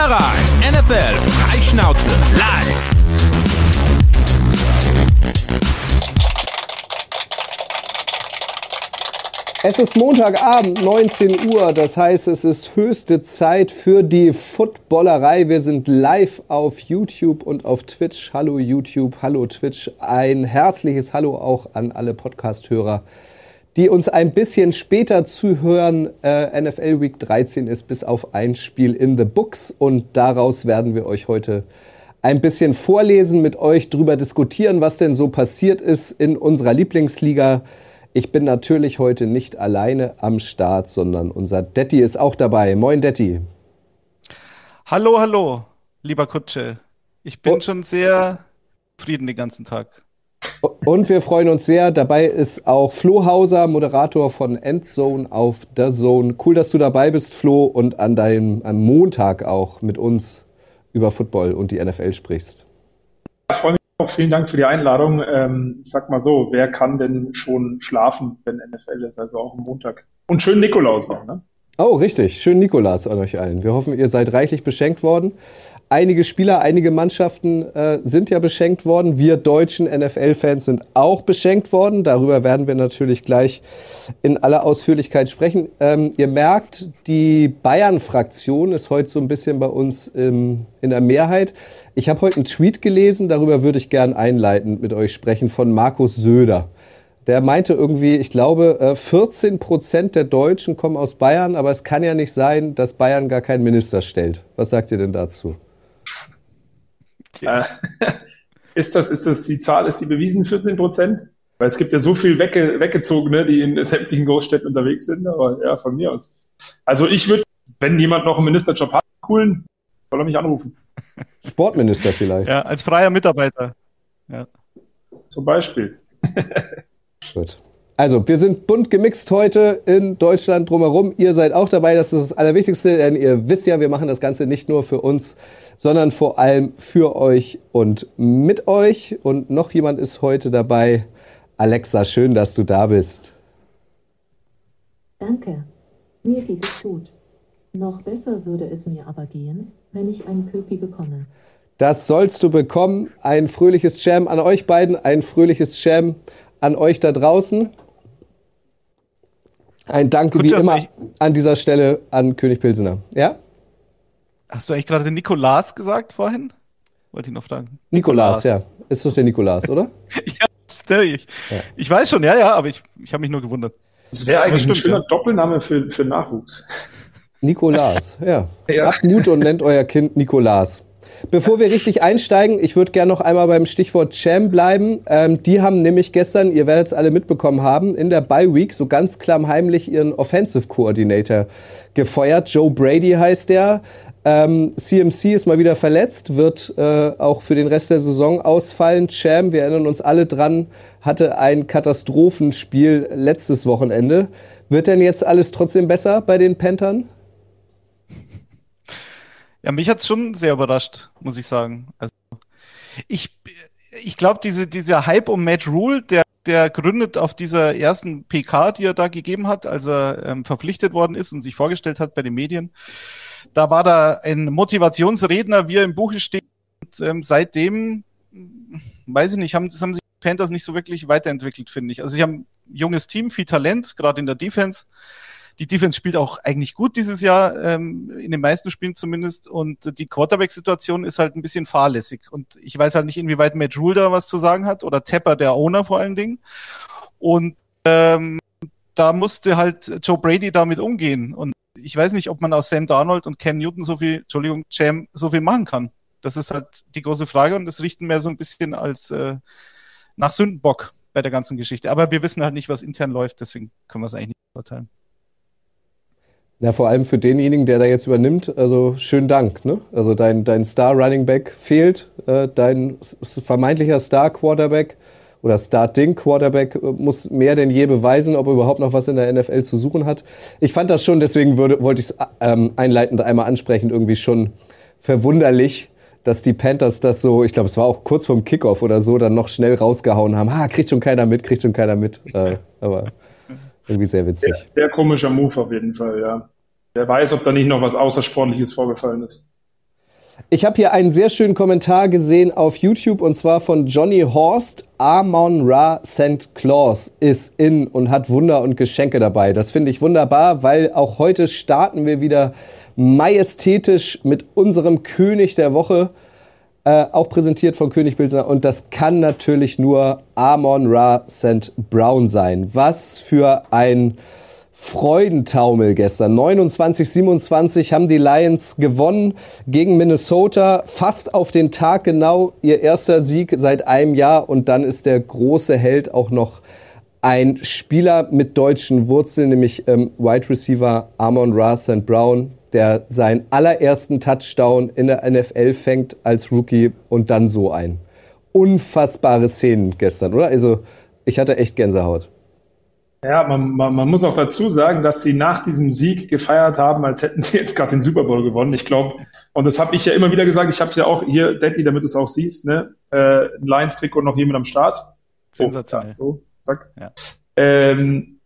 Footballerei. NFL Freischnauze live. Es ist Montagabend, 19 Uhr. Das heißt, es ist höchste Zeit für die Footballerei. Wir sind live auf YouTube und auf Twitch. Hallo YouTube, hallo Twitch. Ein herzliches Hallo auch an alle Podcast-Hörer, die uns ein bisschen später zuhören. Äh, NFL Week 13 ist bis auf ein Spiel in the Books und daraus werden wir euch heute ein bisschen vorlesen, mit euch drüber diskutieren, was denn so passiert ist in unserer Lieblingsliga. Ich bin natürlich heute nicht alleine am Start, sondern unser Detti ist auch dabei. Moin, Detti. Hallo, hallo, lieber Kutsche. Ich bin oh. schon sehr zufrieden den ganzen Tag. Und wir freuen uns sehr. Dabei ist auch Flo Hauser, Moderator von Endzone auf der Zone. Cool, dass du dabei bist, Flo, und an deinem am Montag auch mit uns über Football und die NFL sprichst. Ich freue mich auch vielen Dank für die Einladung. Ähm, sag mal so, wer kann denn schon schlafen, wenn NFL ist, also auch am Montag? Und schön Nikolaus noch, ne? Oh, richtig. Schön Nikolaus an euch allen. Wir hoffen, ihr seid reichlich beschenkt worden einige Spieler, einige Mannschaften äh, sind ja beschenkt worden. Wir deutschen NFL-Fans sind auch beschenkt worden. Darüber werden wir natürlich gleich in aller Ausführlichkeit sprechen. Ähm, ihr merkt, die Bayern-Fraktion ist heute so ein bisschen bei uns im, in der Mehrheit. Ich habe heute einen Tweet gelesen, darüber würde ich gern einleitend mit euch sprechen, von Markus Söder. Der meinte irgendwie, ich glaube, 14 äh, Prozent der Deutschen kommen aus Bayern, aber es kann ja nicht sein, dass Bayern gar keinen Minister stellt. Was sagt ihr denn dazu? Äh, ist, das, ist das die Zahl, ist die bewiesen, 14 Prozent? Weil es gibt ja so viel wegge weggezogene, die in sämtlichen Großstädten unterwegs sind, aber ja, von mir aus. Also ich würde, wenn jemand noch einen Ministerjob hat, coolen, soll er mich anrufen. Sportminister vielleicht. Ja, als freier Mitarbeiter. Ja. Zum Beispiel. Gut. Also, wir sind bunt gemixt heute in Deutschland drumherum. Ihr seid auch dabei, das ist das Allerwichtigste, denn ihr wisst ja, wir machen das Ganze nicht nur für uns, sondern vor allem für euch und mit euch. Und noch jemand ist heute dabei. Alexa, schön, dass du da bist. Danke. Mir geht es gut. Noch besser würde es mir aber gehen, wenn ich einen Köpi bekomme. Das sollst du bekommen. Ein fröhliches Jam an euch beiden, ein fröhliches Jam an euch da draußen. Ein Danke Gut, wie immer an dieser Stelle an König Pilsener. Ja? Hast du eigentlich gerade Nikolaus gesagt vorhin? Wollte ich noch fragen. Nikolaus, ja. Ist doch der Nikolaus, oder? ja, ich. Ja. Ich weiß schon, ja, ja, aber ich, ich habe mich nur gewundert. Das wäre eigentlich stimmt, ein schöner ja. Doppelname für, für Nachwuchs. Nikolaus, ja. ja. Habt Mut und nennt euer Kind Nikolaus. Bevor wir richtig einsteigen, ich würde gerne noch einmal beim Stichwort Cham bleiben. Ähm, die haben nämlich gestern, ihr werdet es alle mitbekommen haben, in der Bye Week so ganz klammheimlich ihren Offensive Coordinator gefeuert. Joe Brady heißt der. Ähm, CMC ist mal wieder verletzt, wird äh, auch für den Rest der Saison ausfallen. Cham, wir erinnern uns alle dran, hatte ein Katastrophenspiel letztes Wochenende. Wird denn jetzt alles trotzdem besser bei den Panthern? Ja, mich hat's schon sehr überrascht, muss ich sagen. Also ich, ich glaube, diese, dieser Hype um Matt Rule, der, der gründet auf dieser ersten PK, die er da gegeben hat, als er ähm, verpflichtet worden ist und sich vorgestellt hat bei den Medien. Da war da ein Motivationsredner, wie er im Buche steht. Und, ähm, seitdem, weiß ich nicht, haben, das haben sich Panthers nicht so wirklich weiterentwickelt, finde ich. Also sie haben ein junges Team, viel Talent, gerade in der Defense. Die Defense spielt auch eigentlich gut dieses Jahr, ähm, in den meisten Spielen zumindest. Und die Quarterback-Situation ist halt ein bisschen fahrlässig. Und ich weiß halt nicht, inwieweit Matt Rule da was zu sagen hat oder Tepper, der Owner vor allen Dingen. Und ähm, da musste halt Joe Brady damit umgehen. Und ich weiß nicht, ob man aus Sam Darnold und Cam Newton so viel, Entschuldigung, Jam, so viel machen kann. Das ist halt die große Frage und das richten mehr so ein bisschen als äh, nach Sündenbock bei der ganzen Geschichte. Aber wir wissen halt nicht, was intern läuft, deswegen können wir es eigentlich nicht beurteilen. Ja, vor allem für denjenigen, der da jetzt übernimmt, also schönen Dank. Ne? Also dein, dein Star-Running Back fehlt, äh, dein vermeintlicher Star-Quarterback oder Starting-Quarterback äh, muss mehr denn je beweisen, ob er überhaupt noch was in der NFL zu suchen hat. Ich fand das schon, deswegen würde, wollte ich es ähm, einleitend einmal ansprechen, irgendwie schon verwunderlich, dass die Panthers das so, ich glaube, es war auch kurz vorm Kickoff oder so, dann noch schnell rausgehauen haben. Ha, kriegt schon keiner mit, kriegt schon keiner mit. Äh, aber irgendwie sehr witzig. Sehr, sehr, komischer Move auf jeden Fall, ja. Wer weiß, ob da nicht noch was Außersportliches vorgefallen ist. Ich habe hier einen sehr schönen Kommentar gesehen auf YouTube und zwar von Johnny Horst. Amon Ra St. Claus ist in und hat Wunder und Geschenke dabei. Das finde ich wunderbar, weil auch heute starten wir wieder majestätisch mit unserem König der Woche. Äh, auch präsentiert von König Pilsner. Und das kann natürlich nur Amon Ra St. Brown sein. Was für ein Freudentaumel gestern. 29, 27 haben die Lions gewonnen gegen Minnesota. Fast auf den Tag genau ihr erster Sieg seit einem Jahr. Und dann ist der große Held auch noch ein Spieler mit deutschen Wurzeln, nämlich ähm, Wide Receiver Amon Ra St. Brown, der seinen allerersten Touchdown in der NFL fängt als Rookie und dann so ein. Unfassbare Szenen gestern, oder? Also ich hatte echt Gänsehaut. Ja, man, man, man muss auch dazu sagen, dass sie nach diesem Sieg gefeiert haben, als hätten sie jetzt gerade den Super Bowl gewonnen. Ich glaube, und das habe ich ja immer wieder gesagt, ich habe ja auch hier, Daddy, damit du es auch siehst, ne, äh, ein Lions-Trikot noch jemand am Start. Sensationell. Oh, so, zack. Ja. Ähm,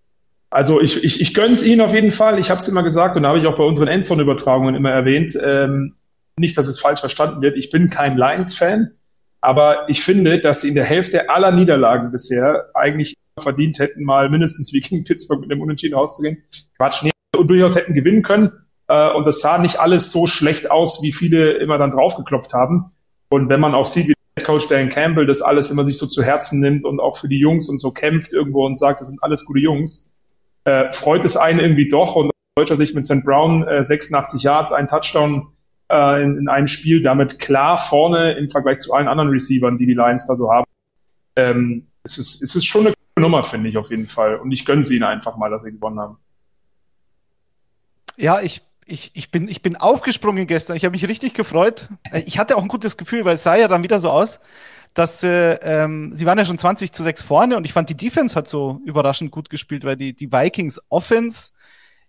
also ich, ich, ich gönn's ihnen auf jeden Fall. Ich habe es immer gesagt und habe ich auch bei unseren Endzone-Übertragungen immer erwähnt. Ähm, nicht, dass es falsch verstanden wird. Ich bin kein Lions-Fan, aber ich finde, dass sie in der Hälfte aller Niederlagen bisher eigentlich verdient hätten, mal mindestens wie gegen Pittsburgh mit dem Unentschieden rauszugehen. Quatsch, nee, und durchaus hätten gewinnen können. Äh, und das sah nicht alles so schlecht aus, wie viele immer dann draufgeklopft haben. Und wenn man auch sieht, wie Coach Dan Campbell das alles immer sich so zu Herzen nimmt und auch für die Jungs und so kämpft irgendwo und sagt, das sind alles gute Jungs, äh, freut es einen irgendwie doch. Und aus deutscher Sicht mit St. Brown äh, 86 Yards, ein Touchdown äh, in, in einem Spiel, damit klar vorne im Vergleich zu allen anderen Receivern, die die Lions da so haben. Ähm, es, ist, es ist schon eine Nummer, finde ich auf jeden Fall. Und ich gönne sie ihnen einfach mal, dass sie gewonnen haben. Ja, ich, ich, ich, bin, ich bin aufgesprungen gestern. Ich habe mich richtig gefreut. Ich hatte auch ein gutes Gefühl, weil es sah ja dann wieder so aus, dass äh, ähm, sie waren ja schon 20 zu 6 vorne und ich fand, die Defense hat so überraschend gut gespielt, weil die, die Vikings Offense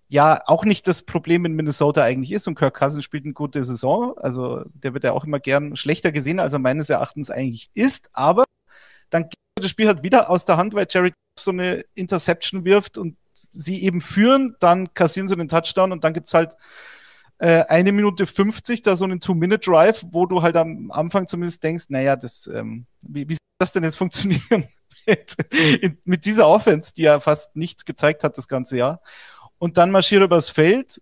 ja auch nicht das Problem in Minnesota eigentlich ist und Kirk Cousins spielt eine gute Saison. Also der wird ja auch immer gern schlechter gesehen, als er meines Erachtens eigentlich ist. Aber dann das Spiel halt wieder aus der Hand, weil Jared so eine Interception wirft und sie eben führen, dann kassieren sie den Touchdown und dann gibt's halt äh, eine Minute 50, da so einen Two-Minute-Drive, wo du halt am Anfang zumindest denkst, naja, das, ähm, wie, wie soll das denn jetzt funktionieren mit, mit dieser Offense, die ja fast nichts gezeigt hat das ganze Jahr. Und dann marschiert übers Feld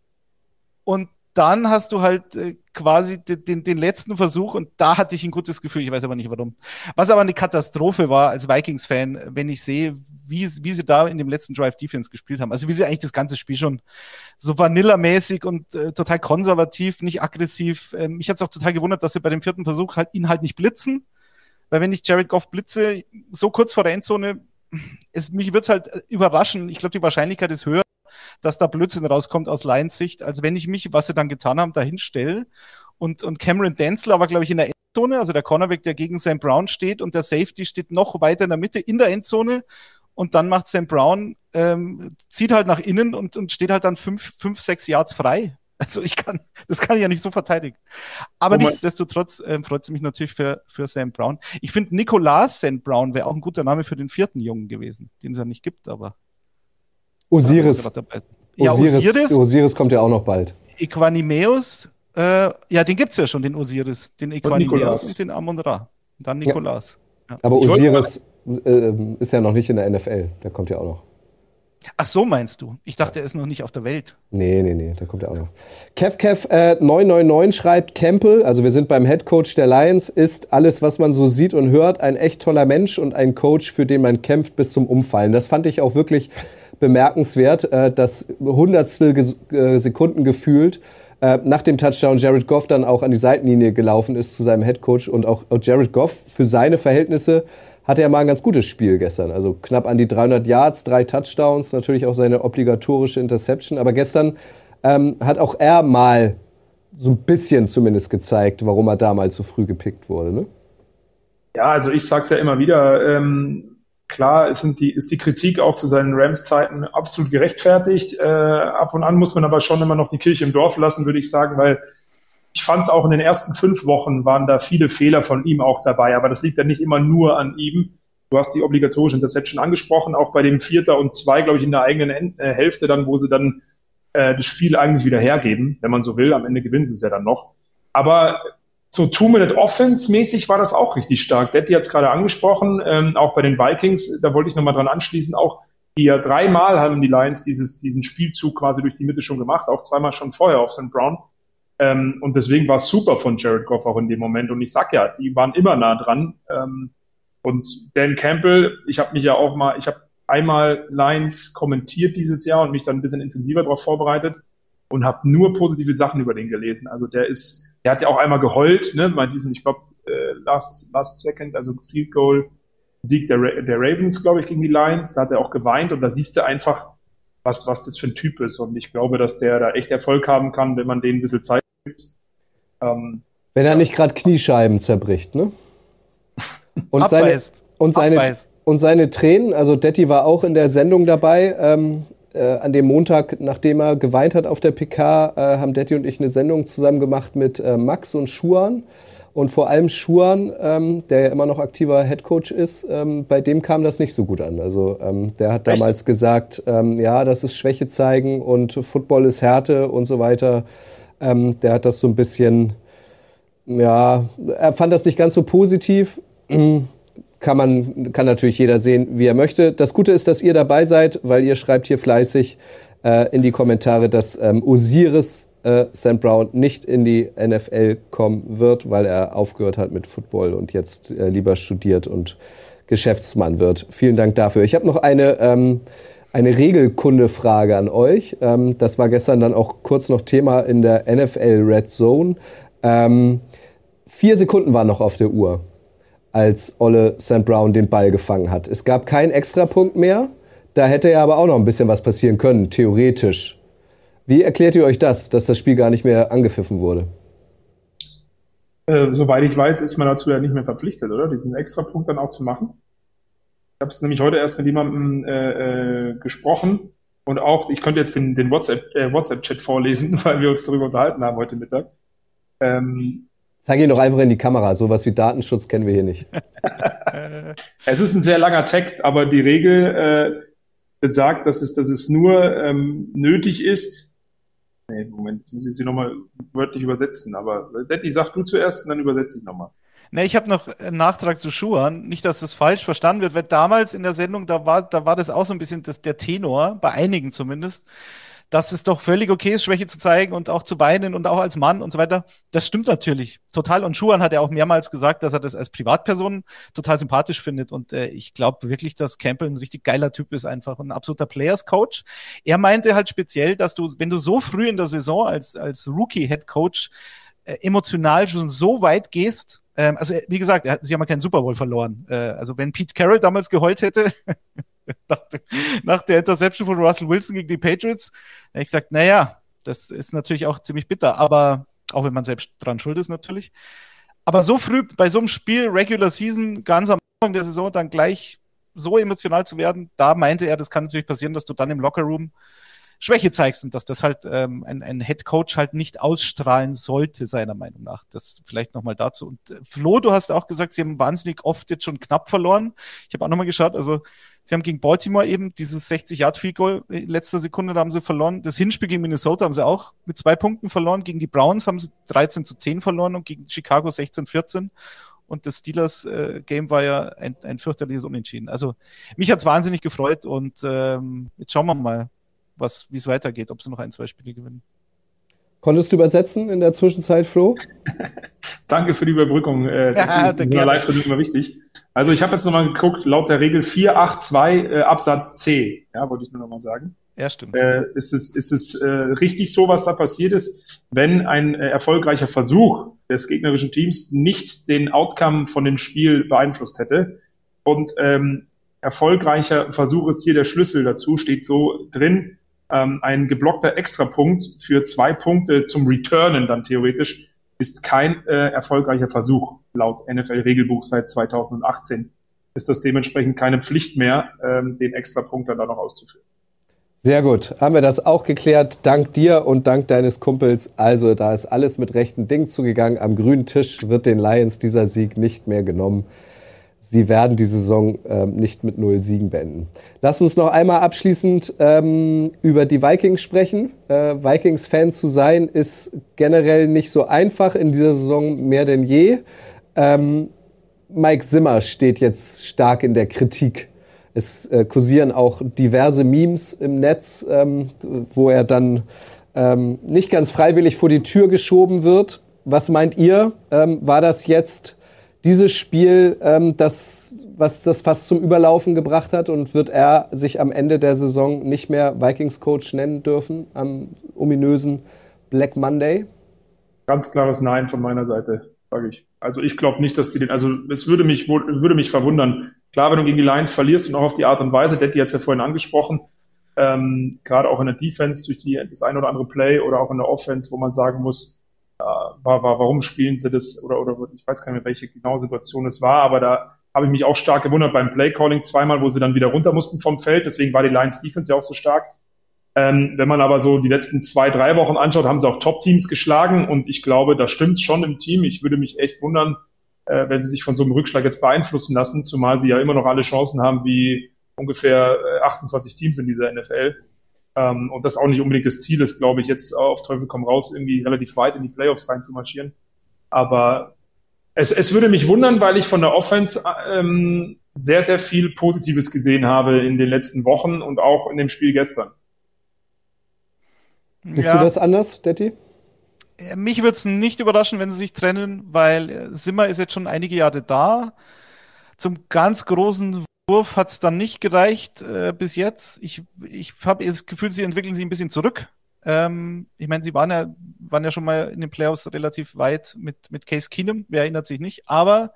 und dann hast du halt äh, quasi den, den, letzten Versuch und da hatte ich ein gutes Gefühl, ich weiß aber nicht warum. Was aber eine Katastrophe war als Vikings-Fan, wenn ich sehe, wie, wie sie da in dem letzten Drive Defense gespielt haben. Also wie sie eigentlich das ganze Spiel schon so vanillamäßig und äh, total konservativ, nicht aggressiv. Ähm, mich hat es auch total gewundert, dass sie bei dem vierten Versuch halt ihn halt nicht blitzen. Weil wenn ich Jared Goff blitze, so kurz vor der Endzone, es, mich wird's halt überraschen. Ich glaube, die Wahrscheinlichkeit ist höher, dass da Blödsinn rauskommt aus Lions Sicht, als wenn ich mich, was sie dann getan haben, dahin stelle. Und, und Cameron Densler war, glaube ich, in der Endzone, also der Cornerback, der gegen Sam Brown steht und der Safety steht noch weiter in der Mitte in der Endzone. Und dann macht Sam Brown, ähm, zieht halt nach innen und, und steht halt dann fünf, fünf, sechs Yards frei. Also ich kann, das kann ich ja nicht so verteidigen. Aber oh nichtsdestotrotz ähm, freut es mich natürlich für, für Sam Brown. Ich finde, Nicolas Sam Brown wäre auch ein guter Name für den vierten Jungen gewesen, den es ja nicht gibt, aber Osiris. Ja, Osiris, Osiris kommt ja auch noch bald. Equanimeus, äh, ja, den gibt es ja schon, den Osiris. Den Equanimeus und, und den Amon-Ra. Dann Nikolas. Ja. Ja. Aber Osiris äh, ist ja noch nicht in der NFL. Der kommt ja auch noch. Ach so meinst du? Ich dachte, er ist noch nicht auf der Welt. Nee, nee, nee, da kommt er auch noch. KevKev äh, 999 schreibt, Campbell, also wir sind beim Head Coach der Lions, ist alles, was man so sieht und hört, ein echt toller Mensch und ein Coach, für den man kämpft bis zum Umfallen. Das fand ich auch wirklich bemerkenswert, äh, dass Hundertstel äh, Sekunden gefühlt äh, nach dem Touchdown Jared Goff dann auch an die Seitenlinie gelaufen ist zu seinem Headcoach und auch Jared Goff für seine Verhältnisse hatte er mal ein ganz gutes Spiel gestern. Also knapp an die 300 Yards, drei Touchdowns, natürlich auch seine obligatorische Interception. Aber gestern ähm, hat auch er mal so ein bisschen zumindest gezeigt, warum er damals so früh gepickt wurde. Ne? Ja, also ich sag's ja immer wieder. Ähm, Klar sind die, ist die Kritik auch zu seinen Rams-Zeiten absolut gerechtfertigt. Äh, ab und an muss man aber schon immer noch die Kirche im Dorf lassen, würde ich sagen, weil ich fand es auch in den ersten fünf Wochen waren da viele Fehler von ihm auch dabei, aber das liegt ja nicht immer nur an ihm. Du hast die obligatorische Interception angesprochen, auch bei dem Vierter und Zwei, glaube ich, in der eigenen äh, Hälfte dann, wo sie dann äh, das Spiel eigentlich wieder hergeben, wenn man so will. Am Ende gewinnen sie es ja dann noch. Aber so Two-Minute-Offense-mäßig war das auch richtig stark. Detti hat es gerade angesprochen, ähm, auch bei den Vikings, da wollte ich nochmal dran anschließen, auch die ja dreimal haben die Lions dieses, diesen Spielzug quasi durch die Mitte schon gemacht, auch zweimal schon vorher auf St. Brown. Ähm, und deswegen war es super von Jared Goff auch in dem Moment. Und ich sag ja, die waren immer nah dran. Ähm, und Dan Campbell, ich habe mich ja auch mal, ich habe einmal Lions kommentiert dieses Jahr und mich dann ein bisschen intensiver darauf vorbereitet und habe nur positive Sachen über den gelesen. Also der ist, der hat ja auch einmal geheult, ne, bei diesem, ich glaube, äh, last, last second, also Field Goal Sieg der, Ra der Ravens, glaube ich, gegen die Lions. Da hat er auch geweint und da siehst du einfach, was, was das für ein Typ ist. Und ich glaube, dass der da echt Erfolg haben kann, wenn man denen ein bisschen Zeit gibt. Ähm, wenn er nicht gerade Kniescheiben zerbricht, ne? Und seine, und seine, und seine Tränen, also Detti war auch in der Sendung dabei, ähm, äh, an dem Montag, nachdem er geweint hat auf der PK, äh, haben Detti und ich eine Sendung zusammen gemacht mit äh, Max und Schuan. Und vor allem Schuan, ähm, der ja immer noch aktiver Headcoach ist, ähm, bei dem kam das nicht so gut an. Also ähm, der hat Echt? damals gesagt, ähm, ja, das ist Schwäche zeigen und Football ist Härte und so weiter. Ähm, der hat das so ein bisschen, ja, er fand das nicht ganz so positiv. Kann man, kann natürlich jeder sehen, wie er möchte. Das Gute ist, dass ihr dabei seid, weil ihr schreibt hier fleißig äh, in die Kommentare, dass ähm, Osiris äh, Sam Brown nicht in die NFL kommen wird, weil er aufgehört hat mit Football und jetzt äh, lieber studiert und Geschäftsmann wird. Vielen Dank dafür. Ich habe noch eine, ähm, eine Regelkunde-Frage an euch. Ähm, das war gestern dann auch kurz noch Thema in der NFL Red Zone. Ähm, vier Sekunden waren noch auf der Uhr, als Olle St. Brown den Ball gefangen hat. Es gab keinen Extrapunkt mehr. Da hätte ja aber auch noch ein bisschen was passieren können, theoretisch. Wie erklärt ihr euch das, dass das Spiel gar nicht mehr angepfiffen wurde? Äh, soweit ich weiß, ist man dazu ja nicht mehr verpflichtet, oder? Diesen Extrapunkt dann auch zu machen. Ich habe es nämlich heute erst mit jemandem äh, äh, gesprochen und auch, ich könnte jetzt den, den WhatsApp-Chat äh, WhatsApp vorlesen, weil wir uns darüber unterhalten haben heute Mittag. Ähm, Zeig ihn doch einfach in die Kamera. Sowas wie Datenschutz kennen wir hier nicht. es ist ein sehr langer Text, aber die Regel äh, besagt, dass es, dass es nur ähm, nötig ist, Nee, Moment, jetzt muss ich sie nochmal wörtlich übersetzen. Aber Detti, sag du zuerst und dann übersetze ich nochmal. Ne, ich habe noch einen Nachtrag zu Schuhan. Nicht, dass das falsch verstanden wird, weil damals in der Sendung, da war, da war das auch so ein bisschen das, der Tenor, bei einigen zumindest, dass es doch völlig okay ist, Schwäche zu zeigen und auch zu weinen und auch als Mann und so weiter. Das stimmt natürlich total. Und Schuhan hat ja auch mehrmals gesagt, dass er das als Privatperson total sympathisch findet. Und äh, ich glaube wirklich, dass Campbell ein richtig geiler Typ ist, einfach ein absoluter Players Coach. Er meinte halt speziell, dass du, wenn du so früh in der Saison als, als Rookie Head Coach äh, emotional schon so weit gehst, ähm, also wie gesagt, sie haben ja keinen Super Bowl verloren. Äh, also wenn Pete Carroll damals geheult hätte, nach, nach, der Interception von Russell Wilson gegen die Patriots. Da ich gesagt, naja, das ist natürlich auch ziemlich bitter, aber auch wenn man selbst dran schuld ist natürlich. Aber so früh bei so einem Spiel, Regular Season, ganz am Anfang der Saison, dann gleich so emotional zu werden, da meinte er, das kann natürlich passieren, dass du dann im Lockerroom Schwäche zeigst und dass das halt ähm, ein, ein Head Coach halt nicht ausstrahlen sollte, seiner Meinung nach. Das vielleicht nochmal dazu. Und äh, Flo, du hast auch gesagt, sie haben wahnsinnig oft jetzt schon knapp verloren. Ich habe auch nochmal geschaut, also Sie haben gegen Baltimore eben dieses 60-Yard-Field-Goal in letzter Sekunde, da haben sie verloren. Das Hinspiel gegen Minnesota haben sie auch mit zwei Punkten verloren. Gegen die Browns haben sie 13 zu 10 verloren und gegen Chicago 16 14. Und das Steelers-Game äh, war ja ein, ein fürchterliches Unentschieden. Also mich hat's wahnsinnig gefreut und ähm, jetzt schauen wir mal, was, wie es weitergeht, ob sie noch ein, zwei Spiele gewinnen. Konntest du übersetzen in der Zwischenzeit, Flo? Danke für die Überbrückung. Äh, ja, das ist in der Live-Stream immer wichtig. Also ich habe jetzt nochmal geguckt, laut der Regel 482 äh, Absatz C, ja, wollte ich nur nochmal sagen. Ja, stimmt. Äh, ist es, ist es äh, richtig so, was da passiert ist, wenn ein äh, erfolgreicher Versuch des gegnerischen Teams nicht den Outcome von dem Spiel beeinflusst hätte und ähm, erfolgreicher Versuch ist hier der Schlüssel dazu, steht so drin, ähm, ein geblockter Extrapunkt für zwei Punkte zum Returnen dann theoretisch ist kein äh, erfolgreicher Versuch laut NFL-Regelbuch seit 2018. Ist das dementsprechend keine Pflicht mehr, ähm, den Extrapunkt dann da noch auszuführen. Sehr gut. Haben wir das auch geklärt. Dank dir und dank deines Kumpels. Also, da ist alles mit rechten Dingen zugegangen. Am grünen Tisch wird den Lions dieser Sieg nicht mehr genommen. Sie werden die Saison ähm, nicht mit null Siegen beenden. Lass uns noch einmal abschließend ähm, über die Vikings sprechen. Äh, Vikings-Fan zu sein ist generell nicht so einfach in dieser Saison mehr denn je. Ähm, Mike Zimmer steht jetzt stark in der Kritik. Es äh, kursieren auch diverse Memes im Netz, ähm, wo er dann ähm, nicht ganz freiwillig vor die Tür geschoben wird. Was meint ihr? Ähm, war das jetzt dieses Spiel, ähm, das, was das fast zum Überlaufen gebracht hat und wird er sich am Ende der Saison nicht mehr Vikings-Coach nennen dürfen am ominösen Black Monday? Ganz klares Nein von meiner Seite, sage ich. Also ich glaube nicht, dass die den, also es würde mich würde mich verwundern. Klar, wenn du gegen die Lions verlierst und auch auf die Art und Weise, Detti hat es ja vorhin angesprochen, ähm, gerade auch in der Defense durch die, das ein oder andere Play oder auch in der Offense, wo man sagen muss, war, war, warum spielen sie das oder, oder ich weiß gar nicht mehr, welche genaue Situation es war, aber da habe ich mich auch stark gewundert beim Playcalling zweimal, wo sie dann wieder runter mussten vom Feld. Deswegen war die Lions Defense ja auch so stark. Ähm, wenn man aber so die letzten zwei, drei Wochen anschaut, haben sie auch Top-Teams geschlagen und ich glaube, da stimmt schon im Team. Ich würde mich echt wundern, äh, wenn sie sich von so einem Rückschlag jetzt beeinflussen lassen, zumal sie ja immer noch alle Chancen haben wie ungefähr 28 äh, Teams in dieser NFL. Ähm, und das auch nicht unbedingt das Ziel ist, glaube ich, jetzt auf Teufel komm raus, irgendwie relativ weit in die Playoffs reinzumarschieren. Aber es, es würde mich wundern, weil ich von der Offense ähm, sehr, sehr viel Positives gesehen habe in den letzten Wochen und auch in dem Spiel gestern. Siehst ja. du das anders, Detti? Äh, mich würde es nicht überraschen, wenn sie sich trennen, weil äh, Simmer ist jetzt schon einige Jahre da. Zum ganz großen Wurf hat es dann nicht gereicht äh, bis jetzt. Ich, ich habe das Gefühl, sie entwickeln sich ein bisschen zurück. Ähm, ich meine, sie waren ja, waren ja schon mal in den Playoffs relativ weit mit, mit Case Keenum, wer erinnert sich nicht. Aber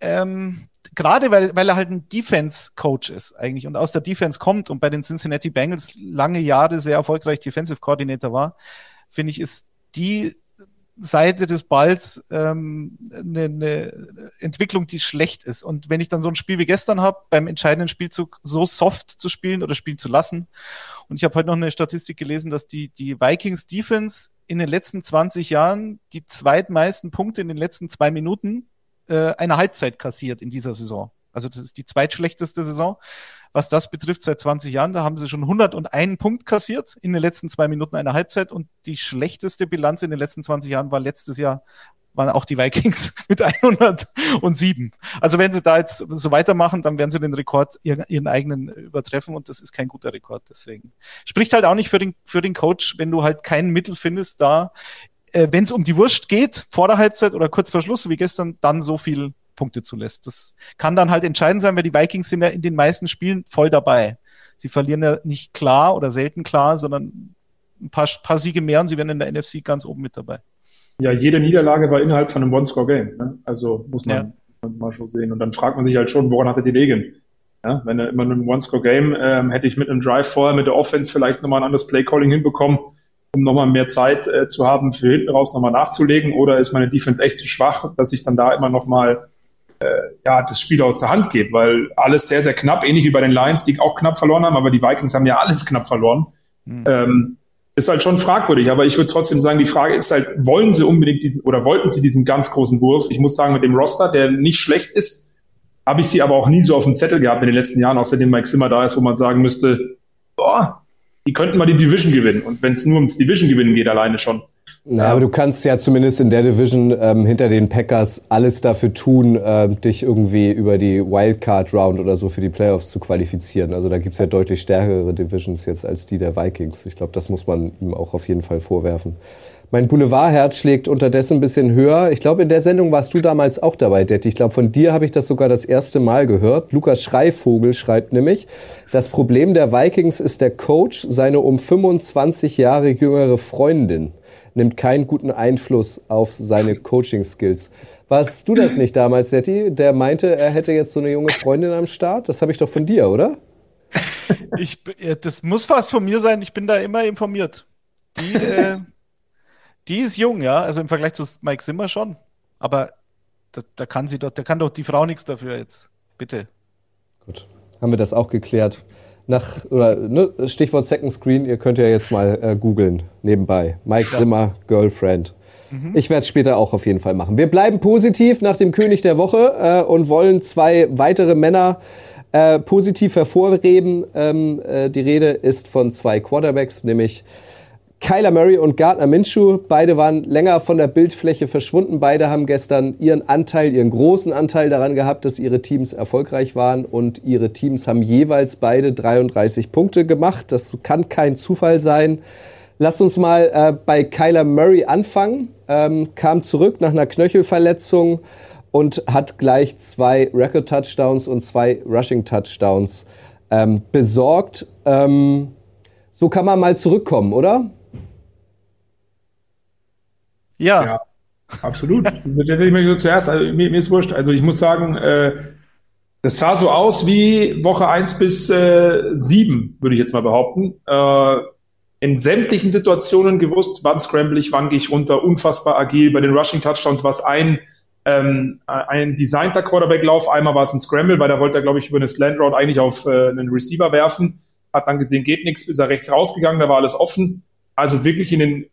ähm, gerade weil, weil er halt ein Defense-Coach ist eigentlich und aus der Defense kommt und bei den Cincinnati Bengals lange Jahre sehr erfolgreich Defensive Coordinator war, finde ich, ist die Seite des Balls ähm, eine, eine Entwicklung, die schlecht ist. Und wenn ich dann so ein Spiel wie gestern habe, beim entscheidenden Spielzug so soft zu spielen oder spielen zu lassen. Und ich habe heute noch eine Statistik gelesen, dass die, die Vikings Defense in den letzten 20 Jahren die zweitmeisten Punkte in den letzten zwei Minuten äh, einer Halbzeit kassiert in dieser Saison. Also das ist die zweitschlechteste Saison, was das betrifft seit 20 Jahren. Da haben sie schon 101 Punkt kassiert in den letzten zwei Minuten einer Halbzeit und die schlechteste Bilanz in den letzten 20 Jahren war letztes Jahr waren auch die Vikings mit 107. Also wenn sie da jetzt so weitermachen, dann werden sie den Rekord ihren, eigenen übertreffen und das ist kein guter Rekord. Deswegen spricht halt auch nicht für den, für den Coach, wenn du halt kein Mittel findest, da, äh, wenn es um die Wurst geht, vor der Halbzeit oder kurz vor Schluss, wie gestern, dann so viel Punkte zulässt. Das kann dann halt entscheidend sein, weil die Vikings sind ja in den meisten Spielen voll dabei. Sie verlieren ja nicht klar oder selten klar, sondern ein paar, paar Siege mehr und sie werden in der NFC ganz oben mit dabei. Ja, jede Niederlage war innerhalb von einem One-Score-Game. Ne? Also muss man, ja. mal schon sehen. Und dann fragt man sich halt schon, woran hat er die Regeln? Ja, wenn er immer in einem One-Score-Game ähm, hätte ich mit einem Drive vorher mit der Offense vielleicht nochmal ein anderes Play-Calling hinbekommen, um nochmal mehr Zeit äh, zu haben, für hinten raus nochmal nachzulegen. Oder ist meine Defense echt zu schwach, dass ich dann da immer nochmal ja, das Spiel aus der Hand geht, weil alles sehr, sehr knapp, ähnlich wie bei den Lions, die auch knapp verloren haben, aber die Vikings haben ja alles knapp verloren. Mhm. Ähm, ist halt schon fragwürdig, aber ich würde trotzdem sagen, die Frage ist halt, wollen sie unbedingt diesen oder wollten sie diesen ganz großen Wurf? Ich muss sagen, mit dem Roster, der nicht schlecht ist, habe ich sie aber auch nie so auf dem Zettel gehabt in den letzten Jahren, auch seitdem Mike Zimmer da ist, wo man sagen müsste, boah, die könnten mal die Division gewinnen. Und wenn es nur ums Division gewinnen geht, alleine schon, na, aber du kannst ja zumindest in der Division ähm, hinter den Packers alles dafür tun, äh, dich irgendwie über die Wildcard Round oder so für die Playoffs zu qualifizieren. Also da gibt's ja deutlich stärkere Divisions jetzt als die der Vikings. Ich glaube, das muss man ihm auch auf jeden Fall vorwerfen. Mein Boulevardherz schlägt unterdessen ein bisschen höher. Ich glaube, in der Sendung warst du damals auch dabei, Detti. Ich glaube, von dir habe ich das sogar das erste Mal gehört. Lukas Schreivogel schreibt nämlich, das Problem der Vikings ist der Coach, seine um 25 Jahre jüngere Freundin nimmt keinen guten Einfluss auf seine Coaching-Skills. Warst du das nicht damals, Setti, der meinte, er hätte jetzt so eine junge Freundin am Start? Das habe ich doch von dir, oder? Ich, das muss fast von mir sein. Ich bin da immer informiert. Die, äh, die ist jung, ja. Also im Vergleich zu Mike Zimmer schon. Aber da, da kann sie doch, da kann doch die Frau nichts dafür jetzt. Bitte. Gut. Haben wir das auch geklärt nach, oder ne, Stichwort Second Screen, ihr könnt ja jetzt mal äh, googeln nebenbei. Mike ja. Zimmer, Girlfriend. Mhm. Ich werde es später auch auf jeden Fall machen. Wir bleiben positiv nach dem König der Woche äh, und wollen zwei weitere Männer äh, positiv hervorheben. Ähm, äh, die Rede ist von zwei Quarterbacks, nämlich Kyler Murray und Gardner Minshew. Beide waren länger von der Bildfläche verschwunden. Beide haben gestern ihren Anteil, ihren großen Anteil daran gehabt, dass ihre Teams erfolgreich waren. Und ihre Teams haben jeweils beide 33 Punkte gemacht. Das kann kein Zufall sein. Lasst uns mal äh, bei Kyler Murray anfangen. Ähm, kam zurück nach einer Knöchelverletzung und hat gleich zwei Record-Touchdowns und zwei Rushing-Touchdowns ähm, besorgt. Ähm, so kann man mal zurückkommen, oder? Ja. ja absolut. ich so zuerst, also mir, mir, ist wurscht. Also ich muss sagen, äh, das sah so aus wie Woche 1 bis äh, 7, würde ich jetzt mal behaupten. Äh, in sämtlichen Situationen gewusst, wann scramble ich, wann gehe ich runter, unfassbar agil. Bei den Rushing Touchdowns war es ein, ähm, ein designter Quarterback-Lauf, einmal war es ein Scramble, weil da wollte er, glaube ich, über eine Slant Route eigentlich auf äh, einen Receiver werfen. Hat dann gesehen, geht nichts, ist er rechts rausgegangen, da war alles offen. Also wirklich in den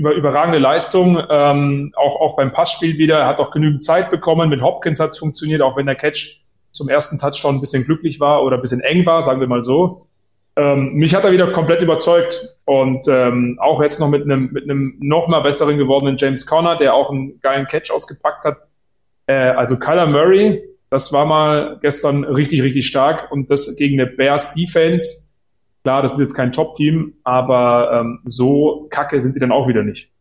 über, überragende Leistung, ähm, auch, auch beim Passspiel wieder, er hat auch genügend Zeit bekommen. Mit Hopkins hat es funktioniert, auch wenn der Catch zum ersten Touchdown ein bisschen glücklich war oder ein bisschen eng war, sagen wir mal so. Ähm, mich hat er wieder komplett überzeugt und ähm, auch jetzt noch mit einem mit einem noch mal besseren gewordenen James Conner, der auch einen geilen Catch ausgepackt hat. Äh, also Kyler Murray, das war mal gestern richtig richtig stark und das gegen eine Bears Defense. Klar, das ist jetzt kein Top-Team, aber ähm, so kacke sind die dann auch wieder nicht.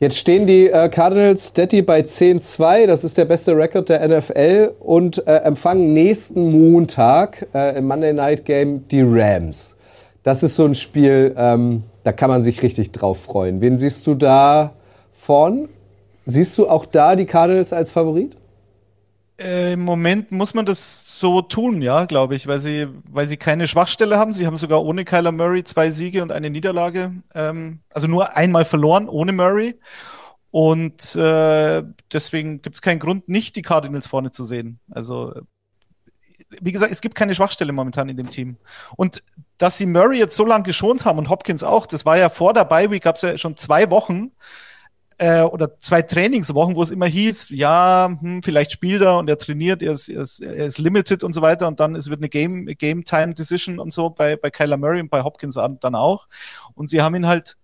Jetzt stehen die äh, Cardinals Steady bei 10-2, das ist der beste Rekord der NFL und äh, empfangen nächsten Montag äh, im Monday Night Game die Rams. Das ist so ein Spiel, ähm, da kann man sich richtig drauf freuen. Wen siehst du da vorn? Siehst du auch da die Cardinals als Favorit? Äh, Im Moment muss man das so tun, ja, glaube ich, weil sie, weil sie keine Schwachstelle haben. Sie haben sogar ohne Kyler Murray zwei Siege und eine Niederlage. Ähm, also nur einmal verloren ohne Murray. Und äh, deswegen gibt es keinen Grund, nicht die Cardinals vorne zu sehen. Also, wie gesagt, es gibt keine Schwachstelle momentan in dem Team. Und dass sie Murray jetzt so lange geschont haben und Hopkins auch, das war ja vor der Bye Week, gab es ja schon zwei Wochen, äh, oder zwei Trainingswochen, wo es immer hieß, ja, hm, vielleicht spielt er und er trainiert, er ist, er ist, er ist limited und so weiter und dann es wird eine Game, Game Time Decision und so bei, bei Kyler Murray und bei Hopkins dann auch. Und sie haben ihn halt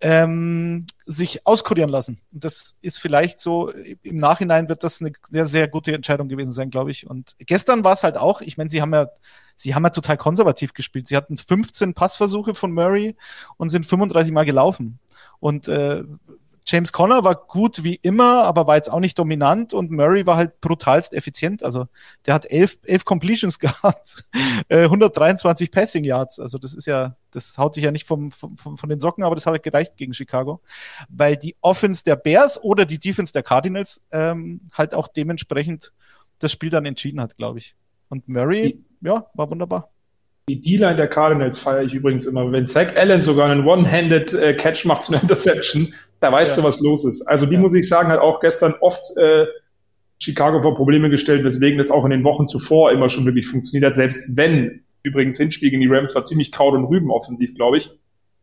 ähm, sich auskodieren lassen. Und das ist vielleicht so, im Nachhinein wird das eine sehr, sehr gute Entscheidung gewesen sein, glaube ich. Und gestern war es halt auch, ich meine, sie haben ja, sie haben ja total konservativ gespielt. Sie hatten 15 Passversuche von Murray und sind 35 Mal gelaufen. Und äh, James Conner war gut wie immer, aber war jetzt auch nicht dominant und Murray war halt brutalst effizient. Also der hat elf, elf Completions gehabt, äh, 123 Passing Yards. Also das ist ja, das haut dich ja nicht vom, vom, von den Socken, aber das hat halt gereicht gegen Chicago, weil die Offense der Bears oder die Defense der Cardinals ähm, halt auch dementsprechend das Spiel dann entschieden hat, glaube ich. Und Murray, ja, war wunderbar. Die D-Line der Cardinals feiere ich übrigens immer. Wenn Zach Allen sogar einen One-Handed äh, Catch macht zu einer Interception, da weißt ja. du, was los ist. Also die ja. muss ich sagen, hat auch gestern oft äh, Chicago vor Probleme gestellt, weswegen das auch in den Wochen zuvor immer schon wirklich funktioniert hat. Selbst wenn, übrigens Hinspiel gegen die Rams war ziemlich Kraut und Rüben offensiv, glaube ich.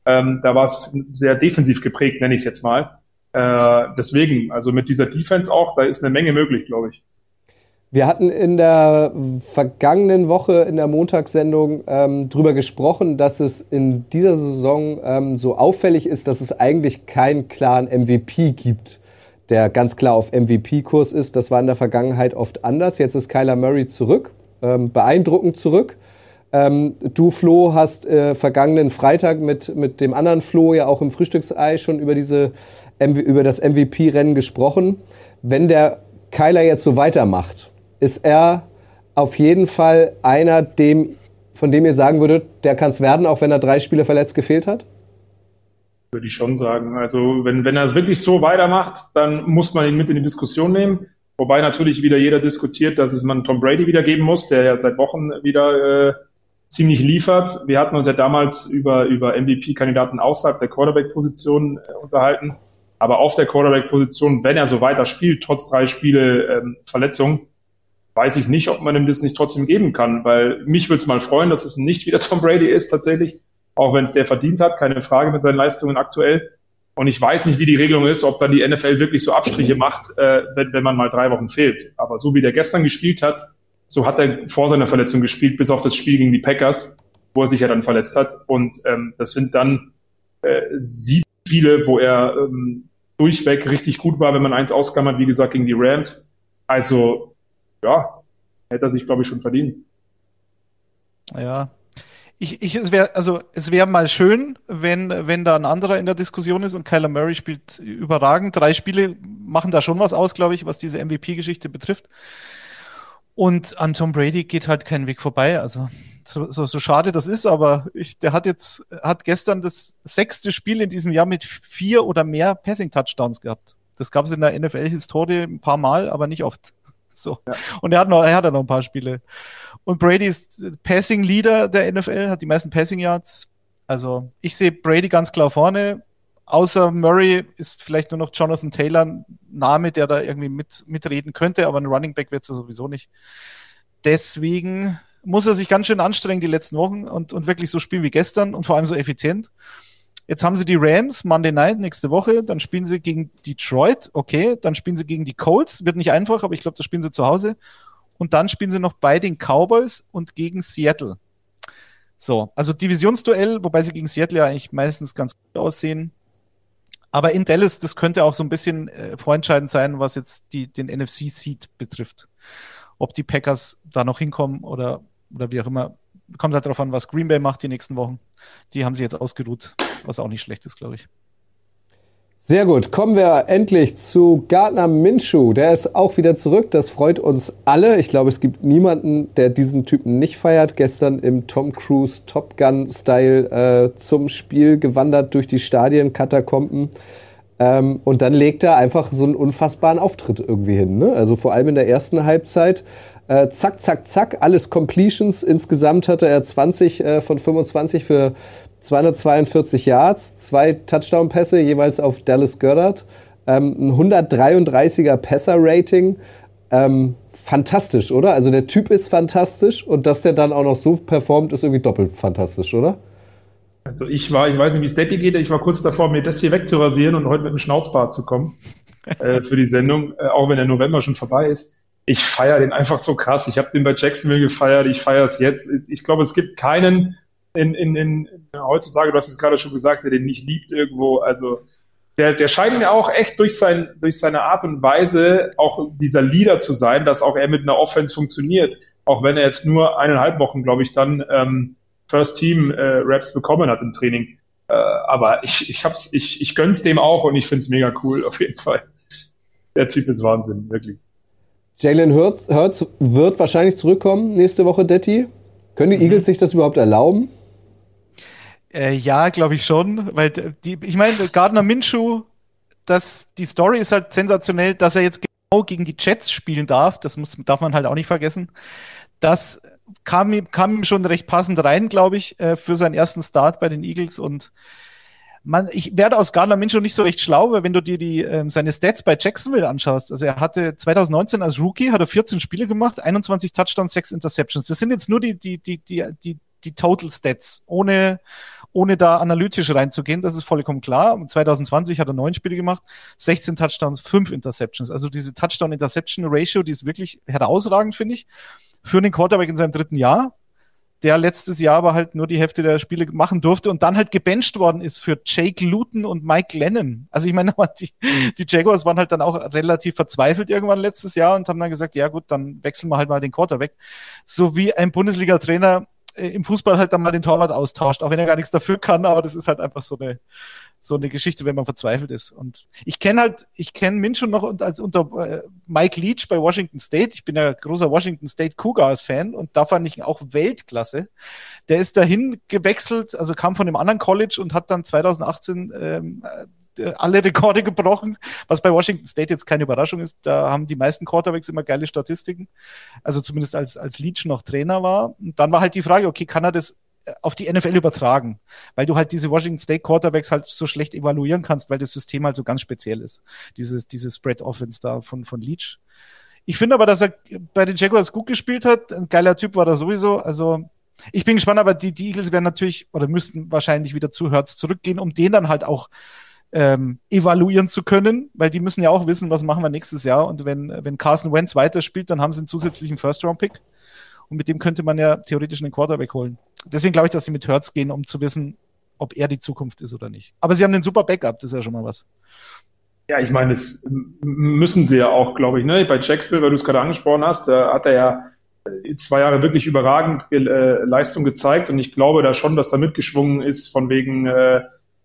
Ähm, da war es sehr defensiv geprägt, nenne ich es jetzt mal. Äh, deswegen, also mit dieser Defense auch, da ist eine Menge möglich, glaube ich. Wir hatten in der vergangenen Woche in der Montagssendung ähm, drüber gesprochen, dass es in dieser Saison ähm, so auffällig ist, dass es eigentlich keinen klaren MVP gibt, der ganz klar auf MVP-Kurs ist. Das war in der Vergangenheit oft anders. Jetzt ist Kyler Murray zurück, ähm, beeindruckend zurück. Ähm, du, Flo, hast äh, vergangenen Freitag mit, mit dem anderen Flo ja auch im Frühstücksei schon über, diese, über das MVP-Rennen gesprochen. Wenn der Kyler jetzt so weitermacht, ist er auf jeden Fall einer, dem, von dem ihr sagen würdet, der kann es werden, auch wenn er drei Spiele verletzt gefehlt hat? Würde ich schon sagen. Also wenn, wenn er wirklich so weitermacht, dann muss man ihn mit in die Diskussion nehmen. Wobei natürlich wieder jeder diskutiert, dass es man Tom Brady wieder geben muss, der ja seit Wochen wieder äh, ziemlich liefert. Wir hatten uns ja damals über, über MVP-Kandidaten außerhalb der Quarterback-Position äh, unterhalten. Aber auf der Quarterback-Position, wenn er so weiter spielt, trotz drei Spiele ähm, Verletzung, weiß ich nicht, ob man ihm das nicht trotzdem geben kann, weil mich würde es mal freuen, dass es nicht wieder Tom Brady ist tatsächlich, auch wenn es der verdient hat, keine Frage mit seinen Leistungen aktuell. Und ich weiß nicht, wie die Regelung ist, ob dann die NFL wirklich so Abstriche macht, äh, wenn, wenn man mal drei Wochen fehlt. Aber so wie der gestern gespielt hat, so hat er vor seiner Verletzung gespielt, bis auf das Spiel gegen die Packers, wo er sich ja dann verletzt hat. Und ähm, das sind dann äh, sieben Spiele, wo er ähm, durchweg richtig gut war, wenn man eins ausklammert, wie gesagt, gegen die Rams. Also, ja, hätte er sich, glaube ich, schon verdient. Ja. Ich, ich, es wäre also es wäre mal schön, wenn, wenn da ein anderer in der Diskussion ist und Kyler Murray spielt überragend. Drei Spiele machen da schon was aus, glaube ich, was diese MVP-Geschichte betrifft. Und an Tom Brady geht halt kein Weg vorbei. Also so, so, so schade das ist, aber ich, der hat jetzt, hat gestern das sechste Spiel in diesem Jahr mit vier oder mehr Passing-Touchdowns gehabt. Das gab es in der NFL-Historie ein paar Mal, aber nicht oft. So. Ja. Und er hat noch, er hat noch ein paar Spiele. Und Brady ist Passing Leader der NFL, hat die meisten Passing Yards. Also ich sehe Brady ganz klar vorne. Außer Murray ist vielleicht nur noch Jonathan Taylor ein Name, der da irgendwie mit, mitreden könnte, aber ein Running Back wird es sowieso nicht. Deswegen muss er sich ganz schön anstrengen die letzten Wochen und, und wirklich so spielen wie gestern und vor allem so effizient. Jetzt haben sie die Rams Monday Night nächste Woche, dann spielen sie gegen Detroit, okay, dann spielen sie gegen die Colts, wird nicht einfach, aber ich glaube, das spielen sie zu Hause. Und dann spielen sie noch bei den Cowboys und gegen Seattle. So, also Divisionsduell, wobei sie gegen Seattle ja eigentlich meistens ganz gut aussehen. Aber in Dallas, das könnte auch so ein bisschen äh, vorentscheidend sein, was jetzt die, den NFC-Seed betrifft. Ob die Packers da noch hinkommen oder oder wie auch immer. Kommt halt darauf an, was Green Bay macht die nächsten Wochen. Die haben sie jetzt ausgeruht, was auch nicht schlecht ist, glaube ich. Sehr gut. Kommen wir endlich zu Gardner Minshew. Der ist auch wieder zurück. Das freut uns alle. Ich glaube, es gibt niemanden, der diesen Typen nicht feiert. Gestern im Tom Cruise Top Gun Style äh, zum Spiel gewandert durch die Stadienkatakomben. Ähm, und dann legt er einfach so einen unfassbaren Auftritt irgendwie hin. Ne? Also vor allem in der ersten Halbzeit äh, zack, zack, zack, alles Completions. Insgesamt hatte er 20 äh, von 25 für 242 Yards, zwei Touchdown-Pässe jeweils auf Dallas Goddard, ähm, ein 133er Passer-Rating. Ähm, fantastisch, oder? Also der Typ ist fantastisch und dass der dann auch noch so performt, ist irgendwie doppelt fantastisch, oder? Also ich war, ich weiß nicht, wie es Detti geht, ich war kurz davor, mir das hier wegzurasieren und heute mit einem Schnauzbart zu kommen äh, für die Sendung, äh, auch wenn der November schon vorbei ist ich feiere den einfach so krass. Ich habe den bei Jacksonville gefeiert, ich feiere es jetzt. Ich glaube, es gibt keinen in, in, in, heutzutage, du hast es gerade schon gesagt, der den nicht liebt irgendwo. Also der, der scheint mir auch echt durch, sein, durch seine Art und Weise auch dieser Leader zu sein, dass auch er mit einer Offense funktioniert. Auch wenn er jetzt nur eineinhalb Wochen, glaube ich, dann ähm, First Team äh, Raps bekommen hat im Training. Äh, aber ich, ich hab's, ich, ich gönn's dem auch und ich find's mega cool, auf jeden Fall. Der Typ ist Wahnsinn, wirklich. Jalen Hurts wird wahrscheinlich zurückkommen nächste Woche, Detti. Können die mhm. Eagles sich das überhaupt erlauben? Äh, ja, glaube ich schon, weil die, ich meine, Gardner Minshew, das, die Story ist halt sensationell, dass er jetzt genau gegen die Jets spielen darf. Das muss, darf man halt auch nicht vergessen. Das kam, kam ihm schon recht passend rein, glaube ich, äh, für seinen ersten Start bei den Eagles und man, ich werde aus Gardner Minshew nicht so recht schlau, weil wenn du dir die, ähm, seine Stats bei Jacksonville anschaust, also er hatte 2019 als Rookie, hat er 14 Spiele gemacht, 21 Touchdowns, 6 Interceptions. Das sind jetzt nur die, die, die, die, die, die Total Stats, ohne, ohne da analytisch reinzugehen, das ist vollkommen klar. 2020 hat er neun Spiele gemacht, 16 Touchdowns, 5 Interceptions. Also diese Touchdown-Interception-Ratio, die ist wirklich herausragend, finde ich, für einen Quarterback in seinem dritten Jahr der letztes Jahr aber halt nur die Hälfte der Spiele machen durfte und dann halt gebencht worden ist für Jake Luton und Mike Lennon. Also ich meine, die, die Jaguars waren halt dann auch relativ verzweifelt irgendwann letztes Jahr und haben dann gesagt, ja gut, dann wechseln wir halt mal den Quarter weg. So wie ein Bundesliga-Trainer im Fußball halt dann mal den Torwart austauscht, auch wenn er gar nichts dafür kann, aber das ist halt einfach so eine, so eine Geschichte, wenn man verzweifelt ist. Und ich kenne halt, ich kenne Minch noch als unter äh, Mike Leach bei Washington State. Ich bin ja großer Washington State Cougars Fan und da fand ich ihn auch Weltklasse. Der ist dahin gewechselt, also kam von einem anderen College und hat dann 2018 ähm, äh, alle Rekorde gebrochen, was bei Washington State jetzt keine Überraschung ist. Da haben die meisten Quarterbacks immer geile Statistiken. Also zumindest als, als Leach noch Trainer war. Und dann war halt die Frage, okay, kann er das auf die NFL übertragen, weil du halt diese Washington State Quarterbacks halt so schlecht evaluieren kannst, weil das System halt so ganz speziell ist. Dieses, dieses Spread Offense da von, von Leach. Ich finde aber, dass er bei den Jaguars gut gespielt hat. Ein geiler Typ war er sowieso. Also, ich bin gespannt, aber die, die Eagles werden natürlich oder müssten wahrscheinlich wieder zu Hertz zurückgehen, um den dann halt auch ähm, evaluieren zu können, weil die müssen ja auch wissen, was machen wir nächstes Jahr. Und wenn, wenn Carson Wentz weiterspielt, dann haben sie einen zusätzlichen First-Round-Pick. Und mit dem könnte man ja theoretisch einen Quarterback holen. Deswegen glaube ich, dass sie mit Hertz gehen, um zu wissen, ob er die Zukunft ist oder nicht. Aber sie haben einen super Backup, das ist ja schon mal was. Ja, ich meine, das müssen sie ja auch, glaube ich. Ne? Bei Jacksonville, weil du es gerade angesprochen hast, da hat er ja zwei Jahre wirklich überragend äh, Leistung gezeigt und ich glaube da schon, dass da mitgeschwungen ist von wegen, äh,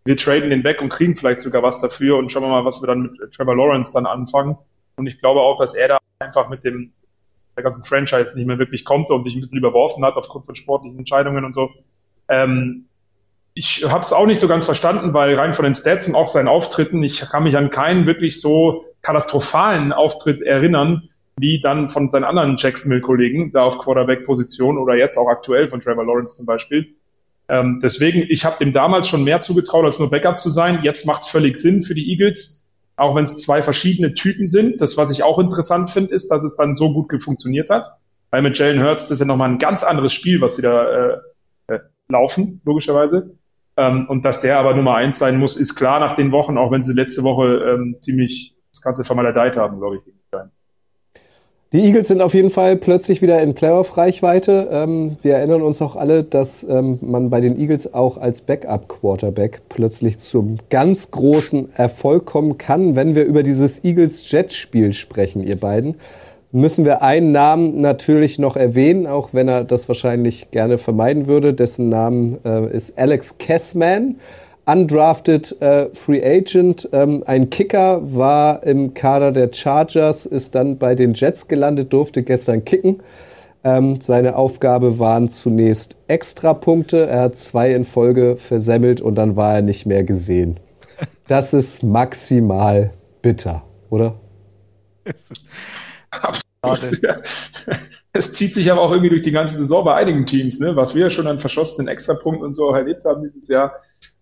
wir traden den weg und kriegen vielleicht sogar was dafür und schauen wir mal, was wir dann mit Trevor Lawrence dann anfangen. Und ich glaube auch, dass er da einfach mit dem der ganzen Franchise nicht mehr wirklich kommt und sich ein bisschen überworfen hat aufgrund von sportlichen Entscheidungen und so. Ähm, ich habe es auch nicht so ganz verstanden, weil rein von den Stats und auch seinen Auftritten, ich kann mich an keinen wirklich so katastrophalen Auftritt erinnern, wie dann von seinen anderen Jacksonville-Kollegen da auf Quarterback-Position oder jetzt auch aktuell von Trevor Lawrence zum Beispiel. Ähm, deswegen, ich habe dem damals schon mehr zugetraut, als nur Backup zu sein. Jetzt macht es völlig Sinn für die Eagles, auch wenn es zwei verschiedene Typen sind. Das, was ich auch interessant finde, ist, dass es dann so gut funktioniert hat. Weil mit Jalen Hurts ist ja nochmal ein ganz anderes Spiel, was sie da äh, äh, laufen, logischerweise. Ähm, und dass der aber Nummer eins sein muss, ist klar nach den Wochen, auch wenn sie letzte Woche ähm, ziemlich das Ganze vermaledeit haben, glaube ich, gegen die Giants. Die Eagles sind auf jeden Fall plötzlich wieder in Playoff-Reichweite. Ähm, wir erinnern uns auch alle, dass ähm, man bei den Eagles auch als Backup-Quarterback plötzlich zum ganz großen Erfolg kommen kann, wenn wir über dieses Eagles-Jet-Spiel sprechen, ihr beiden müssen wir einen Namen natürlich noch erwähnen, auch wenn er das wahrscheinlich gerne vermeiden würde. Dessen Namen äh, ist Alex Kessman, undrafted äh, Free Agent. Ähm, ein Kicker war im Kader der Chargers, ist dann bei den Jets gelandet, durfte gestern kicken. Ähm, seine Aufgabe waren zunächst Extrapunkte. Er hat zwei in Folge versemmelt und dann war er nicht mehr gesehen. Das ist maximal bitter, oder? Absolut. Es zieht sich aber auch irgendwie durch die ganze Saison bei einigen Teams, ne? was wir schon an verschossenen Extrapunkten und so erlebt haben dieses Jahr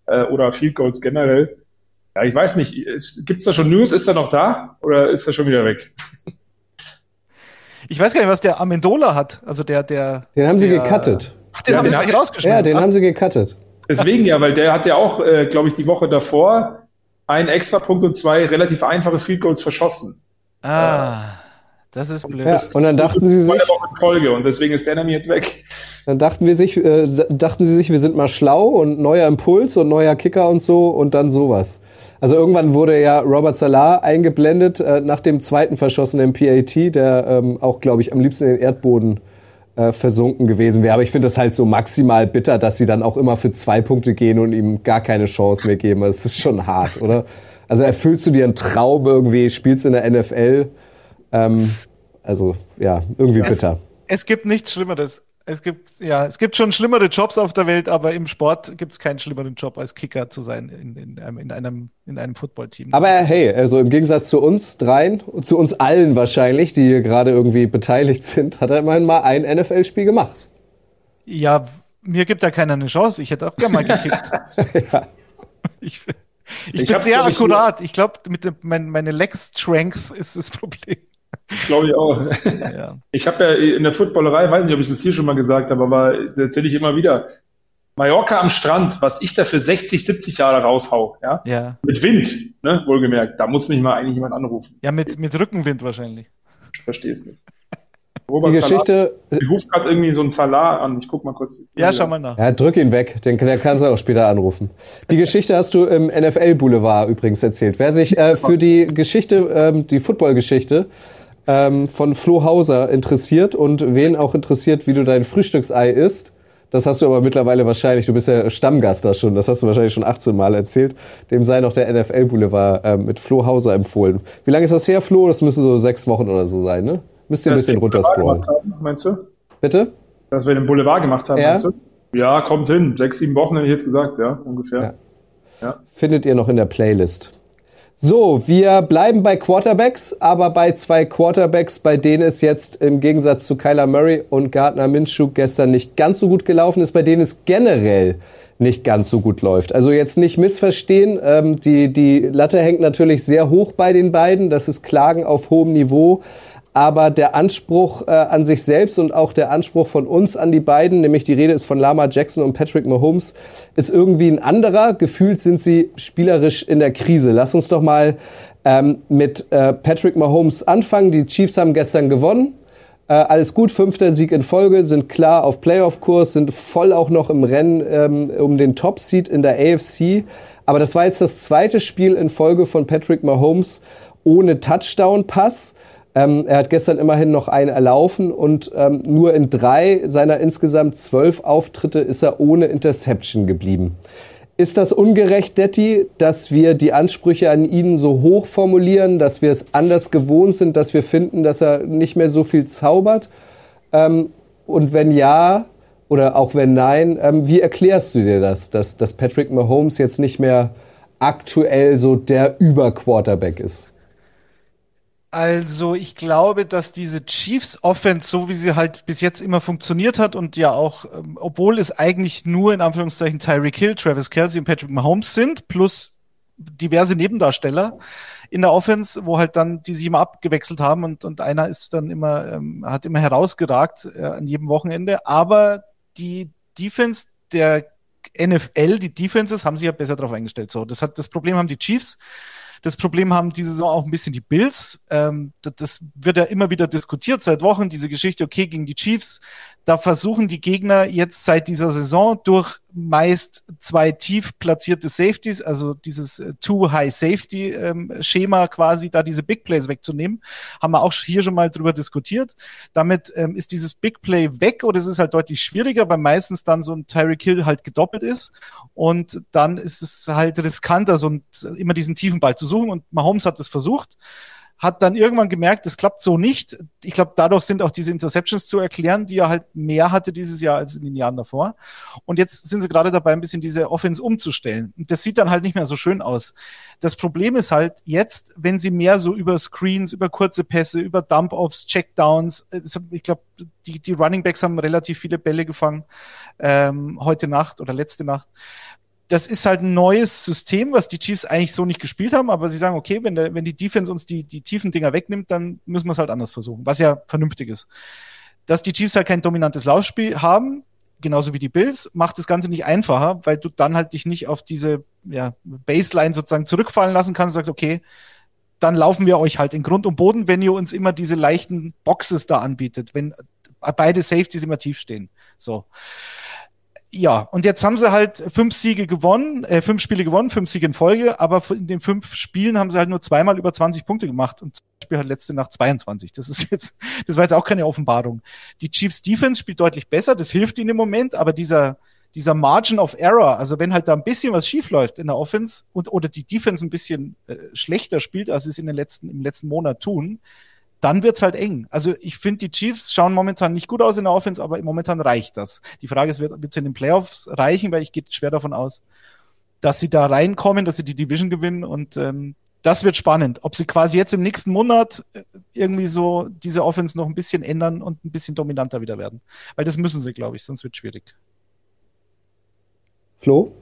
äh, oder Field Goals generell. Ja, ich weiß nicht, gibt es da schon News? Ist er noch da oder ist er schon wieder weg? Ich weiß gar nicht, was der Amendola hat. Also der, der. Den haben der, sie gecuttet. Ach, den Ja, haben den sie gleich rausgeschmissen. Ja, den Ach, haben sie gecuttet. Deswegen ja, weil der hat ja auch, äh, glaube ich, die Woche davor einen Extrapunkt und zwei relativ einfache Field Goals verschossen. Ah, das ist blöd. Ja, und dann dachten sie sich, Folge und deswegen ist der nämlich jetzt weg. dann dachten wir sich, äh, dachten sie sich, wir sind mal schlau und neuer Impuls und neuer Kicker und so und dann sowas. Also irgendwann wurde ja Robert Salah eingeblendet äh, nach dem zweiten verschossenen PAT, der ähm, auch, glaube ich, am liebsten in den Erdboden äh, versunken gewesen wäre. Aber ich finde das halt so maximal bitter, dass sie dann auch immer für zwei Punkte gehen und ihm gar keine Chance mehr geben. Das ist schon hart, oder? Also erfüllst du dir einen Traum irgendwie, spielst in der NFL. Ähm, also ja, irgendwie Es- bitter. Es gibt nichts Schlimmeres. Es gibt, ja, es gibt schon schlimmere Jobs auf der Welt, aber im Sport gibt es keinen schlimmeren Job, als Kicker zu sein in, in, einem, in einem, in einem Footballteam. Aber hey, also im Gegensatz zu uns dreien, zu uns allen wahrscheinlich, die hier gerade irgendwie beteiligt sind, hat er immerhin mal ein NFL-Spiel gemacht. ja, mir gibt da keiner eine Chance. Ich hätte auch gerne mal gekickt. Ich, ich, Ich bin sehr akkurat. Ich glaube, mit dem, mein, meine Leg-Strength ist das Problem. Das glaube ich auch. Ja. Ich habe ja in der Footballerei, weiß nicht, ob ich das hier schon mal gesagt habe, aber das erzähle ich immer wieder. Mallorca am Strand, was ich da für 60, 70 Jahre raushau, ja, ja. mit Wind, ne, wohlgemerkt, da muss mich mal eigentlich jemand anrufen. Ja, mit, mit Rückenwind wahrscheinlich. Ich verstehe es nicht. Die Robert Geschichte, Salah, ich rufe gerade irgendwie so ein Salah an. Ich guck mal kurz. Ja, schau mal nach. ja, drück ihn weg, den, der kann sie auch später anrufen. Die Geschichte hast du im NFL-Boulevard übrigens erzählt. Wer sich äh, für die Geschichte, ähm, die Football-Geschichte ähm, von Flo Hauser interessiert und wen auch interessiert, wie du dein Frühstücksei isst, das hast du aber mittlerweile wahrscheinlich, du bist ja Stammgast da schon, das hast du wahrscheinlich schon 18 Mal erzählt. Dem sei noch der NFL-Boulevard ähm, mit Flo Hauser empfohlen. Wie lange ist das her, Flo? Das müssen so sechs Wochen oder so sein, ne? Müsst ihr ein bisschen Boulevard runterscrollen. haben, Meinst du? Bitte? Dass wir den Boulevard gemacht haben, Ja. meinst du? Ja, kommt hin. Sechs, sieben Wochen hätte ich jetzt gesagt, ja, ungefähr. Ja. findet ihr noch in der Playlist. So, wir bleiben bei Quarterbacks, aber bei zwei Quarterbacks, bei denen es jetzt im Gegensatz zu Kyler Murray und Gardner Minshew gestern nicht ganz so gut gelaufen ist, bei denen es generell nicht ganz so gut läuft. Also jetzt nicht missverstehen, ähm, die, die Latte hängt natürlich sehr hoch bei den beiden, das ist Klagen auf hohem Niveau, aber der Anspruch äh, an sich selbst und auch der Anspruch von uns an die beiden, nämlich die Rede ist von Lama Jackson und Patrick Mahomes, ist irgendwie ein anderer. Gefühlt sind sie spielerisch in der Krise. Lass uns doch mal ähm, mit äh, Patrick Mahomes anfangen. Die Chiefs haben gestern gewonnen. Äh, alles gut, fünfter Sieg in Folge, sind klar auf Playoff-Kurs, sind voll auch noch im Rennen ähm, um den Top-Seed in der AFC. Aber das war jetzt das zweite Spiel in Folge von Patrick Mahomes ohne Touchdown-Pass. Ähm, er hat gestern immerhin noch einen erlaufen und ähm, nur in drei seiner insgesamt zwölf Auftritte ist er ohne Interception geblieben. Ist das ungerecht, Detti, dass wir die Ansprüche an ihn so hoch formulieren, dass wir es anders gewohnt sind, dass wir finden, dass er nicht mehr so viel zaubert? Ähm, und wenn ja, oder auch wenn nein, ähm, wie erklärst du dir das, dass, dass Patrick Mahomes jetzt nicht mehr aktuell so der Überquarterback ist? Also ich glaube, dass diese Chiefs Offense, so wie sie halt bis jetzt immer funktioniert hat und ja auch, ähm, obwohl es eigentlich nur in Anführungszeichen Tyreek Hill, Travis Kelsey und Patrick Mahomes sind, plus diverse Nebendarsteller in der Offense, wo halt dann die sich immer abgewechselt haben und, und einer ist dann immer, ähm, hat immer herausgeragt äh, an jedem Wochenende. Aber die Defense der NFL, die Defenses haben sich ja besser darauf eingestellt. So, das hat das Problem haben die Chiefs. Das Problem haben diese Saison auch ein bisschen die Bills. Ähm, das, das wird ja immer wieder diskutiert seit Wochen, diese Geschichte, okay, gegen die Chiefs. Da versuchen die Gegner jetzt seit dieser Saison durch meist zwei tief platzierte Safeties, also dieses äh, Too High Safety ähm, Schema quasi, da diese Big Plays wegzunehmen. Haben wir auch hier schon mal drüber diskutiert. Damit ähm, ist dieses Big Play weg oder es ist halt deutlich schwieriger, weil meistens dann so ein Tyreek Hill halt gedoppelt ist und dann ist es halt riskanter, so ein, immer diesen tiefen Ball zu suchen und Mahomes hat das versucht hat dann irgendwann gemerkt, es klappt so nicht. Ich glaube, dadurch sind auch diese Interceptions zu erklären, die er halt mehr hatte dieses Jahr als in den Jahren davor. Und jetzt sind sie gerade dabei, ein bisschen diese Offense umzustellen. Und das sieht dann halt nicht mehr so schön aus. Das Problem ist halt jetzt, wenn sie mehr so über Screens, über kurze Pässe, über Dump-Offs, Checkdowns, ich glaube, die, die Running Backs haben relativ viele Bälle gefangen ähm, heute Nacht oder letzte Nacht das ist halt ein neues System, was die Chiefs eigentlich so nicht gespielt haben, aber sie sagen, okay, wenn, der, wenn die Defense uns die, die tiefen Dinger wegnimmt, dann müssen wir es halt anders versuchen, was ja vernünftig ist. Dass die Chiefs halt kein dominantes Laufspiel haben, genauso wie die Bills, macht das Ganze nicht einfacher, weil du dann halt dich nicht auf diese ja, Baseline sozusagen zurückfallen lassen kannst und sagst, okay, dann laufen wir euch halt in Grund und Boden, wenn ihr uns immer diese leichten Boxes da anbietet, wenn beide Safeties immer tief stehen. So ja, und jetzt haben sie halt fünf Siege gewonnen, äh, fünf Spiele gewonnen, fünf Siege in Folge, aber in den fünf Spielen haben sie halt nur zweimal über 20 Punkte gemacht und zum Beispiel halt letzte Nacht 22. Das ist jetzt, das war jetzt auch keine Offenbarung. Die Chiefs Defense spielt deutlich besser, das hilft ihnen im Moment, aber dieser, dieser Margin of Error, also wenn halt da ein bisschen was schief läuft in der Offense und oder die Defense ein bisschen äh, schlechter spielt, als sie es in den letzten, im letzten Monat tun, dann wird's halt eng. Also ich finde, die Chiefs schauen momentan nicht gut aus in der Offense, aber momentan reicht das. Die Frage ist, wird es in den Playoffs reichen, weil ich gehe schwer davon aus, dass sie da reinkommen, dass sie die Division gewinnen und ähm, das wird spannend. Ob sie quasi jetzt im nächsten Monat äh, irgendwie so diese Offense noch ein bisschen ändern und ein bisschen dominanter wieder werden. Weil das müssen sie, glaube ich, sonst wird schwierig. Flo?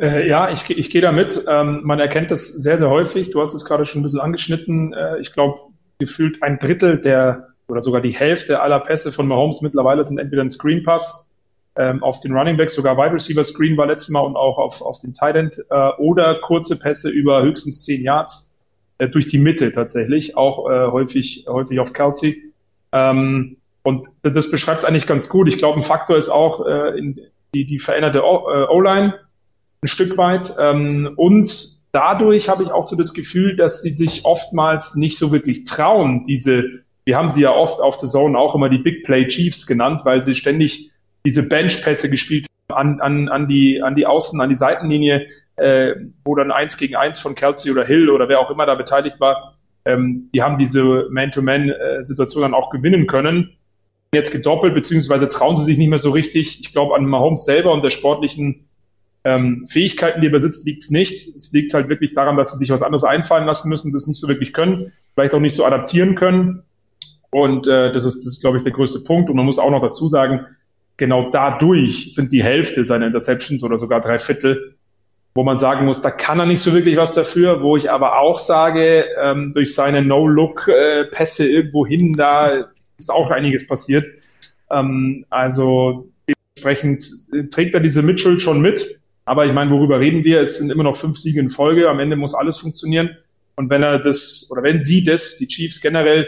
Äh, ja, ich, ich gehe damit. Ähm, man erkennt das sehr, sehr häufig. Du hast es gerade schon ein bisschen angeschnitten. Äh, ich glaube, gefühlt ein Drittel der oder sogar die Hälfte aller Pässe von Mahomes mittlerweile sind entweder ein Screen Pass ähm, auf den Running Back, sogar Wide Receiver Screen war letztes Mal und auch auf, auf den Tight End äh, oder kurze Pässe über höchstens zehn Yards äh, durch die Mitte tatsächlich, auch äh, häufig häufig auf Kelsey. Ähm, und das beschreibt es eigentlich ganz gut. Ich glaube, ein Faktor ist auch äh, in die, die veränderte äh, O-Line ein Stück weit ähm, und dadurch habe ich auch so das Gefühl, dass sie sich oftmals nicht so wirklich trauen, diese, wir haben sie ja oft auf der Zone auch immer die Big Play Chiefs genannt, weil sie ständig diese Benchpässe gespielt haben an, an, an, die, an die Außen, an die Seitenlinie, äh, wo dann eins gegen eins von Kelsey oder Hill oder wer auch immer da beteiligt war, ähm, die haben diese Man-to-Man-Situation dann auch gewinnen können. Jetzt gedoppelt, beziehungsweise trauen sie sich nicht mehr so richtig. Ich glaube, an Mahomes selber und der sportlichen ähm, Fähigkeiten, die er besitzt, liegt es nicht. Es liegt halt wirklich daran, dass sie sich was anderes einfallen lassen müssen, das nicht so wirklich können, vielleicht auch nicht so adaptieren können. Und äh, das ist, das ist, glaube ich, der größte Punkt. Und man muss auch noch dazu sagen, genau dadurch sind die Hälfte seiner Interceptions oder sogar drei Viertel wo man sagen muss, da kann er nicht so wirklich was dafür, wo ich aber auch sage, ähm, durch seine No-Look-Pässe irgendwo hin, da ist auch einiges passiert. Ähm, also dementsprechend trägt er diese Mitschuld schon mit. Aber ich meine, worüber reden wir? Es sind immer noch fünf Siege in Folge. Am Ende muss alles funktionieren. Und wenn er das, oder wenn sie das, die Chiefs generell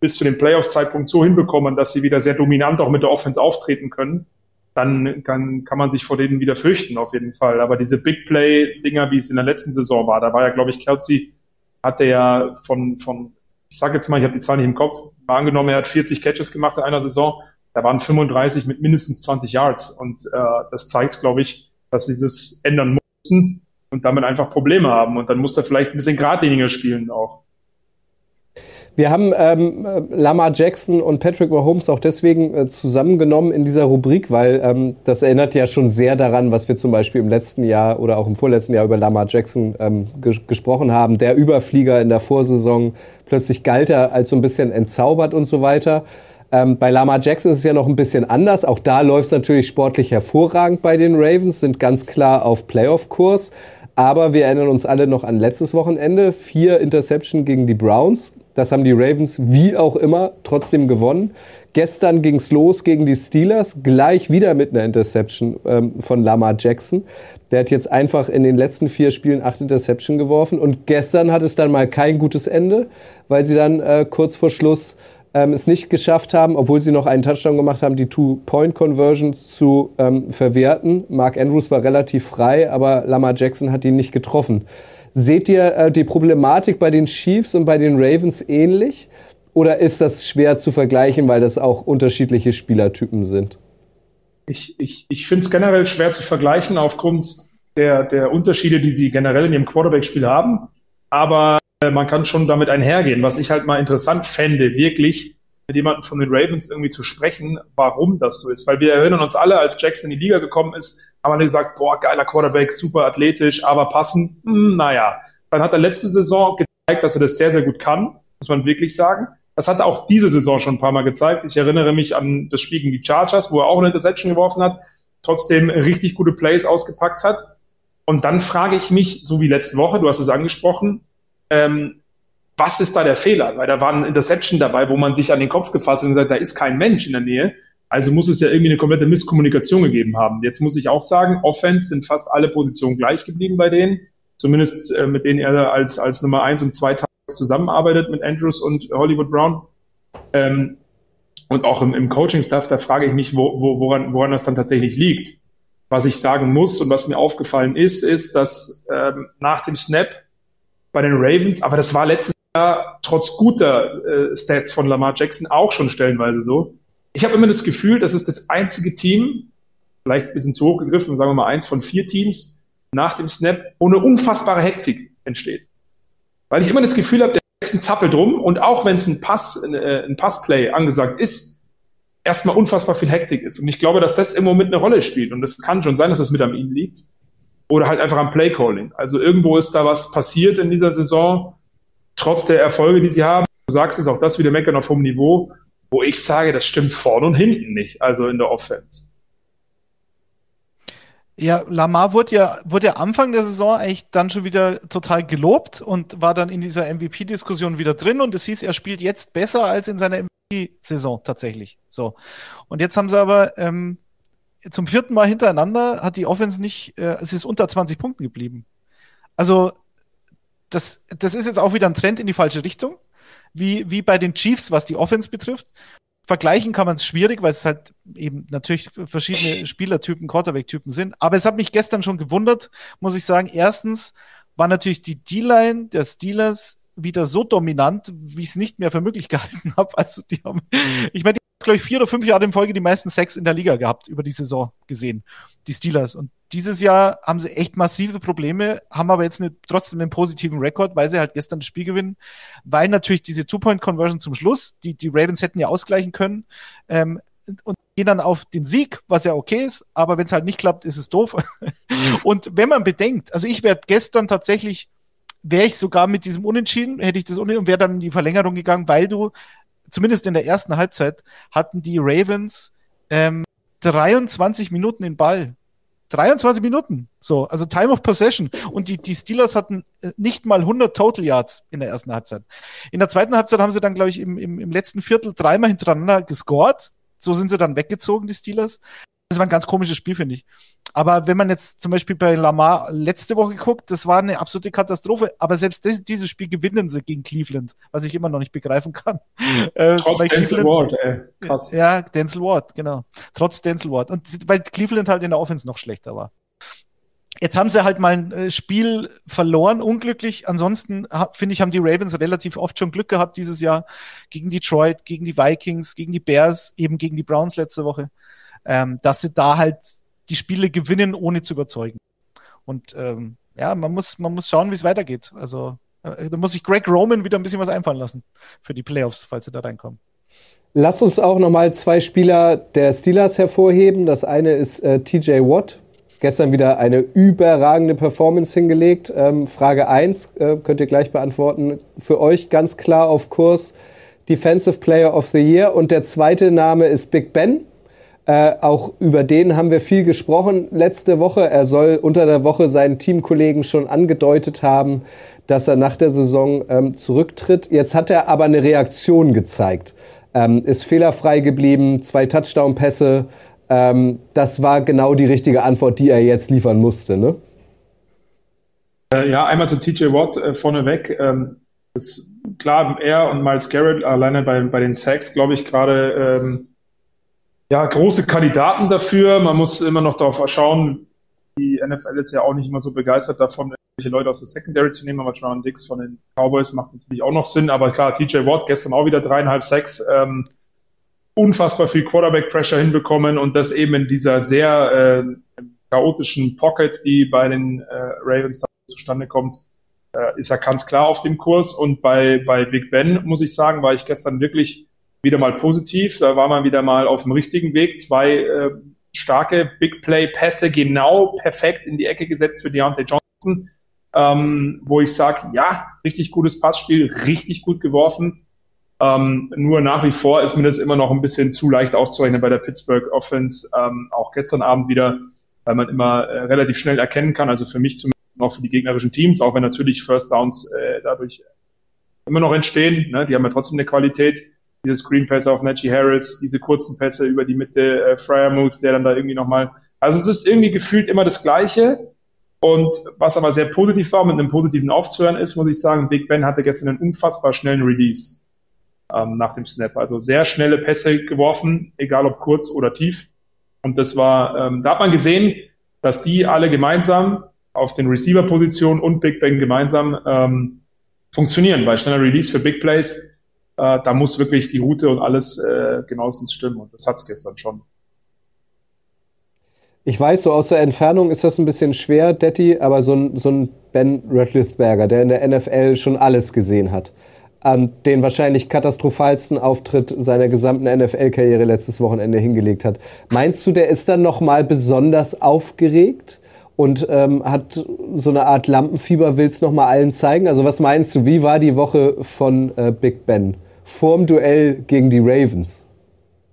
bis zu dem Playoffs-Zeitpunkt so hinbekommen, dass sie wieder sehr dominant auch mit der Offense auftreten können, dann kann, kann man sich vor denen wieder fürchten, auf jeden Fall. Aber diese Big Play-Dinger, wie es in der letzten Saison war, da war ja, glaube ich, Kelsey, hatte ja von, von, ich sage jetzt mal, ich habe die Zahl nicht im Kopf, mal angenommen, er hat 40 Catches gemacht in einer Saison, da waren 35 mit mindestens 20 Yards. Und äh, das zeigt, glaube ich, dass sie das ändern mussten und damit einfach Probleme haben. Und dann muss er vielleicht ein bisschen geradliniger spielen auch. Wir haben ähm, Lamar Jackson und Patrick Mahomes auch deswegen äh, zusammengenommen in dieser Rubrik, weil ähm, das erinnert ja schon sehr daran, was wir zum Beispiel im letzten Jahr oder auch im vorletzten Jahr über Lamar Jackson ähm, ges gesprochen haben. Der Überflieger in der Vorsaison, plötzlich galt er als so ein bisschen entzaubert und so weiter. Ähm, bei Lamar Jackson ist es ja noch ein bisschen anders. Auch da läuft es natürlich sportlich hervorragend bei den Ravens, sind ganz klar auf Playoff-Kurs. Aber wir erinnern uns alle noch an letztes Wochenende. Vier Interception gegen die Browns. Das haben die Ravens wie auch immer trotzdem gewonnen. Gestern ging es los gegen die Steelers, gleich wieder mit einer Interception ähm, von Lamar Jackson. Der hat jetzt einfach in den letzten vier Spielen acht Interception geworfen. Und gestern hat es dann mal kein gutes Ende, weil sie dann äh, kurz vor Schluss ähm, es nicht geschafft haben, obwohl sie noch einen Touchdown gemacht haben, die Two-Point-Conversion zu ähm, verwerten. Mark Andrews war relativ frei, aber Lamar Jackson hat ihn nicht getroffen. Seht ihr äh, die Problematik bei den Chiefs und bei den Ravens ähnlich? Oder ist das schwer zu vergleichen, weil das auch unterschiedliche Spielertypen sind? Ich, ich, ich finde es generell schwer zu vergleichen aufgrund der, der Unterschiede, die sie generell in ihrem Quarterback-Spiel haben. Aber man kann schon damit einhergehen. Was ich halt mal interessant fände, wirklich mit jemandem von den Ravens irgendwie zu sprechen, warum das so ist. Weil wir erinnern uns alle, als Jackson in die Liga gekommen ist, haben wir gesagt, boah, geiler Quarterback, super athletisch, aber passen, hm, naja. Dann hat er letzte Saison gezeigt, dass er das sehr, sehr gut kann, muss man wirklich sagen. Das hat er auch diese Saison schon ein paar Mal gezeigt. Ich erinnere mich an das Spiel gegen die Chargers, wo er auch eine Interception geworfen hat, trotzdem richtig gute Plays ausgepackt hat. Und dann frage ich mich, so wie letzte Woche, du hast es angesprochen, ähm, was ist da der Fehler? Weil da war ein Interception dabei, wo man sich an den Kopf gefasst hat und gesagt, da ist kein Mensch in der Nähe. Also muss es ja irgendwie eine komplette Misskommunikation gegeben haben. Jetzt muss ich auch sagen, Offense sind fast alle Positionen gleich geblieben bei denen. Zumindest äh, mit denen er als, als Nummer eins und zwei zusammenarbeitet mit Andrews und Hollywood Brown. Ähm, und auch im, im Coaching-Staff, da frage ich mich, wo, wo, woran, woran das dann tatsächlich liegt. Was ich sagen muss und was mir aufgefallen ist, ist, dass ähm, nach dem Snap bei den Ravens, aber das war letztes Jahr trotz guter äh, Stats von Lamar Jackson auch schon stellenweise so. Ich habe immer das Gefühl, das ist das einzige Team, vielleicht ein bisschen zu hoch gegriffen, sagen wir mal eins von vier Teams, nach dem Snap, wo eine unfassbare Hektik entsteht. Weil ich immer das Gefühl habe, der Jackson zappelt rum und auch wenn es ein Pass, äh, ein Passplay angesagt ist, erstmal unfassbar viel Hektik ist. Und ich glaube, dass das im Moment eine Rolle spielt. Und es kann schon sein, dass das mit an ihm liegt oder halt einfach am Playcalling. Also irgendwo ist da was passiert in dieser Saison, trotz der Erfolge, die sie haben. Du sagst es auch das wieder meckern auf hohem Niveau, wo ich sage, das stimmt vorne und hinten nicht, also in der Offense. Ja, Lamar wurde ja, wurde ja Anfang der Saison eigentlich dann schon wieder total gelobt und war dann in dieser MVP-Diskussion wieder drin und es hieß, er spielt jetzt besser als in seiner MVP-Saison tatsächlich. So. Und jetzt haben sie aber ähm, zum vierten Mal hintereinander hat die Offense nicht, äh, es ist unter 20 Punkten geblieben. Also, das, das ist jetzt auch wieder ein Trend in die falsche Richtung, wie, wie bei den Chiefs, was die Offense betrifft. Vergleichen kann man es schwierig, weil es halt eben natürlich verschiedene Spielertypen, Quarterback-Typen sind. Aber es hat mich gestern schon gewundert, muss ich sagen. Erstens war natürlich die D-Line der Steelers wieder so dominant, wie ich es nicht mehr für möglich gehalten habe. Also die haben, ich meine, glaube ich, vier oder fünf Jahre in Folge die meisten Sex in der Liga gehabt, über die Saison gesehen, die Steelers. Und dieses Jahr haben sie echt massive Probleme, haben aber jetzt eine, trotzdem einen positiven Rekord, weil sie halt gestern das Spiel gewinnen, weil natürlich diese Two-Point-Conversion zum Schluss, die, die Ravens hätten ja ausgleichen können, ähm, und gehen dann auf den Sieg, was ja okay ist, aber wenn es halt nicht klappt, ist es doof. und wenn man bedenkt, also ich wäre gestern tatsächlich, wäre ich sogar mit diesem Unentschieden, hätte ich das Unentschieden und wäre dann in die Verlängerung gegangen, weil du zumindest in der ersten Halbzeit, hatten die Ravens ähm, 23 Minuten den Ball. 23 Minuten. So, also Time of Possession. Und die, die Steelers hatten äh, nicht mal 100 Total Yards in der ersten Halbzeit. In der zweiten Halbzeit haben sie dann, glaube ich, im, im, im letzten Viertel dreimal hintereinander gescored. So sind sie dann weggezogen, die Steelers. Das war ein ganz komisches Spiel, finde ich. Aber wenn man jetzt zum Beispiel bei Lamar letzte Woche guckt, das war eine absolute Katastrophe. Aber selbst das, dieses Spiel gewinnen sie gegen Cleveland, was ich immer noch nicht begreifen kann. Äh, Trotz Denzel Ward, ey. Krass. Ja, Denzel Ward, genau. Trotz Denzel Ward. Und weil Cleveland halt in der Offense noch schlechter war. Jetzt haben sie halt mal ein äh, Spiel verloren, unglücklich. Ansonsten finde ich, haben die Ravens relativ oft schon Glück gehabt dieses Jahr gegen Detroit, gegen die Vikings, gegen die Bears, eben gegen die Browns letzte Woche ähm, dass sie da halt die Spiele gewinnen, ohne zu überzeugen. Und ähm, ja, man muss, man muss schauen, wie es weitergeht. Also äh, da muss sich Greg Roman wieder ein bisschen was einfallen lassen für die Playoffs, falls sie da reinkommen. Lass uns auch nochmal zwei Spieler der Steelers hervorheben. Das eine ist äh, TJ Watt. Gestern wieder eine überragende Performance hingelegt. Ähm, Frage 1 äh, könnt ihr gleich beantworten. Für euch ganz klar auf Kurs Defensive Player of the Year. Und der zweite Name ist Big Ben. Äh, auch über den haben wir viel gesprochen letzte Woche. Er soll unter der Woche seinen Teamkollegen schon angedeutet haben, dass er nach der Saison ähm, zurücktritt. Jetzt hat er aber eine Reaktion gezeigt. Ähm, ist fehlerfrei geblieben, zwei Touchdown-Pässe. Ähm, das war genau die richtige Antwort, die er jetzt liefern musste, ne? Äh, ja, einmal zu TJ Watt äh, vorneweg. Ähm, ist klar, er und Miles Garrett alleine bei, bei den Sacks, glaube ich, gerade ähm, ja, große Kandidaten dafür. Man muss immer noch darauf schauen, die NFL ist ja auch nicht immer so begeistert davon, irgendwelche Leute aus der Secondary zu nehmen, aber John Dix von den Cowboys macht natürlich auch noch Sinn. Aber klar, TJ Watt gestern auch wieder dreieinhalb Sacks, ähm, unfassbar viel Quarterback-Pressure hinbekommen und das eben in dieser sehr äh, chaotischen Pocket, die bei den äh, Ravens da zustande kommt, äh, ist er ganz klar auf dem Kurs. Und bei, bei Big Ben, muss ich sagen, war ich gestern wirklich wieder mal positiv. Da war man wieder mal auf dem richtigen Weg. Zwei äh, starke Big Play Pässe genau perfekt in die Ecke gesetzt für Deontay Johnson, ähm, wo ich sage, ja, richtig gutes Passspiel, richtig gut geworfen. Ähm, nur nach wie vor ist mir das immer noch ein bisschen zu leicht auszurechnen bei der Pittsburgh Offense. Ähm, auch gestern Abend wieder, weil man immer äh, relativ schnell erkennen kann, also für mich zumindest auch für die gegnerischen Teams, auch wenn natürlich First Downs äh, dadurch immer noch entstehen. Ne? Die haben ja trotzdem eine Qualität diese Screen Pässe auf Najee Harris, diese kurzen Pässe über die Mitte, äh, Fryermuth, der dann da irgendwie nochmal, also es ist irgendwie gefühlt immer das Gleiche. Und was aber sehr positiv war, mit einem positiven Aufzuhören ist, muss ich sagen, Big Ben hatte gestern einen unfassbar schnellen Release ähm, nach dem Snap. Also sehr schnelle Pässe geworfen, egal ob kurz oder tief. Und das war, ähm, da hat man gesehen, dass die alle gemeinsam auf den Receiver-Positionen und Big Ben gemeinsam ähm, funktionieren, weil schneller Release für Big Plays äh, da muss wirklich die Route und alles äh, genauestens stimmen. Und das hat es gestern schon. Ich weiß, so aus der Entfernung ist das ein bisschen schwer, Detti, aber so ein, so ein Ben Roethlisberger, der in der NFL schon alles gesehen hat, ähm, den wahrscheinlich katastrophalsten Auftritt seiner gesamten NFL-Karriere letztes Wochenende hingelegt hat. Meinst du, der ist dann noch mal besonders aufgeregt? Und ähm, hat so eine Art Lampenfieber, will es nochmal allen zeigen. Also was meinst du, wie war die Woche von äh, Big Ben vorm Duell gegen die Ravens?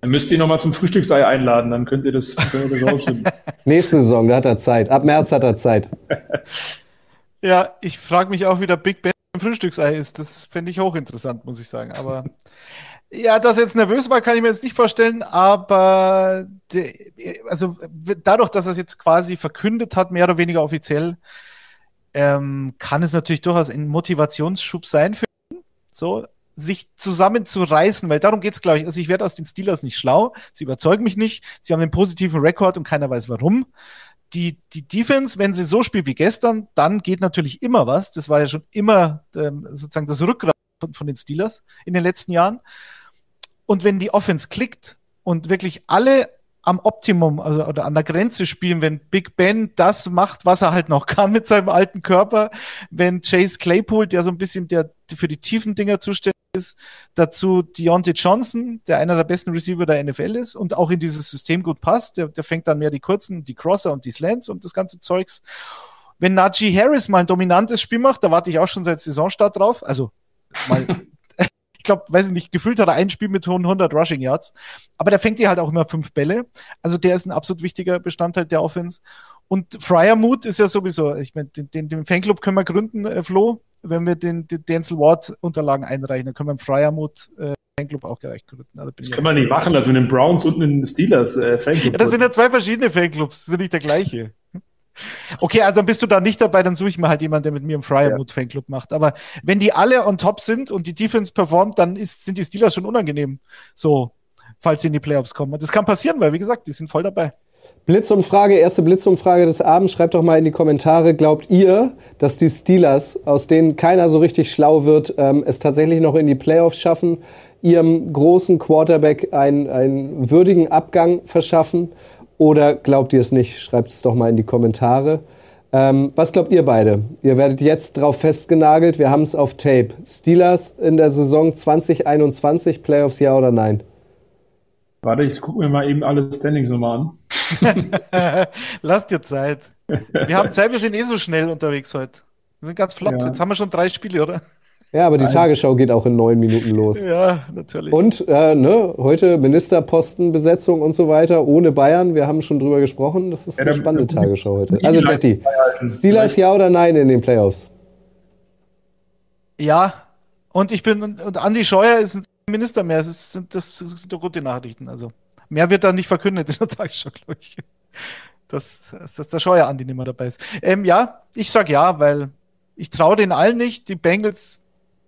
Dann müsst ihr nochmal zum Frühstücksei einladen, dann könnt ihr das, könnt ihr das rausfinden. Nächste Saison, da hat er Zeit. Ab März hat er Zeit. ja, ich frage mich auch, wie der Big Ben im Frühstücksei ist. Das fände ich hochinteressant, muss ich sagen. Aber ja, dass er jetzt nervös war, kann ich mir jetzt nicht vorstellen, aber de, also dadurch, dass er es jetzt quasi verkündet hat, mehr oder weniger offiziell, ähm, kann es natürlich durchaus ein Motivationsschub sein für ihn, so sich zusammenzureißen, weil darum geht's, glaube ich. Also ich werde aus den Steelers nicht schlau, sie überzeugen mich nicht, sie haben einen positiven Rekord und keiner weiß warum. Die, die Defense, wenn sie so spielt wie gestern, dann geht natürlich immer was. Das war ja schon immer ähm, sozusagen das Rückgrat von, von den Steelers in den letzten Jahren. Und wenn die Offense klickt und wirklich alle am Optimum also, oder an der Grenze spielen, wenn Big Ben das macht, was er halt noch kann mit seinem alten Körper, wenn Chase Claypool, der so ein bisschen der für die tiefen Dinger zuständig ist, dazu Deontay Johnson, der einer der besten Receiver der NFL ist und auch in dieses System gut passt, der, der fängt dann mehr die kurzen, die Crosser und die Slants und das ganze Zeugs. Wenn Najee Harris mal ein dominantes Spiel macht, da warte ich auch schon seit Saisonstart drauf, also mal ich glaube, weiß ich nicht, gefühlt hat er ein Spiel mit 100 Rushing Yards. Aber der fängt dir halt auch immer fünf Bälle. Also der ist ein absolut wichtiger Bestandteil der Offense. Und Fryermood ist ja sowieso, ich meine, den, den, den Fanclub können wir gründen, äh, Flo, wenn wir den, den Denzel Ward Unterlagen einreichen, dann können wir im Fryermood äh, Fanclub auch gerecht gründen. Also das können wir nicht machen, also in den Browns und in den Steelers äh, Fanclub. Ja, das sind ja zwei verschiedene Fanclubs, das sind nicht der gleiche. Okay, also dann bist du da nicht dabei, dann suche ich mir halt jemanden, der mit mir im Fryermood Fanclub macht. Aber wenn die alle on top sind und die Defense performt, dann ist, sind die Steelers schon unangenehm. So, falls sie in die Playoffs kommen. Und das kann passieren, weil, wie gesagt, die sind voll dabei. Blitzumfrage, erste Blitzumfrage des Abends. Schreibt doch mal in die Kommentare, glaubt ihr, dass die Steelers, aus denen keiner so richtig schlau wird, ähm, es tatsächlich noch in die Playoffs schaffen, ihrem großen Quarterback einen, einen würdigen Abgang verschaffen? Oder glaubt ihr es nicht? Schreibt es doch mal in die Kommentare. Ähm, was glaubt ihr beide? Ihr werdet jetzt drauf festgenagelt. Wir haben es auf Tape. Steelers in der Saison 2021, Playoffs ja oder nein? Warte, ich gucke mir mal eben alle Standings nochmal an. Lass dir Zeit. Wir haben Zeit, wir sind eh so schnell unterwegs heute. Wir sind ganz flott. Ja. Jetzt haben wir schon drei Spiele, oder? Ja, aber die Nein. Tagesschau geht auch in neun Minuten los. Ja, natürlich. Und äh, ne, heute Ministerpostenbesetzung und so weiter ohne Bayern. Wir haben schon drüber gesprochen. Das ist ja, eine spannende Tagesschau heute. Also, Detti, Steelers ja oder nein in den Playoffs? Ja. Und ich bin, und Andi Scheuer ist Minister mehr. Das sind, das sind doch gute Nachrichten. Also mehr wird da nicht verkündet in der Tagesschau, glaube ich. Dass, dass der Scheuer Andi nicht mehr dabei ist. Ähm, ja, ich sag ja, weil ich traue den allen nicht. Die Bengals,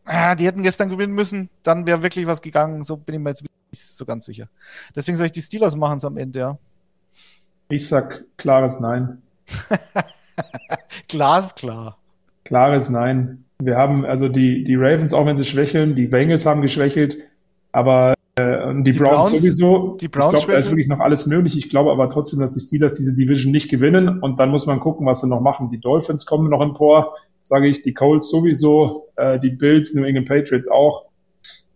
ah, die hätten gestern gewinnen müssen. Dann wäre wirklich was gegangen. So bin ich mir jetzt nicht so ganz sicher. Deswegen sage ich, die Steelers machen es am Ende, ja. Ich sag klares Nein. Glasklar. Klares Nein. Wir haben also die, die Ravens, auch wenn sie schwächeln, die Bengals haben geschwächelt, aber äh, die, die Browns, Browns, sowieso. Die Browns ich glaube, da ist wirklich noch alles möglich. Ich glaube aber trotzdem, dass die Steelers diese Division nicht gewinnen und dann muss man gucken, was sie noch machen. Die Dolphins kommen noch empor, sage ich, die Colts sowieso, äh, die Bills, New England Patriots auch.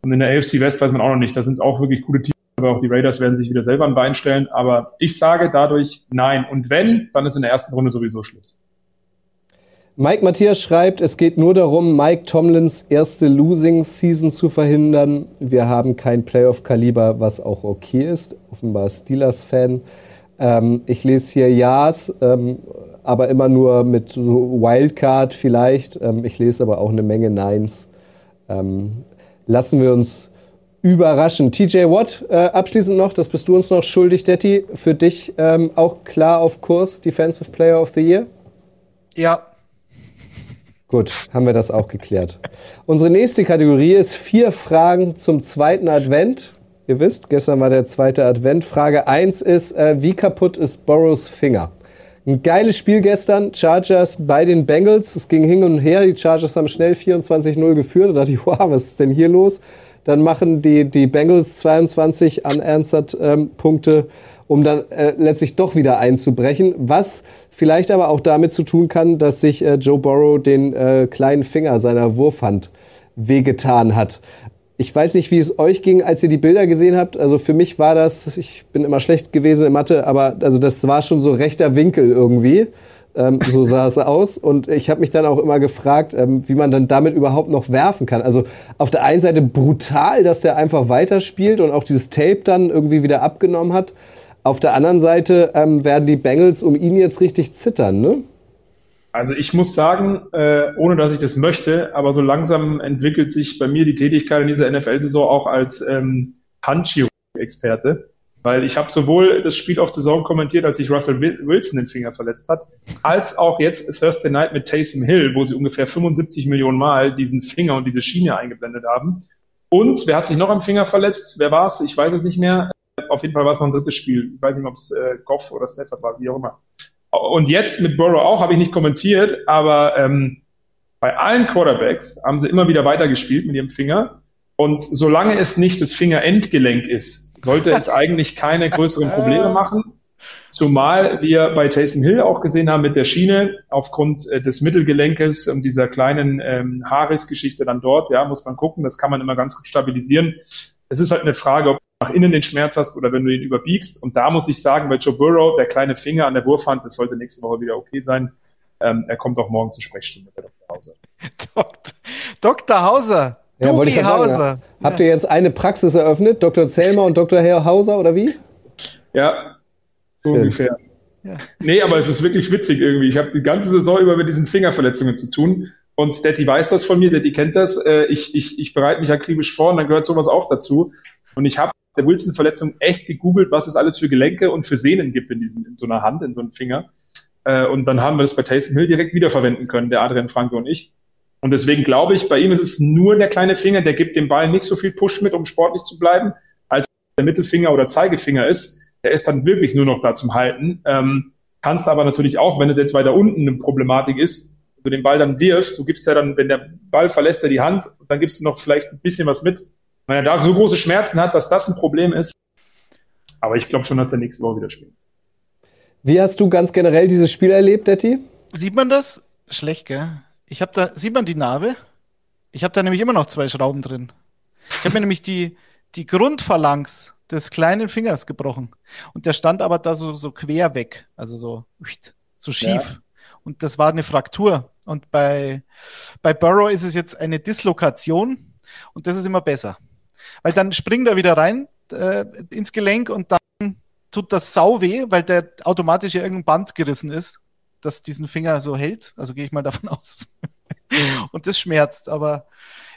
Und in der AFC West weiß man auch noch nicht. Da sind auch wirklich gute Teams, aber auch die Raiders werden sich wieder selber ein Bein stellen. Aber ich sage dadurch nein. Und wenn, dann ist in der ersten Runde sowieso Schluss. Mike Matthias schreibt, es geht nur darum, Mike Tomlins erste Losing Season zu verhindern. Wir haben kein Playoff-Kaliber, was auch okay ist. Offenbar Steelers-Fan. Ähm, ich lese hier Ja's, ähm, aber immer nur mit so Wildcard vielleicht. Ähm, ich lese aber auch eine Menge Nines. Ähm, lassen wir uns überraschen. TJ Watt, äh, abschließend noch, das bist du uns noch schuldig, Detti. Für dich ähm, auch klar auf Kurs, Defensive Player of the Year? Ja, Gut, haben wir das auch geklärt. Unsere nächste Kategorie ist vier Fragen zum zweiten Advent. Ihr wisst, gestern war der zweite Advent. Frage 1 ist, äh, wie kaputt ist Burrows Finger? Ein geiles Spiel gestern, Chargers bei den Bengals. Es ging hin und her, die Chargers haben schnell 24-0 geführt. Da dachte ich, wow, was ist denn hier los? Dann machen die, die Bengals 22 unanswered ähm, Punkte um dann äh, letztlich doch wieder einzubrechen. Was vielleicht aber auch damit zu tun kann, dass sich äh, Joe Burrow den äh, kleinen Finger seiner Wurfhand wehgetan hat. Ich weiß nicht, wie es euch ging, als ihr die Bilder gesehen habt. Also für mich war das, ich bin immer schlecht gewesen in Mathe, aber also das war schon so rechter Winkel irgendwie. Ähm, so sah es aus. Und ich habe mich dann auch immer gefragt, ähm, wie man dann damit überhaupt noch werfen kann. Also auf der einen Seite brutal, dass der einfach weiterspielt und auch dieses Tape dann irgendwie wieder abgenommen hat. Auf der anderen Seite ähm, werden die Bengals um ihn jetzt richtig zittern, ne? Also ich muss sagen, äh, ohne dass ich das möchte, aber so langsam entwickelt sich bei mir die Tätigkeit in dieser NFL-Saison auch als ähm, Handchirurg-Experte, weil ich habe sowohl das Spiel auf The Zone kommentiert, als sich Russell Wilson den Finger verletzt hat, als auch jetzt Thursday Night mit Taysom Hill, wo sie ungefähr 75 Millionen Mal diesen Finger und diese Schiene eingeblendet haben. Und wer hat sich noch am Finger verletzt? Wer war es? Ich weiß es nicht mehr auf jeden Fall war es noch ein drittes Spiel. Ich weiß nicht, ob es äh, Goff oder Stafford war, wie auch immer. Und jetzt mit Burrow auch, habe ich nicht kommentiert, aber ähm, bei allen Quarterbacks haben sie immer wieder weitergespielt mit ihrem Finger. Und solange es nicht das Fingerendgelenk ist, sollte es eigentlich keine größeren Probleme machen. Zumal wir bei Taysom Hill auch gesehen haben mit der Schiene aufgrund äh, des Mittelgelenkes und dieser kleinen ähm, Haaresgeschichte dann dort, ja, muss man gucken, das kann man immer ganz gut stabilisieren. Es ist halt eine Frage, ob nach innen den Schmerz hast oder wenn du ihn überbiegst. Und da muss ich sagen, bei Joe Burrow, der kleine Finger an der Wurfhand, das sollte nächste Woche wieder okay sein. Ähm, er kommt auch morgen zur Sprechstunde bei Dr. Hauser. Dr. Hauser. Ja, wollte ich Hauser. Sagen, habt ihr jetzt eine Praxis eröffnet, Dr. Zellmer und Dr. Herr Hauser oder wie? Ja, so ungefähr. Ja. Nee, aber es ist wirklich witzig irgendwie. Ich habe die ganze Saison über mit diesen Fingerverletzungen zu tun. Und Daddy weiß das von mir, Daddy kennt das. Äh, ich, ich, ich bereite mich akribisch vor und dann gehört sowas auch dazu. Und ich habe der Wilson-Verletzung echt gegoogelt, was es alles für Gelenke und für Sehnen gibt in, diesem, in so einer Hand, in so einem Finger. Äh, und dann haben wir das bei Taysom Hill direkt wiederverwenden können, der Adrian Franke und ich. Und deswegen glaube ich, bei ihm ist es nur der kleine Finger, der gibt dem Ball nicht so viel Push mit, um sportlich zu bleiben, als der Mittelfinger oder Zeigefinger ist. Der ist dann wirklich nur noch da zum Halten. Ähm, kannst aber natürlich auch, wenn es jetzt weiter unten eine Problematik ist, du den Ball dann wirfst, du gibst ja dann, wenn der Ball verlässt er die Hand, dann gibst du noch vielleicht ein bisschen was mit. Wenn er da so große Schmerzen hat, dass das ein Problem ist. Aber ich glaube schon, dass der nächste Woche wieder spielt. Wie hast du ganz generell dieses Spiel erlebt, Detti? Sieht man das? Schlecht, gell? Ich habe da, sieht man die Narbe? Ich habe da nämlich immer noch zwei Schrauben drin. Ich habe mir nämlich die, die Grundphalanx des kleinen Fingers gebrochen. Und der stand aber da so, so quer weg. Also so, so schief. Ja. Und das war eine Fraktur. Und bei, bei Burrow ist es jetzt eine Dislokation. Und das ist immer besser. Weil dann springt er wieder rein äh, ins Gelenk und dann tut das sau weh, weil der automatisch ja irgendein Band gerissen ist, das diesen Finger so hält. Also gehe ich mal davon aus. und das schmerzt, aber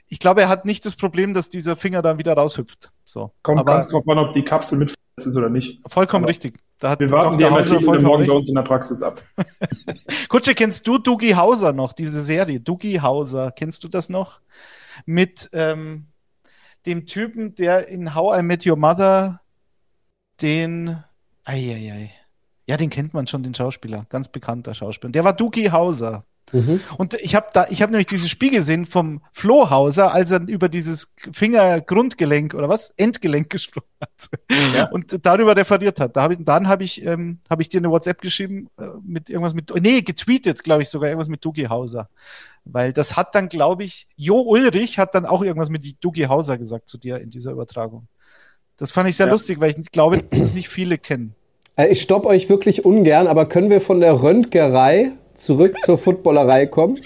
ich glaube, er hat nicht das Problem, dass dieser Finger dann wieder raushüpft. So. Kommt aber ganz drauf an, ob die Kapsel mit ist oder nicht. Vollkommen aber richtig. Wir warten Dr. die MRT morgen bei uns in der Praxis ab. Kutsche, kennst du Dougie Hauser noch, diese Serie? Dougie Hauser, kennst du das noch? Mit ähm, dem Typen, der in How I Met Your Mother den. Eieiei. Ja, den kennt man schon, den Schauspieler. Ganz bekannter Schauspieler. Der war Duki Hauser. Mhm. Und ich habe da, ich habe nämlich dieses Spiel gesehen vom Flo Hauser, als er über dieses Fingergrundgelenk oder was Endgelenk gesprochen hat ja. und darüber referiert hat. Da hab ich, dann habe ich, ähm, habe ich dir eine WhatsApp geschrieben äh, mit irgendwas mit, nee, getweetet, glaube ich sogar irgendwas mit Dugi Hauser, weil das hat dann, glaube ich, Jo Ulrich hat dann auch irgendwas mit Dugi Hauser gesagt zu dir in dieser Übertragung. Das fand ich sehr ja. lustig, weil ich glaube, dass nicht viele kennen. Äh, ich stopp euch wirklich ungern, aber können wir von der Röntgerei zurück zur Footballerei kommen?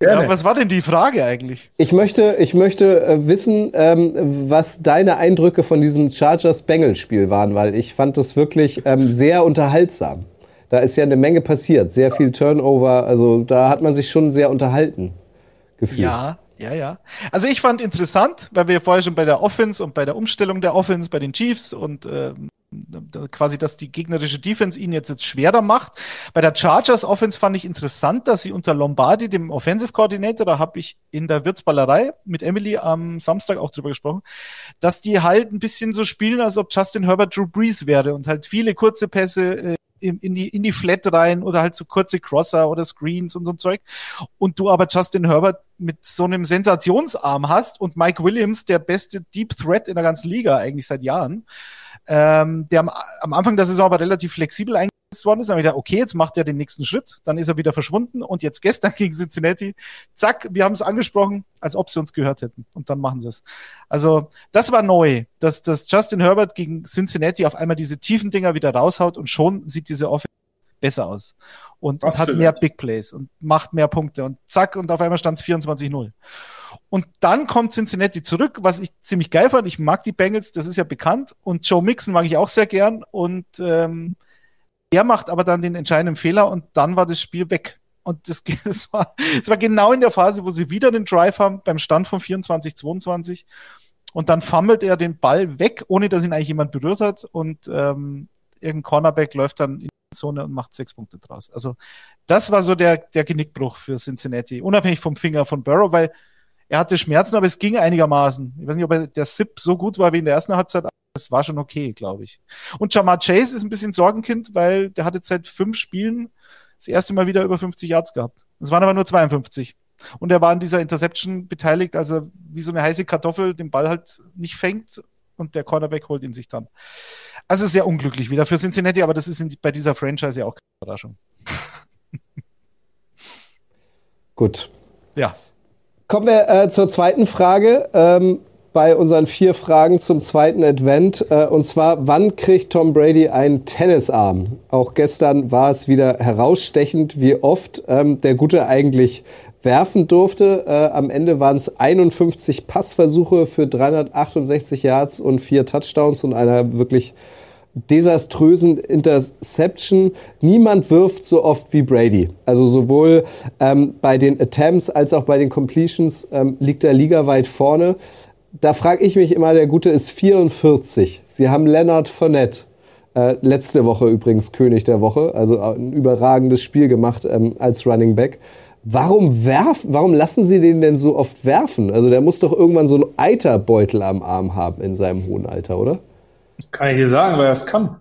ja, was war denn die Frage eigentlich? Ich möchte, ich möchte äh, wissen, ähm, was deine Eindrücke von diesem Chargers-Bengals-Spiel waren, weil ich fand das wirklich ähm, sehr unterhaltsam. Da ist ja eine Menge passiert, sehr viel Turnover, also da hat man sich schon sehr unterhalten gefühlt. Ja, ja, ja. Also ich fand interessant, weil wir vorher schon bei der Offense und bei der Umstellung der Offense bei den Chiefs und ähm, quasi, dass die gegnerische Defense ihn jetzt, jetzt schwerer macht. Bei der Chargers Offense fand ich interessant, dass sie unter Lombardi, dem Offensive Coordinator, da habe ich in der Wirtsballerei mit Emily am Samstag auch drüber gesprochen, dass die halt ein bisschen so spielen, als ob Justin Herbert Drew Brees wäre und halt viele kurze Pässe äh, in, die, in die Flat rein oder halt so kurze Crosser oder Screens und so ein Zeug. Und du aber Justin Herbert mit so einem Sensationsarm hast und Mike Williams, der beste Deep Threat in der ganzen Liga eigentlich seit Jahren ähm, der am, am, Anfang der Saison aber relativ flexibel eingesetzt worden ist. Dann habe ich gedacht, okay, jetzt macht er den nächsten Schritt, dann ist er wieder verschwunden und jetzt gestern gegen Cincinnati, zack, wir haben es angesprochen, als ob sie uns gehört hätten und dann machen sie es. Also das war neu, dass, dass Justin Herbert gegen Cincinnati auf einmal diese tiefen Dinger wieder raushaut und schon sieht diese Offense besser aus und, und hat mehr Big Plays und macht mehr Punkte und zack und auf einmal stand es 24-0. Und dann kommt Cincinnati zurück, was ich ziemlich geil fand. Ich mag die Bengals, das ist ja bekannt. Und Joe Mixon mag ich auch sehr gern. Und ähm, er macht aber dann den entscheidenden Fehler und dann war das Spiel weg. Und das, das, war, das war genau in der Phase, wo sie wieder den Drive haben, beim Stand von 24, 22. Und dann fummelt er den Ball weg, ohne dass ihn eigentlich jemand berührt hat. Und ähm, irgendein Cornerback läuft dann in die Zone und macht sechs Punkte draus. Also das war so der, der Genickbruch für Cincinnati, unabhängig vom Finger von Burrow, weil er hatte Schmerzen, aber es ging einigermaßen. Ich weiß nicht, ob der SIP so gut war wie in der ersten Halbzeit, aber es war schon okay, glaube ich. Und Jamar Chase ist ein bisschen Sorgenkind, weil der hatte seit fünf Spielen das erste Mal wieder über 50 Yards gehabt. Es waren aber nur 52. Und er war an dieser Interception beteiligt, also wie so eine heiße Kartoffel den Ball halt nicht fängt und der Cornerback holt ihn sich dann. Also sehr unglücklich wieder für Cincinnati, aber das ist bei dieser Franchise ja auch keine Überraschung. Gut. Ja. Kommen wir äh, zur zweiten Frage. Ähm, bei unseren vier Fragen zum zweiten Advent. Äh, und zwar, wann kriegt Tom Brady einen Tennisarm? Auch gestern war es wieder herausstechend, wie oft ähm, der Gute eigentlich werfen durfte. Äh, am Ende waren es 51 Passversuche für 368 Yards und vier Touchdowns und einer wirklich desaströsen Interception. Niemand wirft so oft wie Brady. Also sowohl ähm, bei den Attempts als auch bei den Completions ähm, liegt er ligaweit vorne. Da frage ich mich immer, der Gute ist 44. Sie haben Leonard Fournette. Äh, letzte Woche übrigens König der Woche, also ein überragendes Spiel gemacht ähm, als Running Back. Warum werfen, warum lassen Sie den denn so oft werfen? Also der muss doch irgendwann so einen Eiterbeutel am Arm haben in seinem hohen Alter, oder? Das kann ich dir sagen, weil er es kann.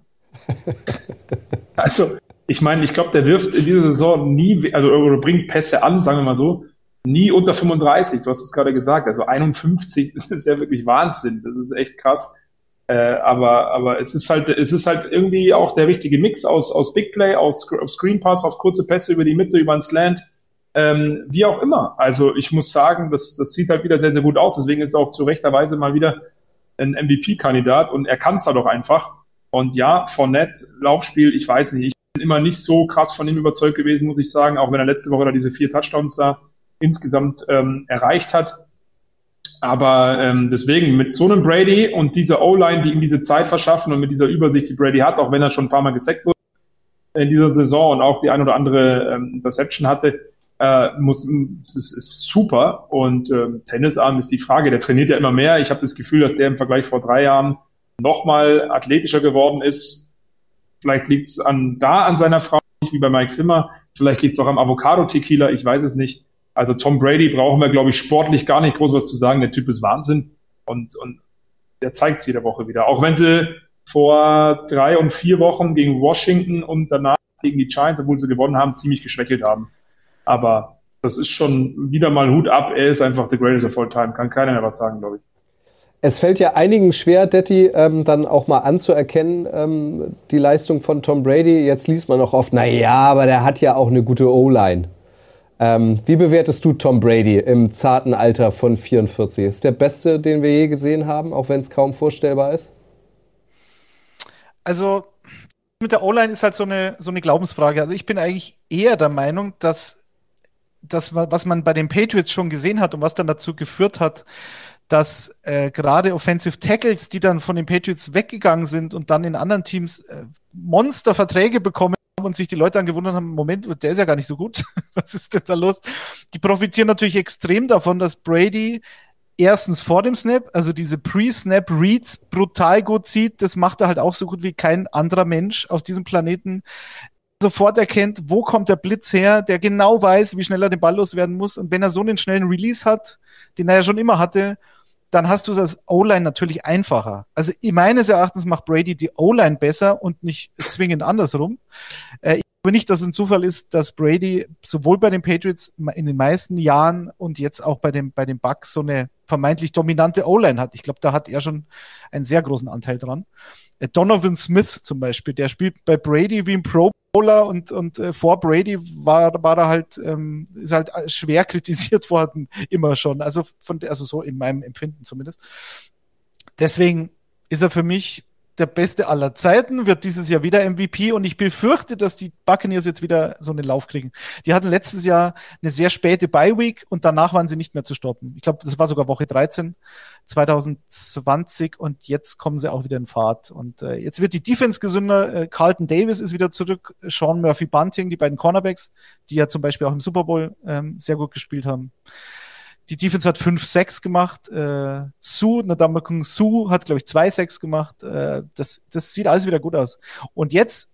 also, ich meine, ich glaube, der wirft in dieser Saison nie, also oder bringt Pässe an, sagen wir mal so, nie unter 35. Du hast es gerade gesagt. Also 51, das ist ja wirklich Wahnsinn. Das ist echt krass. Äh, aber, aber es ist halt, es ist halt irgendwie auch der richtige Mix aus, aus Big Play, aus, aus Screen Pass, aus kurze Pässe über die Mitte, über ein Slant, ähm, wie auch immer. Also ich muss sagen, das, das sieht halt wieder sehr, sehr gut aus. Deswegen ist auch zu rechter Weise mal wieder ein MVP-Kandidat und er kann es halt auch einfach. Und ja, Fournette, Laufspiel, ich weiß nicht, ich bin immer nicht so krass von ihm überzeugt gewesen, muss ich sagen, auch wenn er letzte Woche da diese vier Touchdowns da insgesamt ähm, erreicht hat. Aber ähm, deswegen mit so einem Brady und dieser O-Line, die ihm diese Zeit verschaffen und mit dieser Übersicht, die Brady hat, auch wenn er schon ein paar Mal gesackt wurde in dieser Saison und auch die ein oder andere ähm, Interception hatte, äh, muss, das ist super. Und ähm, Tennisarm ist die Frage. Der trainiert ja immer mehr. Ich habe das Gefühl, dass der im Vergleich vor drei Jahren nochmal athletischer geworden ist. Vielleicht liegt's an da an seiner Frau, nicht wie bei Mike Zimmer. Vielleicht liegt's auch am Avocado-Tequila. Ich weiß es nicht. Also Tom Brady brauchen wir, glaube ich, sportlich gar nicht groß was zu sagen. Der Typ ist Wahnsinn. Und, und der zeigt jede Woche wieder. Auch wenn sie vor drei und vier Wochen gegen Washington und danach gegen die Giants, obwohl sie gewonnen haben, ziemlich geschwächelt haben. Aber das ist schon wieder mal Hut ab. Er ist einfach the greatest of all time. Kann keiner mehr was sagen, glaube ich. Es fällt ja einigen schwer, Detti, ähm, dann auch mal anzuerkennen, ähm, die Leistung von Tom Brady. Jetzt liest man auch oft, na ja, aber der hat ja auch eine gute O-Line. Ähm, wie bewertest du Tom Brady im zarten Alter von 44? Ist der beste, den wir je gesehen haben, auch wenn es kaum vorstellbar ist? Also mit der O-Line ist halt so eine, so eine Glaubensfrage. Also ich bin eigentlich eher der Meinung, dass das, was man bei den Patriots schon gesehen hat und was dann dazu geführt hat, dass äh, gerade Offensive Tackles, die dann von den Patriots weggegangen sind und dann in anderen Teams äh, Monsterverträge bekommen und sich die Leute dann gewundert haben, Moment, der ist ja gar nicht so gut. was ist denn da los? Die profitieren natürlich extrem davon, dass Brady erstens vor dem Snap, also diese Pre-Snap Reads brutal gut sieht. Das macht er halt auch so gut wie kein anderer Mensch auf diesem Planeten sofort erkennt, wo kommt der Blitz her, der genau weiß, wie schnell er den Ball loswerden muss. Und wenn er so einen schnellen Release hat, den er ja schon immer hatte, dann hast du es als O-Line natürlich einfacher. Also meines Erachtens macht Brady die O-Line besser und nicht zwingend andersrum. Äh, ich glaube nicht, dass es ein Zufall ist, dass Brady sowohl bei den Patriots in den meisten Jahren und jetzt auch bei den, bei den Bucks so eine vermeintlich dominante O-Line hat. Ich glaube, da hat er schon einen sehr großen Anteil dran. Äh, Donovan Smith zum Beispiel, der spielt bei Brady wie ein Pro Bowler und, und äh, vor Brady war, war er halt, ähm, ist halt schwer kritisiert worden, immer schon. Also von, also so in meinem Empfinden zumindest. Deswegen ist er für mich der Beste aller Zeiten, wird dieses Jahr wieder MVP und ich befürchte, dass die Buccaneers jetzt wieder so einen Lauf kriegen. Die hatten letztes Jahr eine sehr späte Bye-Week und danach waren sie nicht mehr zu stoppen. Ich glaube, das war sogar Woche 13 2020 und jetzt kommen sie auch wieder in Fahrt. Und äh, jetzt wird die Defense gesünder. Äh, Carlton Davis ist wieder zurück, Sean Murphy Bunting, die beiden Cornerbacks, die ja zum Beispiel auch im Super Bowl ähm, sehr gut gespielt haben. Die Defense hat 5-6 gemacht. Äh, Su, Nadamakum Su hat, glaube ich, 2-6 gemacht. Äh, das, das sieht alles wieder gut aus. Und jetzt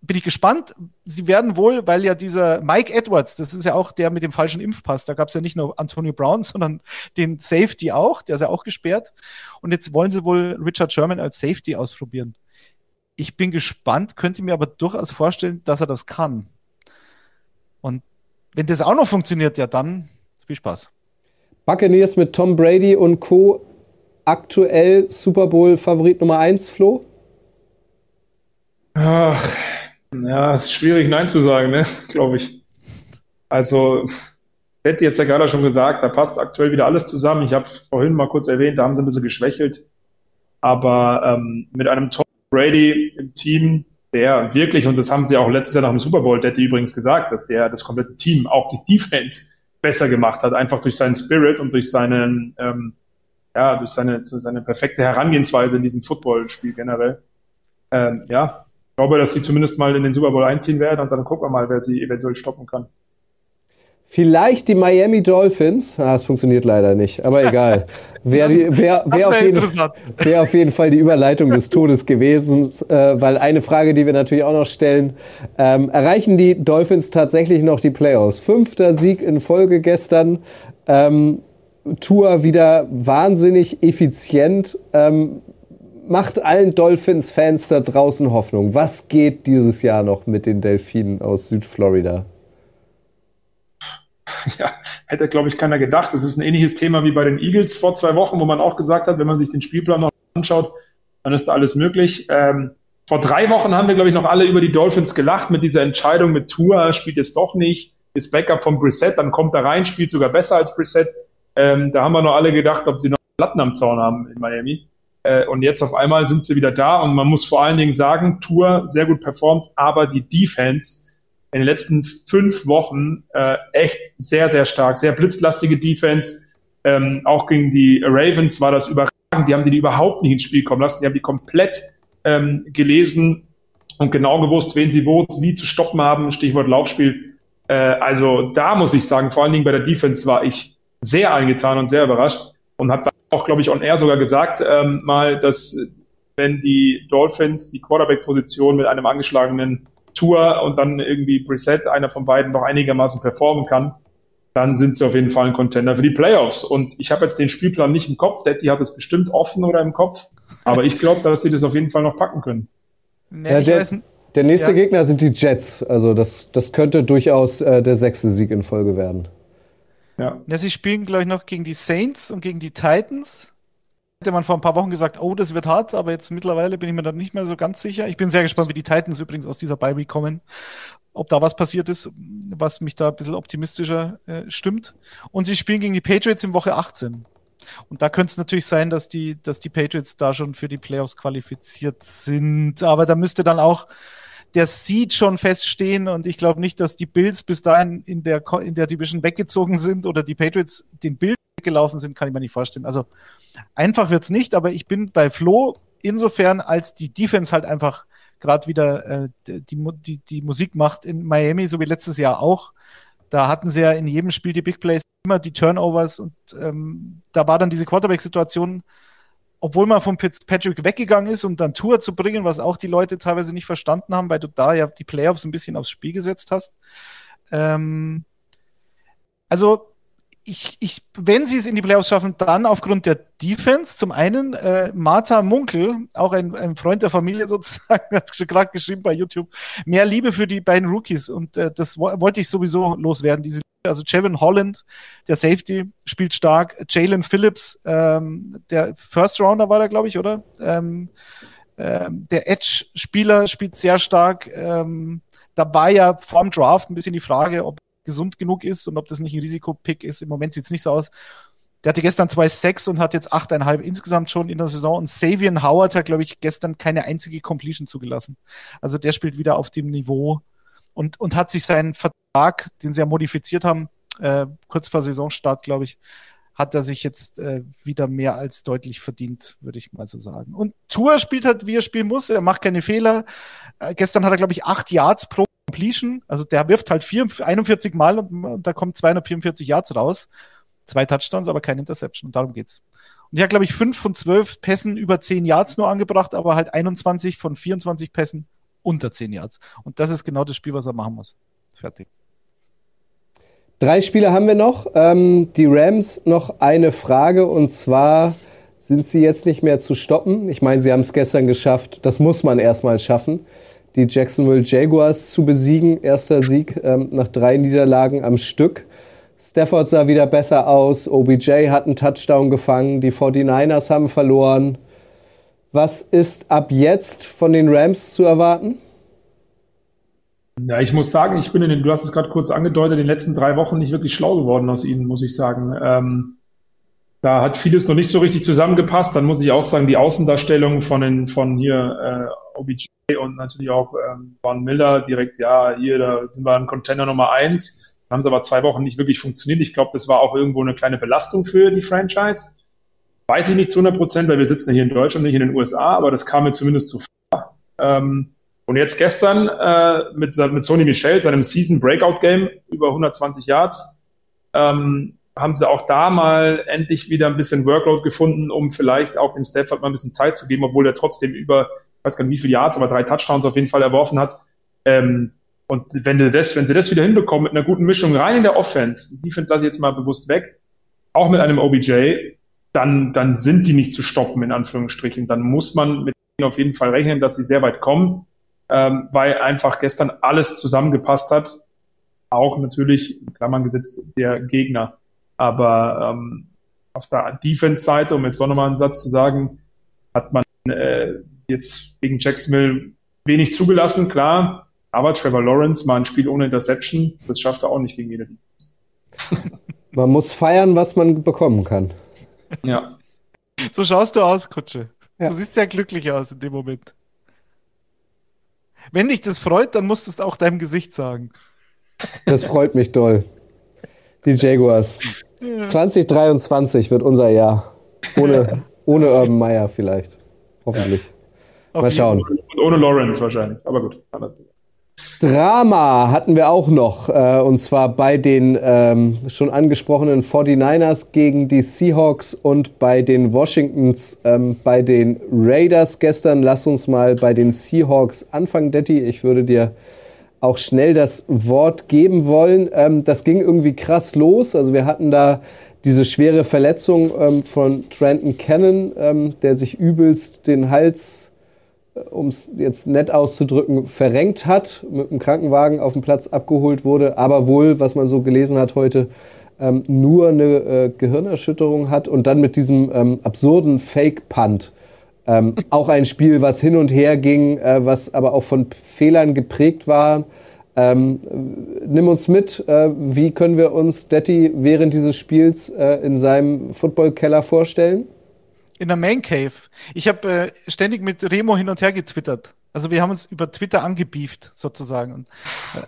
bin ich gespannt. Sie werden wohl, weil ja dieser Mike Edwards, das ist ja auch der mit dem falschen Impfpass, da gab es ja nicht nur Antonio Brown, sondern den Safety auch, der ist ja auch gesperrt. Und jetzt wollen sie wohl Richard Sherman als Safety ausprobieren. Ich bin gespannt, könnte mir aber durchaus vorstellen, dass er das kann. Und wenn das auch noch funktioniert, ja dann viel Spaß. Buccaneers mit Tom Brady und Co. aktuell Super Bowl Favorit Nummer 1, Flo? Ach, ja, ist schwierig Nein zu sagen, ne? glaube ich. Also, hätte jetzt ja gerade schon gesagt, da passt aktuell wieder alles zusammen. Ich habe vorhin mal kurz erwähnt, da haben sie ein bisschen geschwächelt. Aber ähm, mit einem Tom Brady im Team, der wirklich, und das haben sie auch letztes Jahr nach dem Super Bowl, Daddy übrigens gesagt, dass der das komplette Team, auch die Defense, besser gemacht hat, einfach durch seinen Spirit und durch seinen, ähm, ja, durch seine, seine perfekte Herangehensweise in diesem Footballspiel generell. ähm, ja, ich glaube, dass sie zumindest mal in den Super Bowl einziehen werden und dann gucken wir mal, wer sie eventuell stoppen kann. Vielleicht die Miami Dolphins. Ah, es funktioniert leider nicht, aber egal. Wäre wär, wär auf, jeden, wär auf jeden Fall die Überleitung des Todes gewesen, äh, weil eine Frage, die wir natürlich auch noch stellen, ähm, erreichen die Dolphins tatsächlich noch die Playoffs? Fünfter Sieg in Folge gestern. Ähm, Tour wieder wahnsinnig effizient. Ähm, macht allen Dolphins-Fans da draußen Hoffnung. Was geht dieses Jahr noch mit den Delfinen aus Südflorida? ja, hätte, glaube ich, keiner gedacht. Das ist ein ähnliches Thema wie bei den Eagles vor zwei Wochen, wo man auch gesagt hat, wenn man sich den Spielplan noch anschaut, dann ist da alles möglich. Ähm, vor drei Wochen haben wir, glaube ich, noch alle über die Dolphins gelacht mit dieser Entscheidung mit Tour, spielt jetzt doch nicht, ist Backup vom Brissett, dann kommt er rein, spielt sogar besser als Brissett. Ähm, da haben wir noch alle gedacht, ob sie noch Platten am Zaun haben in Miami. Äh, und jetzt auf einmal sind sie wieder da und man muss vor allen Dingen sagen, Tour sehr gut performt, aber die Defense in den letzten fünf Wochen äh, echt sehr, sehr stark. Sehr blitzlastige Defense. Ähm, auch gegen die Ravens war das überragend. Die haben die überhaupt nicht ins Spiel kommen lassen. Die haben die komplett ähm, gelesen und genau gewusst, wen sie wo, wie zu stoppen haben. Stichwort Laufspiel. Äh, also da muss ich sagen, vor allen Dingen bei der Defense war ich sehr eingetan und sehr überrascht und habe auch, glaube ich, on air sogar gesagt ähm, mal, dass wenn die Dolphins die Quarterback-Position mit einem angeschlagenen Tour und dann irgendwie Preset, einer von beiden, noch einigermaßen performen kann, dann sind sie auf jeden Fall ein Contender für die Playoffs. Und ich habe jetzt den Spielplan nicht im Kopf, Daddy hat es bestimmt offen oder im Kopf, aber ich glaube, dass sie das auf jeden Fall noch packen können. Ja, der, der, nächste ja. Gegner sind die Jets, also das, das könnte durchaus äh, der sechste Sieg in Folge werden. Ja. ja sie spielen, glaube ich, noch gegen die Saints und gegen die Titans hätte man vor ein paar Wochen gesagt, oh, das wird hart, aber jetzt mittlerweile bin ich mir da nicht mehr so ganz sicher. Ich bin sehr gespannt, wie die Titans übrigens aus dieser Bye Week kommen. Ob da was passiert ist, was mich da ein bisschen optimistischer äh, stimmt. Und sie spielen gegen die Patriots in Woche 18. Und da könnte es natürlich sein, dass die, dass die Patriots da schon für die Playoffs qualifiziert sind. Aber da müsste dann auch der Seed schon feststehen und ich glaube nicht, dass die Bills bis dahin in der, in der Division weggezogen sind oder die Patriots den Bild gelaufen sind, kann ich mir nicht vorstellen. Also einfach wird's nicht, aber ich bin bei Flo insofern, als die Defense halt einfach gerade wieder äh, die, die, die Musik macht in Miami, so wie letztes Jahr auch. Da hatten sie ja in jedem Spiel die Big Plays, immer die Turnovers und ähm, da war dann diese Quarterback-Situation, obwohl man von Patrick weggegangen ist, um dann Tour zu bringen, was auch die Leute teilweise nicht verstanden haben, weil du da ja die Playoffs ein bisschen aufs Spiel gesetzt hast. Ähm, also ich, ich, wenn sie es in die Playoffs schaffen, dann aufgrund der Defense. Zum einen äh, Martha Munkel, auch ein, ein Freund der Familie sozusagen, hat gerade geschrieben bei YouTube, mehr Liebe für die beiden Rookies. Und äh, das wo wollte ich sowieso loswerden. Diese, also Jevin Holland, der Safety, spielt stark. Jalen Phillips, ähm, der First Rounder war da, glaube ich, oder? Ähm, ähm, der Edge-Spieler spielt sehr stark. Ähm, da war ja vorm Draft ein bisschen die Frage, ob gesund genug ist und ob das nicht ein Risikopick ist. Im Moment sieht es nicht so aus. Der hatte gestern zwei Sacks und hat jetzt achteinhalb insgesamt schon in der Saison. Und Savian Howard hat, glaube ich, gestern keine einzige Completion zugelassen. Also der spielt wieder auf dem Niveau und, und hat sich seinen Vertrag, den sie ja modifiziert haben, äh, kurz vor Saisonstart, glaube ich, hat er sich jetzt äh, wieder mehr als deutlich verdient, würde ich mal so sagen. Und Tour spielt halt, wie er spielen muss. Er macht keine Fehler. Äh, gestern hat er, glaube ich, acht Yards pro Completion. Also der wirft halt vier, 41 Mal und, und da kommen 244 Yards raus. Zwei Touchdowns, aber kein Interception. Und darum geht's. Und ich habe, glaube ich, fünf von zwölf Pässen über zehn Yards nur angebracht, aber halt 21 von 24 Pässen unter zehn Yards. Und das ist genau das Spiel, was er machen muss. Fertig. Drei Spiele haben wir noch. Ähm, die Rams noch eine Frage und zwar sind sie jetzt nicht mehr zu stoppen. Ich meine, sie haben es gestern geschafft. Das muss man erstmal schaffen die Jacksonville Jaguars zu besiegen. Erster Sieg ähm, nach drei Niederlagen am Stück. Stafford sah wieder besser aus. OBJ hat einen Touchdown gefangen. Die 49ers haben verloren. Was ist ab jetzt von den Rams zu erwarten? Ja, ich muss sagen, ich bin in den, du hast es gerade kurz angedeutet, in den letzten drei Wochen nicht wirklich schlau geworden aus ihnen, muss ich sagen. Ähm, da hat vieles noch nicht so richtig zusammengepasst. Dann muss ich auch sagen, die Außendarstellung von den, von hier äh, OBJ und natürlich auch ähm, Von Miller direkt, ja, hier, da sind wir ein Container Nummer eins. Haben sie aber zwei Wochen nicht wirklich funktioniert. Ich glaube, das war auch irgendwo eine kleine Belastung für die Franchise. Weiß ich nicht zu 100 Prozent, weil wir sitzen hier in Deutschland, nicht in den USA, aber das kam mir zumindest so vor. Ähm, und jetzt gestern äh, mit, mit Sony Michel, seinem Season Breakout Game, über 120 Yards, ähm, haben sie auch da mal endlich wieder ein bisschen Workload gefunden, um vielleicht auch dem Stafford mal ein bisschen Zeit zu geben, obwohl er trotzdem über, weiß gar nicht wie viele Yards, aber drei Touchdowns auf jeden Fall erworfen hat. Ähm, und wenn du das, wenn sie das wieder hinbekommen mit einer guten Mischung rein in der Offense, die lasse ich jetzt mal bewusst weg, auch mit einem OBJ, dann, dann sind die nicht zu stoppen, in Anführungsstrichen. Dann muss man mit ihnen auf jeden Fall rechnen, dass sie sehr weit kommen, ähm, weil einfach gestern alles zusammengepasst hat. Auch natürlich, in Klammern gesetzt, der Gegner. Aber ähm, auf der Defense-Seite, um jetzt doch nochmal einen Satz zu sagen, hat man äh, jetzt gegen Jacksonville wenig zugelassen, klar. Aber Trevor Lawrence mal ein Spiel ohne Interception, das schafft er auch nicht gegen jede Defense. Man muss feiern, was man bekommen kann. Ja. So schaust du aus, Kutsche. Ja. Du siehst sehr glücklich aus in dem Moment. Wenn dich das freut, dann musst du es auch deinem Gesicht sagen. Das freut mich doll. Die Jaguars. 2023 wird unser Jahr. Ohne, ohne Urban Meyer vielleicht. Hoffentlich. Auf Mal schauen. Und ohne Lawrence wahrscheinlich. Aber gut, anders. Drama hatten wir auch noch, äh, und zwar bei den ähm, schon angesprochenen 49ers gegen die Seahawks und bei den Washingtons, ähm, bei den Raiders gestern. Lass uns mal bei den Seahawks anfangen, Detti. Ich würde dir auch schnell das Wort geben wollen. Ähm, das ging irgendwie krass los. Also wir hatten da diese schwere Verletzung ähm, von Trenton Cannon, ähm, der sich übelst den Hals um es jetzt nett auszudrücken, verrenkt hat, mit dem Krankenwagen auf dem Platz abgeholt wurde, aber wohl, was man so gelesen hat heute, ähm, nur eine äh, Gehirnerschütterung hat und dann mit diesem ähm, absurden Fake-Punt. Ähm, auch ein Spiel, was hin und her ging, äh, was aber auch von Fehlern geprägt war. Ähm, nimm uns mit, äh, wie können wir uns Detti während dieses Spiels äh, in seinem Footballkeller vorstellen? In der Man Cave. Ich habe äh, ständig mit Remo hin und her getwittert. Also wir haben uns über Twitter angebieft, sozusagen. Und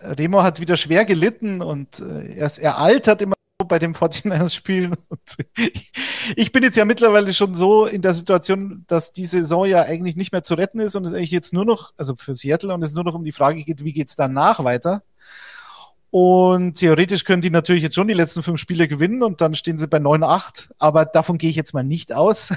äh, Remo hat wieder schwer gelitten und äh, er, ist, er altert immer bei dem 49ers Spielen. Und ich bin jetzt ja mittlerweile schon so in der Situation, dass die Saison ja eigentlich nicht mehr zu retten ist und es eigentlich jetzt nur noch, also für Seattle und es nur noch um die Frage geht, wie geht's danach weiter? Und theoretisch können die natürlich jetzt schon die letzten fünf Spiele gewinnen und dann stehen sie bei 9-8. Aber davon gehe ich jetzt mal nicht aus.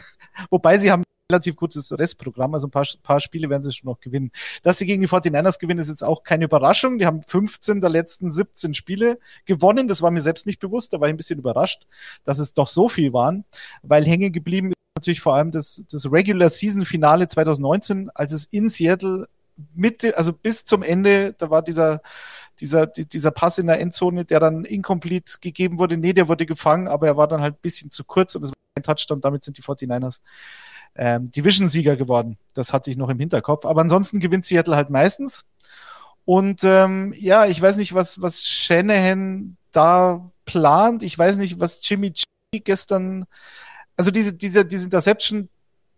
Wobei sie haben relativ gutes Restprogramm, also ein paar, paar Spiele werden sie schon noch gewinnen. Dass sie gegen die 49ers gewinnen, ist jetzt auch keine Überraschung. Die haben 15 der letzten 17 Spiele gewonnen. Das war mir selbst nicht bewusst. Da war ich ein bisschen überrascht, dass es doch so viel waren, weil hängen geblieben ist natürlich vor allem das, das Regular Season Finale 2019, als es in Seattle Mitte, also bis zum Ende, da war dieser dieser, dieser Pass in der Endzone, der dann incomplete gegeben wurde. Nee, der wurde gefangen, aber er war dann halt ein bisschen zu kurz und es war ein Touchdown. Damit sind die 49ers ähm, Division-Sieger geworden. Das hatte ich noch im Hinterkopf. Aber ansonsten gewinnt Seattle halt meistens. Und ähm, ja, ich weiß nicht, was, was Shanahan da plant. Ich weiß nicht, was Jimmy G gestern, also diese, diese, diese Interception,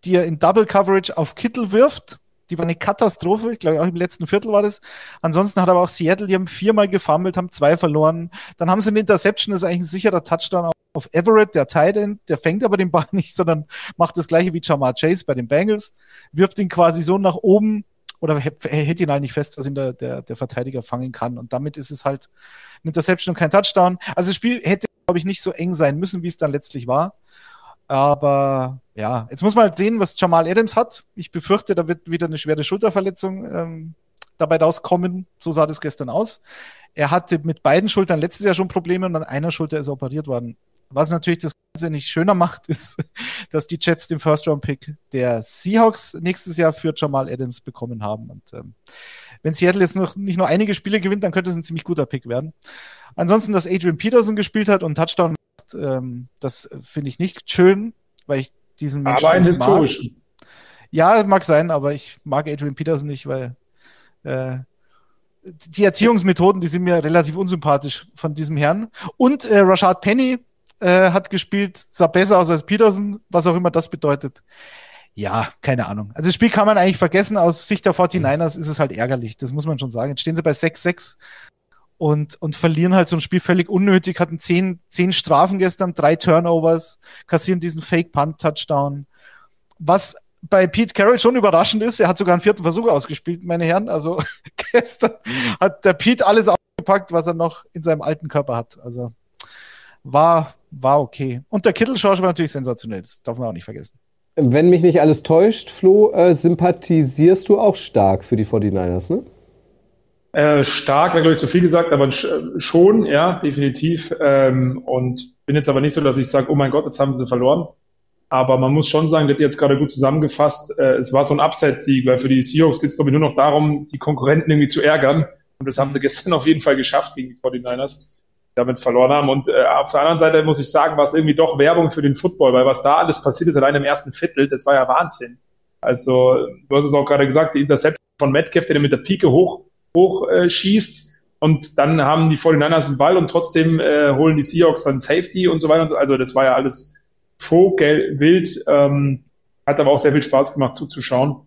die er in Double Coverage auf Kittel wirft, die war eine Katastrophe. Ich glaube, auch im letzten Viertel war das. Ansonsten hat aber auch Seattle, die haben viermal gefummelt, haben zwei verloren. Dann haben sie eine Interception, das ist eigentlich ein sicherer Touchdown auf Everett, der Tight End. Der fängt aber den Ball nicht, sondern macht das gleiche wie Jamar Chase bei den Bengals. Wirft ihn quasi so nach oben oder hält ihn halt nicht fest, dass ihn der, der, der Verteidiger fangen kann. Und damit ist es halt eine Interception und kein Touchdown. Also das Spiel hätte, glaube ich, nicht so eng sein müssen, wie es dann letztlich war. Aber ja, jetzt muss man halt sehen, was Jamal Adams hat. Ich befürchte, da wird wieder eine schwere Schulterverletzung ähm, dabei rauskommen. So sah das gestern aus. Er hatte mit beiden Schultern letztes Jahr schon Probleme und an einer Schulter ist er operiert worden. Was natürlich das Ganze nicht schöner macht, ist, dass die Jets den First-Round-Pick der Seahawks nächstes Jahr für Jamal Adams bekommen haben. Und ähm, wenn Seattle jetzt noch nicht nur einige Spiele gewinnt, dann könnte es ein ziemlich guter Pick werden. Ansonsten, dass Adrian Peterson gespielt hat und Touchdown ähm, das finde ich nicht schön, weil ich diesen Menschen Aber ein historischen. Ja, mag sein, aber ich mag Adrian Peterson nicht, weil äh, die Erziehungsmethoden, die sind mir relativ unsympathisch von diesem Herrn. Und äh, Rashad Penny äh, hat gespielt, sah besser aus als Peterson, was auch immer das bedeutet. Ja, keine Ahnung. Also das Spiel kann man eigentlich vergessen. Aus Sicht der 49ers ist es halt ärgerlich. Das muss man schon sagen. Jetzt stehen sie bei 6-6 und, und verlieren halt so ein Spiel völlig unnötig, hatten zehn, zehn Strafen gestern, drei Turnovers, kassieren diesen Fake-Punt-Touchdown. Was bei Pete Carroll schon überraschend ist, er hat sogar einen vierten Versuch ausgespielt, meine Herren. Also gestern hat der Pete alles ausgepackt, was er noch in seinem alten Körper hat. Also war, war okay. Und der Kittelschorsch war natürlich sensationell, das darf man auch nicht vergessen. Wenn mich nicht alles täuscht, Flo, äh, sympathisierst du auch stark für die 49ers, ne? Äh, stark wäre, glaube ich, zu viel gesagt, aber schon, ja, definitiv. Ähm, und bin jetzt aber nicht so, dass ich sage, oh mein Gott, jetzt haben sie verloren. Aber man muss schon sagen, das jetzt gerade gut zusammengefasst. Äh, es war so ein Upset-Sieg, weil für die Seahawks geht es, glaube ich, nur noch darum, die Konkurrenten irgendwie zu ärgern. Und das haben sie gestern auf jeden Fall geschafft gegen die 49ers, die damit verloren haben. Und äh, auf der anderen Seite muss ich sagen, war es irgendwie doch Werbung für den Football, weil was da alles passiert ist, allein im ersten Viertel, das war ja Wahnsinn. Also, du hast es auch gerade gesagt, die Interception von Metcalf, der mit der Pike hoch, hoch äh, schießt. Und dann haben die 49ers den Ball und trotzdem äh, holen die Seahawks dann Safety und so weiter. Und so. Also das war ja alles Vogel, wild, ähm, hat aber auch sehr viel Spaß gemacht zuzuschauen.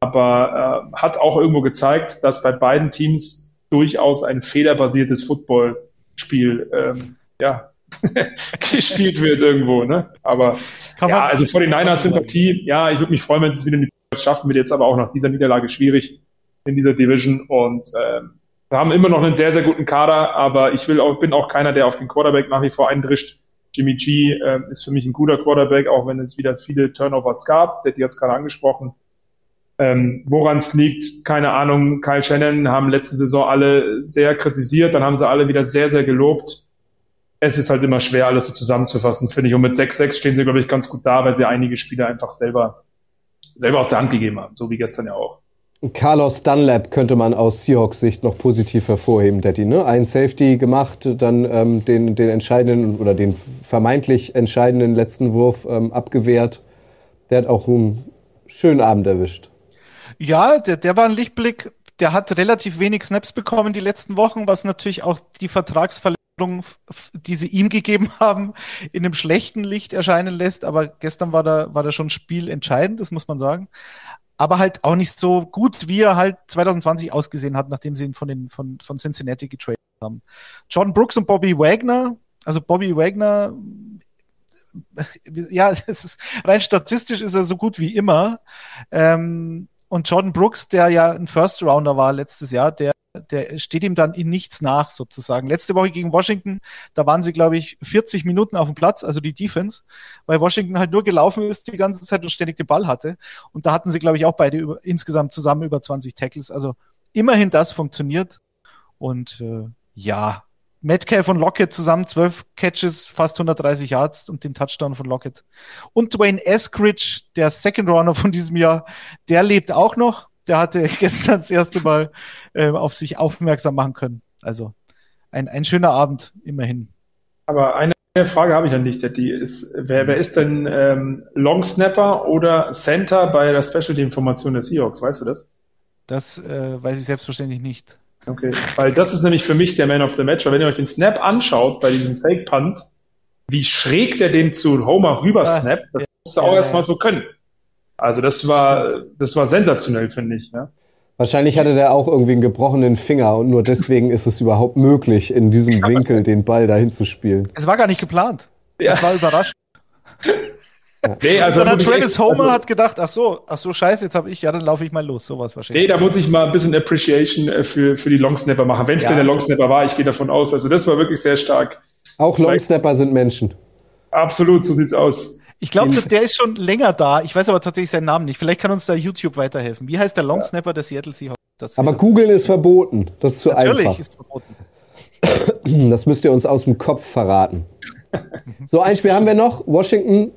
Aber äh, hat auch irgendwo gezeigt, dass bei beiden Teams durchaus ein fehlerbasiertes Footballspiel ähm, ja, gespielt wird irgendwo. Ne? Aber Kann ja, also vor den Niners Sympathie, ja, ich würde mich freuen, wenn sie es wieder schaffen, wird jetzt aber auch nach dieser Niederlage schwierig in dieser Division und ähm, haben immer noch einen sehr, sehr guten Kader, aber ich will auch, bin auch keiner, der auf den Quarterback nach wie vor eindrischt. Jimmy G äh, ist für mich ein guter Quarterback, auch wenn es wieder viele Turnovers gab. Der hat jetzt gerade angesprochen. Ähm, Woran es liegt, keine Ahnung. Kyle Shannon haben letzte Saison alle sehr kritisiert, dann haben sie alle wieder sehr, sehr gelobt. Es ist halt immer schwer, alles so zusammenzufassen, finde ich. Und mit 6-6 stehen sie, glaube ich, ganz gut da, weil sie einige Spieler einfach selber, selber aus der Hand gegeben haben, so wie gestern ja auch. Carlos Dunlap könnte man aus Seahawks Sicht noch positiv hervorheben, Daddy. Ne? Ein Safety gemacht, dann ähm, den, den entscheidenden oder den vermeintlich entscheidenden letzten Wurf ähm, abgewehrt. Der hat auch einen schönen Abend erwischt. Ja, der, der war ein Lichtblick. Der hat relativ wenig Snaps bekommen die letzten Wochen, was natürlich auch die Vertragsverlängerung, die sie ihm gegeben haben, in einem schlechten Licht erscheinen lässt. Aber gestern war da, war da schon spielentscheidend, das muss man sagen aber halt auch nicht so gut, wie er halt 2020 ausgesehen hat, nachdem sie ihn von, den, von, von Cincinnati getradet haben. John Brooks und Bobby Wagner, also Bobby Wagner, ja, es ist, rein statistisch ist er so gut wie immer. Ähm, und Jordan Brooks, der ja ein First Rounder war letztes Jahr, der der steht ihm dann in nichts nach, sozusagen. Letzte Woche gegen Washington, da waren sie, glaube ich, 40 Minuten auf dem Platz, also die Defense, weil Washington halt nur gelaufen ist die ganze Zeit und ständig den Ball hatte. Und da hatten sie, glaube ich, auch beide über, insgesamt zusammen über 20 Tackles. Also immerhin das funktioniert. Und äh, ja, Metcalf und Lockett zusammen, 12 Catches, fast 130 Yards und den Touchdown von Lockett. Und Dwayne Eskridge, der Second Runner von diesem Jahr, der lebt auch noch der hatte gestern das erste Mal äh, auf sich aufmerksam machen können. Also ein, ein schöner Abend, immerhin. Aber eine Frage habe ich an dich, die ist, wer, wer ist denn ähm, Long Snapper oder Center bei der Specialty-Information der Seahawks? Weißt du das? Das äh, weiß ich selbstverständlich nicht. Okay, weil das ist nämlich für mich der Man of the Match, weil wenn ihr euch den Snap anschaut bei diesem Fake Punt, wie schräg der den zu Homer rüber ah, snappt, das ja, musst du auch ja, erstmal so können. Also das war, das war sensationell, finde ich. Ja. Wahrscheinlich hatte der auch irgendwie einen gebrochenen Finger und nur deswegen ist es überhaupt möglich, in diesem Winkel den Ball dahin zu spielen. Es war gar nicht geplant. Ja. Es war überraschend. Nee, also dann hat Travis Homer also, hat gedacht, ach so, ach so, scheiße, jetzt habe ich, ja, dann laufe ich mal los, sowas wahrscheinlich. Nee, da muss ich mal ein bisschen Appreciation äh, für, für die Longsnapper machen, wenn es ja. denn der Longsnapper war, ich gehe davon aus. Also das war wirklich sehr stark. Auch Longsnapper sind Menschen. Absolut, so sieht's aus. Ich glaube, der ist schon länger da. Ich weiß aber tatsächlich seinen Namen nicht. Vielleicht kann uns da YouTube weiterhelfen. Wie heißt der Longsnapper ja. der Seattle Seahawks? aber googeln ist verboten. Das ist zu Natürlich einfach. ist verboten. Das müsst ihr uns aus dem Kopf verraten. So, ein Spiel haben wir noch. Washington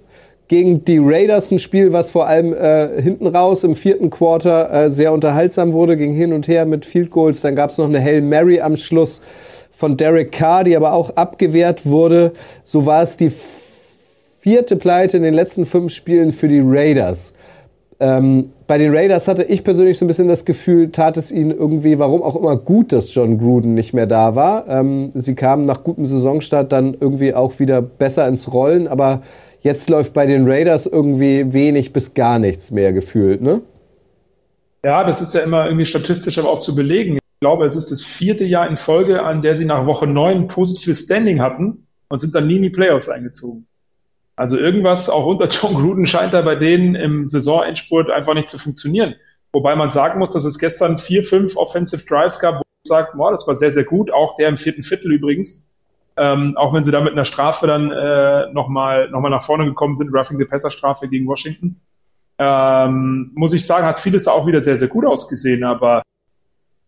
gegen die Raiders. Ein Spiel, was vor allem äh, hinten raus im vierten Quarter äh, sehr unterhaltsam wurde. Ging hin und her mit Field Goals. Dann gab es noch eine Hail Mary am Schluss von Derek Carr, die aber auch abgewehrt wurde. So war es die vierte Pleite in den letzten fünf Spielen für die Raiders. Ähm, bei den Raiders hatte ich persönlich so ein bisschen das Gefühl, tat es ihnen irgendwie, warum auch immer gut, dass John Gruden nicht mehr da war. Ähm, sie kamen nach gutem Saisonstart dann irgendwie auch wieder besser ins Rollen, aber jetzt läuft bei den Raiders irgendwie wenig bis gar nichts mehr gefühlt, ne? Ja, das ist ja immer irgendwie statistisch aber auch zu belegen. Ich glaube, es ist das vierte Jahr in Folge, an der sie nach Woche neun positives Standing hatten und sind dann nie in die Playoffs eingezogen. Also irgendwas auch unter John Gruden scheint da bei denen im Saisonendspurt einfach nicht zu funktionieren. Wobei man sagen muss, dass es gestern vier, fünf Offensive Drives gab, wo ich sage, boah, das war sehr, sehr gut. Auch der im vierten Viertel übrigens. Ähm, auch wenn sie da mit einer Strafe dann äh, nochmal noch mal nach vorne gekommen sind, Roughing the Passer Strafe gegen Washington. Ähm, muss ich sagen, hat vieles da auch wieder sehr, sehr gut ausgesehen. Aber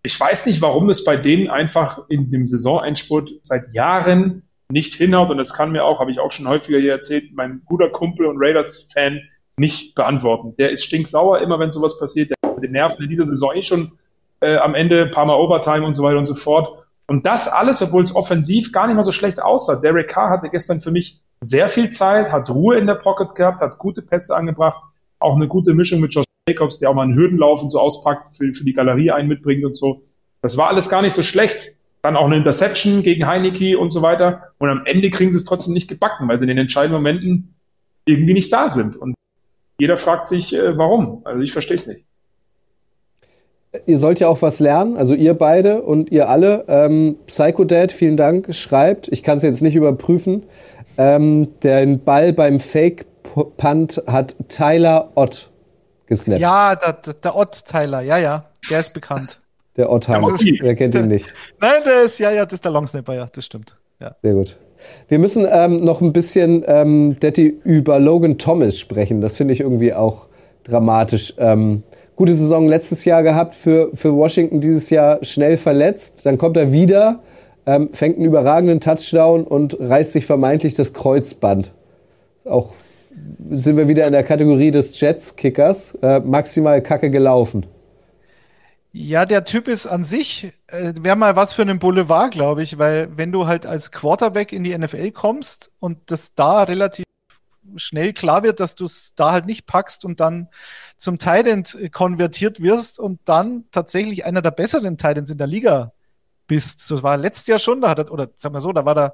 ich weiß nicht, warum es bei denen einfach in dem Saisonendspurt seit Jahren nicht hinhaut. Und das kann mir auch, habe ich auch schon häufiger hier erzählt, mein guter Kumpel und Raiders-Fan nicht beantworten. Der ist stinksauer immer, wenn sowas passiert. Der hat den Nerven in dieser Saison eh schon äh, am Ende, ein paar Mal Overtime und so weiter und so fort. Und das alles, obwohl es offensiv gar nicht mal so schlecht aussah. Derek Carr hatte gestern für mich sehr viel Zeit, hat Ruhe in der Pocket gehabt, hat gute Pässe angebracht, auch eine gute Mischung mit Josh Jacobs, der auch mal einen Hürdenlauf und so auspackt, für, für die Galerie einen mitbringt und so. Das war alles gar nicht so schlecht. Dann auch eine Interception gegen Heineke und so weiter. Und am Ende kriegen sie es trotzdem nicht gebacken, weil sie in den entscheidenden Momenten irgendwie nicht da sind. Und jeder fragt sich, äh, warum. Also ich verstehe es nicht ihr sollt ja auch was lernen, also ihr beide und ihr alle. Ähm, Psychodad, vielen Dank, schreibt, ich kann es jetzt nicht überprüfen, ähm, den Ball beim Fake-Punt hat Tyler Ott gesnappt. Ja, der, der Ott Tyler, ja, ja, der ist bekannt. Der Ott Hans, wer kennt ihn nicht? Nein, der ist, ja, ja, das ist der Longsnapper, ja, das stimmt. Ja. Sehr gut. Wir müssen ähm, noch ein bisschen, ähm, Detti, über Logan Thomas sprechen. Das finde ich irgendwie auch dramatisch. Ähm, gute Saison letztes Jahr gehabt für, für Washington, dieses Jahr schnell verletzt. Dann kommt er wieder, ähm, fängt einen überragenden Touchdown und reißt sich vermeintlich das Kreuzband. Auch sind wir wieder in der Kategorie des Jets-Kickers. Äh, maximal kacke gelaufen. Ja, der Typ ist an sich, äh, wäre mal was für einen Boulevard, glaube ich, weil wenn du halt als Quarterback in die NFL kommst und das da relativ schnell klar wird, dass du es da halt nicht packst und dann zum Tident konvertiert wirst und dann tatsächlich einer der besseren Tidents in der Liga bist. So war letztes Jahr schon, da hat er, oder sag mal so, da war da,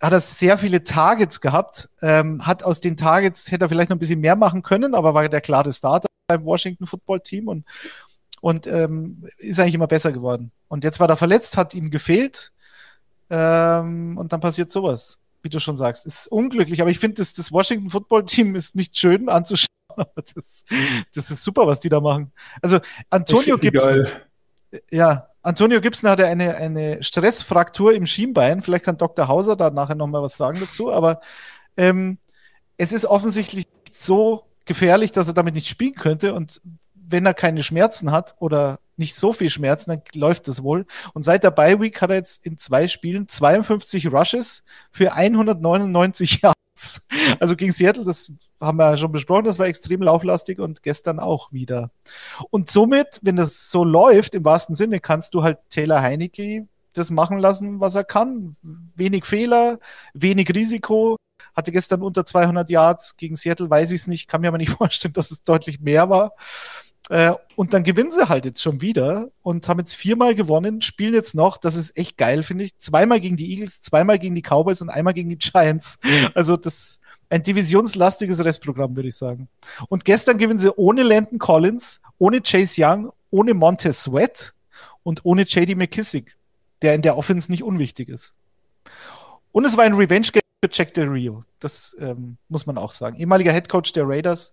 hat er sehr viele Targets gehabt, ähm, hat aus den Targets, hätte er vielleicht noch ein bisschen mehr machen können, aber war der klare Starter beim Washington Football Team und, und ähm, ist eigentlich immer besser geworden. Und jetzt war er verletzt, hat ihm gefehlt ähm, und dann passiert sowas wie du schon sagst. Ist unglücklich, aber ich finde, das, das Washington Football Team ist nicht schön anzuschauen. Das, das ist super, was die da machen. Also Antonio Gibson. Ja, Antonio Gibson hatte eine, eine Stressfraktur im Schienbein. Vielleicht kann Dr. Hauser da nachher nochmal was sagen dazu, aber ähm, es ist offensichtlich so gefährlich, dass er damit nicht spielen könnte. Und wenn er keine Schmerzen hat oder nicht so viel Schmerzen, dann läuft das wohl. Und seit der Bye Week hat er jetzt in zwei Spielen 52 Rushes für 199 Yards. Also gegen Seattle, das haben wir ja schon besprochen, das war extrem lauflastig und gestern auch wieder. Und somit, wenn das so läuft, im wahrsten Sinne, kannst du halt Taylor Heinecke das machen lassen, was er kann. Wenig Fehler, wenig Risiko. Hatte gestern unter 200 Yards gegen Seattle, weiß ich es nicht, kann mir aber nicht vorstellen, dass es deutlich mehr war. Äh, und dann gewinnen sie halt jetzt schon wieder und haben jetzt viermal gewonnen, spielen jetzt noch, das ist echt geil, finde ich. Zweimal gegen die Eagles, zweimal gegen die Cowboys und einmal gegen die Giants. Also das ein divisionslastiges Restprogramm, würde ich sagen. Und gestern gewinnen sie ohne Landon Collins, ohne Chase Young, ohne Montez Sweat und ohne JD McKissick, der in der Offense nicht unwichtig ist. Und es war ein Revenge-Game für Jack Del Rio. Das ähm, muss man auch sagen. Ehemaliger Headcoach der Raiders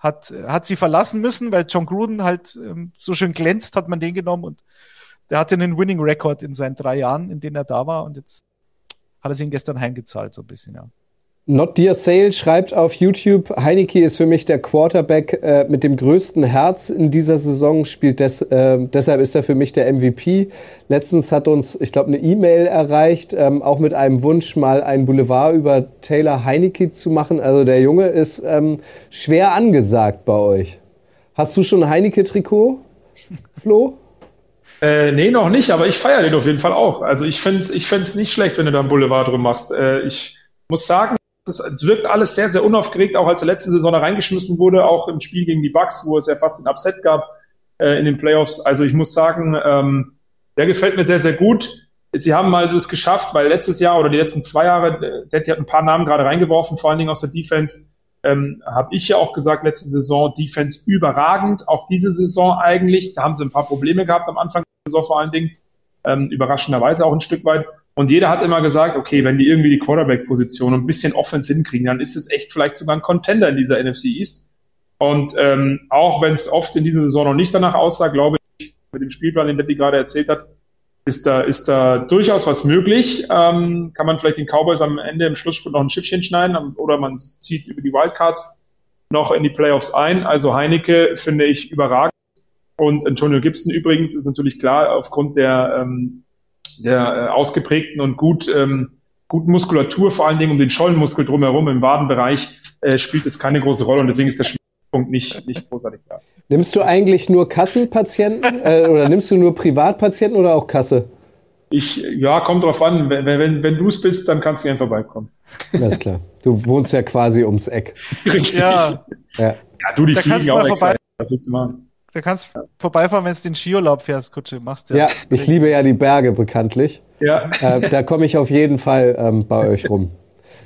hat, hat sie verlassen müssen, weil John Gruden halt ähm, so schön glänzt, hat man den genommen und der hatte einen Winning Record in seinen drei Jahren, in denen er da war und jetzt hat er sie ihn gestern heimgezahlt, so ein bisschen, ja. Not Dear Sale schreibt auf YouTube, Heineke ist für mich der Quarterback äh, mit dem größten Herz in dieser Saison, spielt des, äh, deshalb ist er für mich der MVP. Letztens hat uns, ich glaube, eine E-Mail erreicht, ähm, auch mit einem Wunsch, mal ein Boulevard über Taylor Heineke zu machen. Also der Junge ist ähm, schwer angesagt bei euch. Hast du schon ein Heineke-Trikot, Flo? Äh, nee, noch nicht, aber ich feiere den auf jeden Fall auch. Also ich finde es ich nicht schlecht, wenn du da ein Boulevard drum machst. Äh, ich muss sagen, es wirkt alles sehr, sehr unaufgeregt, auch als der letzte Saison da reingeschmissen wurde, auch im Spiel gegen die Bucks, wo es ja fast ein Upset gab äh, in den Playoffs. Also ich muss sagen, ähm, der gefällt mir sehr, sehr gut. Sie haben mal das geschafft, weil letztes Jahr oder die letzten zwei Jahre, Detti hat ein paar Namen gerade reingeworfen, vor allen Dingen aus der Defense, ähm, habe ich ja auch gesagt, letzte Saison Defense überragend, auch diese Saison eigentlich. Da haben sie ein paar Probleme gehabt am Anfang der Saison vor allen Dingen, ähm, überraschenderweise auch ein Stück weit. Und jeder hat immer gesagt, okay, wenn die irgendwie die Quarterback-Position ein bisschen Offense hinkriegen, dann ist es echt vielleicht sogar ein Contender in dieser NFC East. Und ähm, auch wenn es oft in dieser Saison noch nicht danach aussah, glaube ich, mit dem Spielplan, den Betty gerade erzählt hat, ist da, ist da durchaus was möglich. Ähm, kann man vielleicht den Cowboys am Ende im Schlussspurt noch ein Schippchen schneiden oder man zieht über die Wildcards noch in die Playoffs ein. Also Heinecke finde ich überragend. Und Antonio Gibson übrigens ist natürlich klar, aufgrund der, ähm, der äh, ausgeprägten und gut, ähm, guten Muskulatur, vor allen Dingen um den Schollenmuskel drumherum im Wadenbereich, äh, spielt es keine große Rolle und deswegen ist der Schwerpunkt nicht, nicht großartig da. Nimmst du eigentlich nur Kassenpatienten äh, oder nimmst du nur Privatpatienten oder auch Kasse? Ich, ja, kommt drauf an. Wenn, wenn, wenn du es bist, dann kannst du gerne vorbeikommen. Alles klar. Du wohnst ja quasi ums Eck. Richtig. Ja, Ja. Ja, du, die Da kannst fliegen du auch extra. vorbei- Was willst du machen? Da kannst du vorbeifahren, wenn du den Skiurlaub fährst, Kutsche. Machst du ja, ich liebe ja die Berge bekanntlich. Ja. Äh, da komme ich auf jeden Fall ähm, bei euch rum.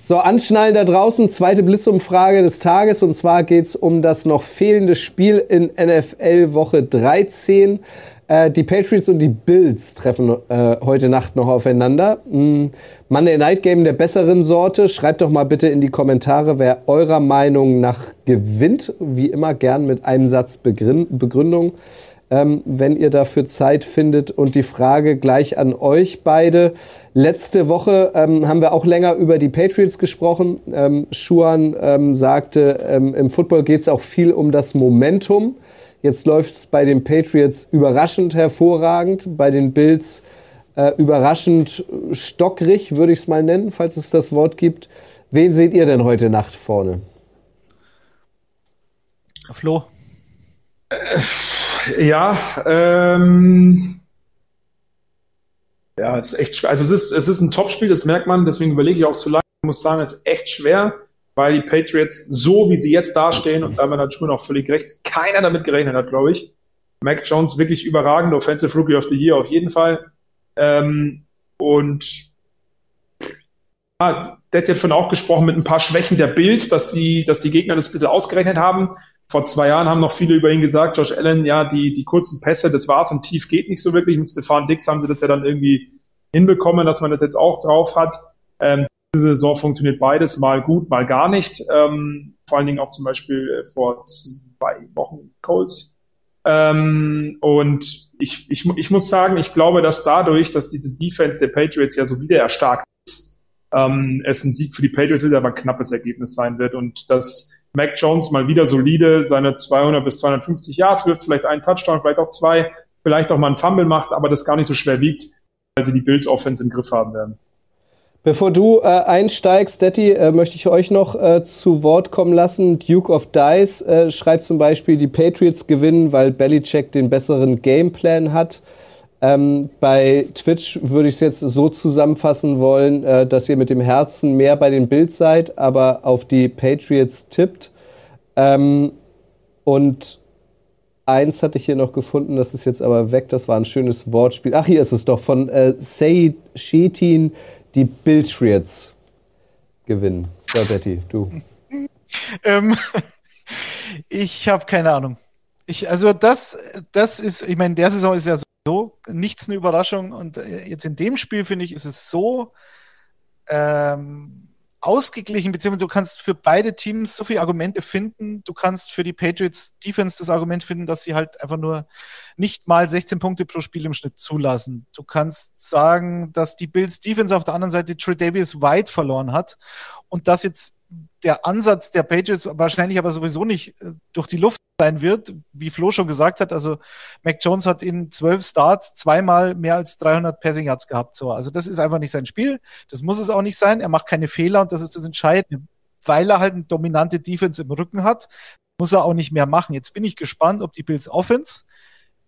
So, anschnallen da draußen, zweite Blitzumfrage des Tages. Und zwar geht es um das noch fehlende Spiel in NFL Woche 13. Äh, die Patriots und die Bills treffen äh, heute Nacht noch aufeinander. Mm, Monday Night Game der besseren Sorte. Schreibt doch mal bitte in die Kommentare, wer eurer Meinung nach gewinnt. Wie immer gern mit einem Satz Begrin- Begründung ähm, wenn ihr dafür Zeit findet. Und die Frage gleich an euch beide. Letzte Woche ähm, haben wir auch länger über die Patriots gesprochen. Ähm, Schuan ähm, sagte, ähm, im Football geht es auch viel um das Momentum. Jetzt läuft es bei den Patriots überraschend hervorragend, bei den Bills äh, überraschend stockrig, würde ich es mal nennen, falls es das Wort gibt. Wen seht ihr denn heute Nacht vorne? Flo. Ja, ähm, ja, es ist echt schwer. Also es ist, es ist ein Topspiel, das merkt man, deswegen überlege ich auch so lange. Ich muss sagen, es ist echt schwer, weil die Patriots, so wie sie jetzt dastehen, und da haben wir Schuhen auch völlig recht, keiner damit gerechnet hat, glaube ich. Mac Jones wirklich überragend, Offensive Rookie of the Year auf jeden Fall. Ähm, und ah, der hat von auch gesprochen mit ein paar Schwächen der Bills, dass sie, dass die Gegner das ein bisschen ausgerechnet haben. Vor zwei Jahren haben noch viele über ihn gesagt, Josh Allen, ja, die, die kurzen Pässe, das war's und tief geht nicht so wirklich. Mit Stefan Dix haben sie das ja dann irgendwie hinbekommen, dass man das jetzt auch drauf hat. Ähm, diese Saison funktioniert beides, mal gut, mal gar nicht. Ähm, vor allen Dingen auch zum Beispiel äh, vor zwei Wochen Colts. Ähm, und ich, ich, ich muss sagen, ich glaube, dass dadurch, dass diese Defense der Patriots ja so wieder erstarkt ist, ähm, es ein Sieg für die Patriots wieder aber ein knappes Ergebnis sein wird und dass Mac Jones mal wieder solide seine 200 bis 250 Yards wirft, vielleicht einen Touchdown, vielleicht auch zwei, vielleicht auch mal einen Fumble macht, aber das gar nicht so schwer wiegt, weil sie die Bills Offense im Griff haben werden. Bevor du äh, einsteigst, Detti, äh, möchte ich euch noch äh, zu Wort kommen lassen. Duke of Dice äh, schreibt zum Beispiel, die Patriots gewinnen, weil Belichick den besseren Gameplan hat. Ähm, bei Twitch würde ich es jetzt so zusammenfassen wollen, äh, dass ihr mit dem Herzen mehr bei den Bills seid, aber auf die Patriots tippt. Ähm, und eins hatte ich hier noch gefunden, das ist jetzt aber weg, das war ein schönes Wortspiel. Ach, hier ist es doch von äh, Said Shetin, die Patriots gewinnen. So, Betty, du. Ähm, ich habe keine Ahnung. Ich, also das, das ist, ich meine, der Saison ist ja so nichts eine Überraschung und äh, jetzt in dem Spiel finde ich, ist es so ähm, ausgeglichen, beziehungsweise du kannst für beide Teams so viele Argumente finden. Du kannst für die Patriots Defense das Argument finden, dass sie halt einfach nur nicht mal 16 Punkte pro Spiel im Schnitt zulassen. Du kannst sagen, dass die Bills Defense auf der anderen Seite Trey Davis weit verloren hat und dass jetzt der Ansatz der Patriots wahrscheinlich aber sowieso nicht äh, durch die Luft sein wird, wie Flo schon gesagt hat. Also Mac Jones hat in zwölf Starts zweimal mehr als 300 Passing Yards gehabt. So, also das ist einfach nicht sein Spiel. Das muss es auch nicht sein. Er macht keine Fehler und das ist das Entscheidende. Weil er halt eine dominante Defense im Rücken hat, muss er auch nicht mehr machen. Jetzt bin ich gespannt, ob die Bills Offense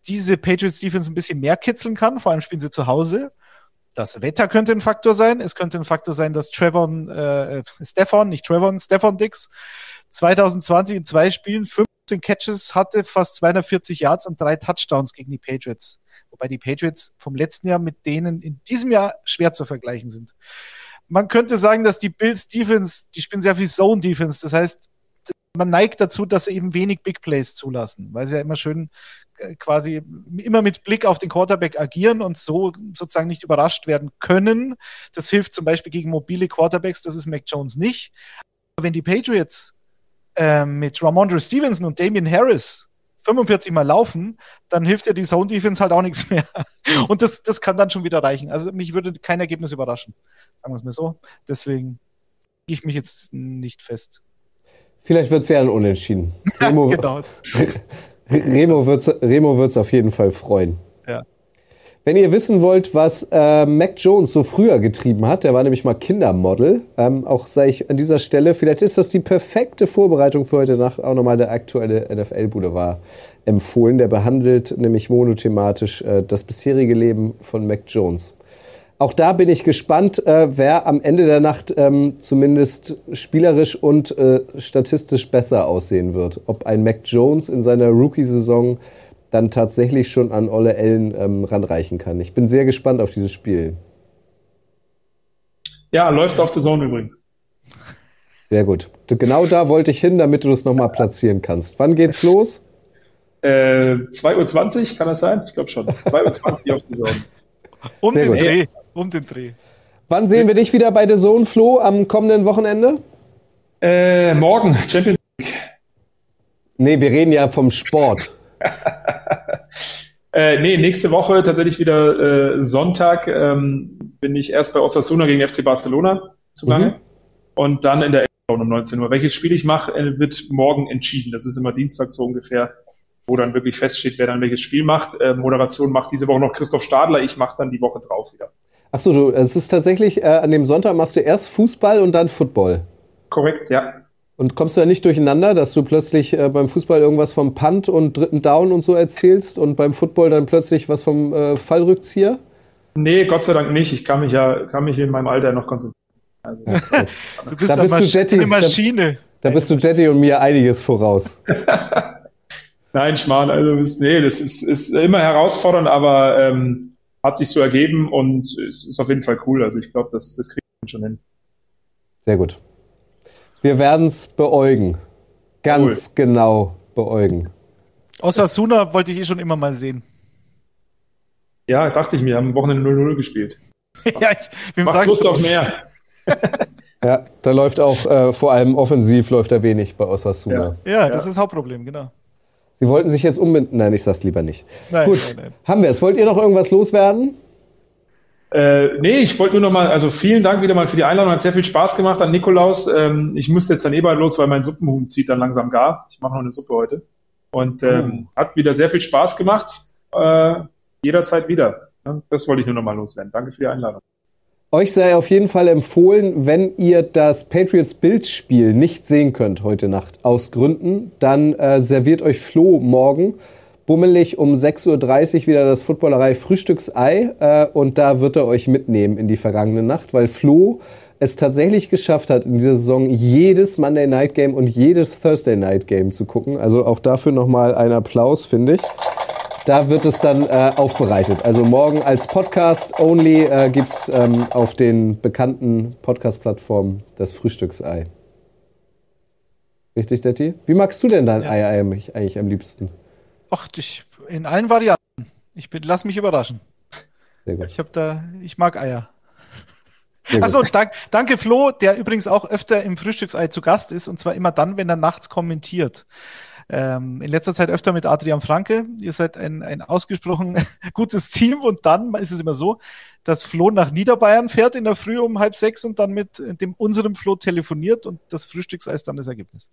diese Patriots Defense ein bisschen mehr kitzeln kann. Vor allem spielen sie zu Hause. Das Wetter könnte ein Faktor sein. Es könnte ein Faktor sein, dass Trevor, äh, Stefan, nicht Trevor, Stefan Dix 2020 in zwei Spielen 15 Catches hatte, fast 240 Yards und drei Touchdowns gegen die Patriots. Wobei die Patriots vom letzten Jahr mit denen in diesem Jahr schwer zu vergleichen sind. Man könnte sagen, dass die Bills Defense, die spielen sehr viel Zone Defense. Das heißt, man neigt dazu, dass sie eben wenig Big Plays zulassen, weil sie ja immer schön äh, quasi immer mit Blick auf den Quarterback agieren und so sozusagen nicht überrascht werden können. Das hilft zum Beispiel gegen mobile Quarterbacks, das ist Mac Jones nicht. Aber wenn die Patriots äh, mit Ramondre Stevenson und Damian Harris 45 Mal laufen, dann hilft ja die Zone Defense halt auch nichts mehr. Und das, das kann dann schon wieder reichen. Also mich würde kein Ergebnis überraschen. Sagen wir es mal so. Deswegen gehe ich mich jetzt nicht fest. Vielleicht wird es ja ein Unentschieden. Remo, genau. Remo wird es Remo wird's auf jeden Fall freuen. Ja. Wenn ihr wissen wollt, was äh, Mac Jones so früher getrieben hat, der war nämlich mal Kindermodel, ähm, auch sage ich an dieser Stelle, vielleicht ist das die perfekte Vorbereitung für heute Nacht, auch nochmal der aktuelle NFL-Boulevard empfohlen. Der behandelt nämlich monothematisch äh, das bisherige Leben von Mac Jones. Auch da bin ich gespannt, äh, wer am Ende der Nacht ähm, zumindest spielerisch und äh, statistisch besser aussehen wird. Ob ein Mac Jones in seiner Rookie-Saison dann tatsächlich schon an Olle Ellen ähm, ranreichen kann. Ich bin sehr gespannt auf dieses Spiel. Ja, läuft auf der Zone übrigens. Sehr gut. Genau da wollte ich hin, damit du das nochmal platzieren kannst. Wann geht's los? Äh, 2.20 Uhr, kann das sein? Ich glaube schon. 2.20 Uhr auf der Zone. Um Sehr den gut. Dreh um den Dreh. Wann sehen wir dich wieder bei The Zone, Flo, am kommenden Wochenende? Äh, morgen, Champions League. Nee, wir reden ja vom Sport. äh, nee, nächste Woche tatsächlich wieder äh, Sonntag ähm, bin ich erst bei Osasuna gegen FC Barcelona zugange mhm. und dann in der Zone um 19 Uhr. Welches Spiel ich mache, äh, wird morgen entschieden. Das ist immer Dienstag so ungefähr, wo dann wirklich feststeht, wer dann welches Spiel macht. Äh, Moderation macht diese Woche noch Christoph Stadler. Ich mache dann die Woche drauf wieder. Ach so, du, es ist tatsächlich, äh, an dem Sonntag machst du erst Fußball und dann Football. Korrekt, ja. Und kommst du da nicht durcheinander, dass du plötzlich äh, beim Fußball irgendwas vom Punt und dritten Down und so erzählst und beim Football dann plötzlich was vom äh, Fallrückzieher? Nee, Gott sei Dank nicht. Ich kann mich ja, kann mich in meinem Alter noch konzentrieren. Also, du bist, da bist du Jetty, eine Maschine. Da, da bist du Jetty und mir einiges voraus. Nein, Schmarrn, also nee, das ist, ist immer herausfordernd, aber ähm, hat sich so ergeben und es ist auf jeden Fall cool. Also ich glaube, das, das kriegen wir schon hin. Sehr gut. Wir werden es beäugen. Ganz cool. genau beäugen. Osasuna wollte ich eh schon immer mal sehen. Ja, dachte ich mir, haben am Wochenende 0-0 gespielt. ja, ich, Macht Lust auf mehr. ja, da läuft auch, äh, vor allem offensiv läuft da wenig bei Osasuna. Ja, ja das ist das Hauptproblem, genau. Sie wollten sich jetzt umbinden. Nein, ich sag's lieber nicht. Nein, Gut, nein, nein. haben wir es. Wollt ihr noch irgendwas loswerden? Äh, nee, ich wollte nur noch mal, also vielen Dank wieder mal für die Einladung, hat sehr viel Spaß gemacht an Nikolaus. Ähm, ich musste jetzt dann eh bald los, weil mein Suppenhuhn zieht dann langsam gar. Ich mache noch eine Suppe heute. Und ähm, oh. hat wieder sehr viel Spaß gemacht. Äh, jederzeit wieder. Das wollte ich nur noch mal loswerden. Danke für die Einladung. Euch sei auf jeden Fall empfohlen, wenn ihr das Patriots Bildspiel nicht sehen könnt heute Nacht aus Gründen, dann äh, serviert euch Flo morgen bummelig um 6.30 Uhr wieder das Footballerei Frühstücksei äh, und da wird er euch mitnehmen in die vergangene Nacht, weil Flo es tatsächlich geschafft hat, in dieser Saison jedes Monday Night Game und jedes Thursday Night Game zu gucken. Also auch dafür nochmal ein Applaus, finde ich. Da wird es dann äh, aufbereitet. Also morgen als Podcast only äh, gibt es ähm, auf den bekannten Podcast-Plattformen das Frühstücksei. Richtig, Detti? Wie magst du denn dein ja. Ei eigentlich am liebsten? Ach, ich, in allen Varianten. Ich bin, lass mich überraschen. Sehr gut. Ich habe da, ich mag Eier. Achso, dank, danke Flo, der übrigens auch öfter im Frühstücksei zu Gast ist und zwar immer dann, wenn er nachts kommentiert ähm, in letzter Zeit öfter mit Adrian Franke. Ihr seid ein, ein ausgesprochen gutes Team und dann ist es immer so, dass Flo nach Niederbayern fährt in der Früh um halb sechs und dann mit dem unserem Flo telefoniert und das Frühstückseis ist dann das Ergebnis.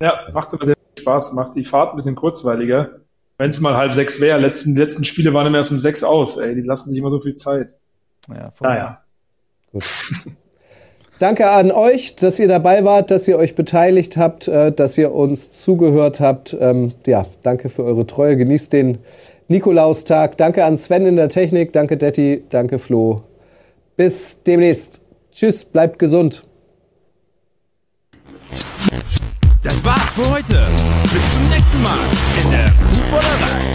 Ja, macht aber sehr viel Spaß, macht die Fahrt ein bisschen kurzweiliger. Wenn es mal halb sechs wäre, letzten, letzten Spiele waren immer erst um sechs aus, ey, die lassen sich immer so viel Zeit. Ja, naja. Gut. Danke an euch, dass ihr dabei wart, dass ihr euch beteiligt habt, äh, dass ihr uns zugehört habt. Ähm, ja, danke für eure Treue. Genießt den Nikolaustag. Danke an Sven in der Technik. Danke Detti. Danke Flo. Bis demnächst. Tschüss, bleibt gesund. Das war's für heute. Bis zum nächsten Mal in der Fußballerei.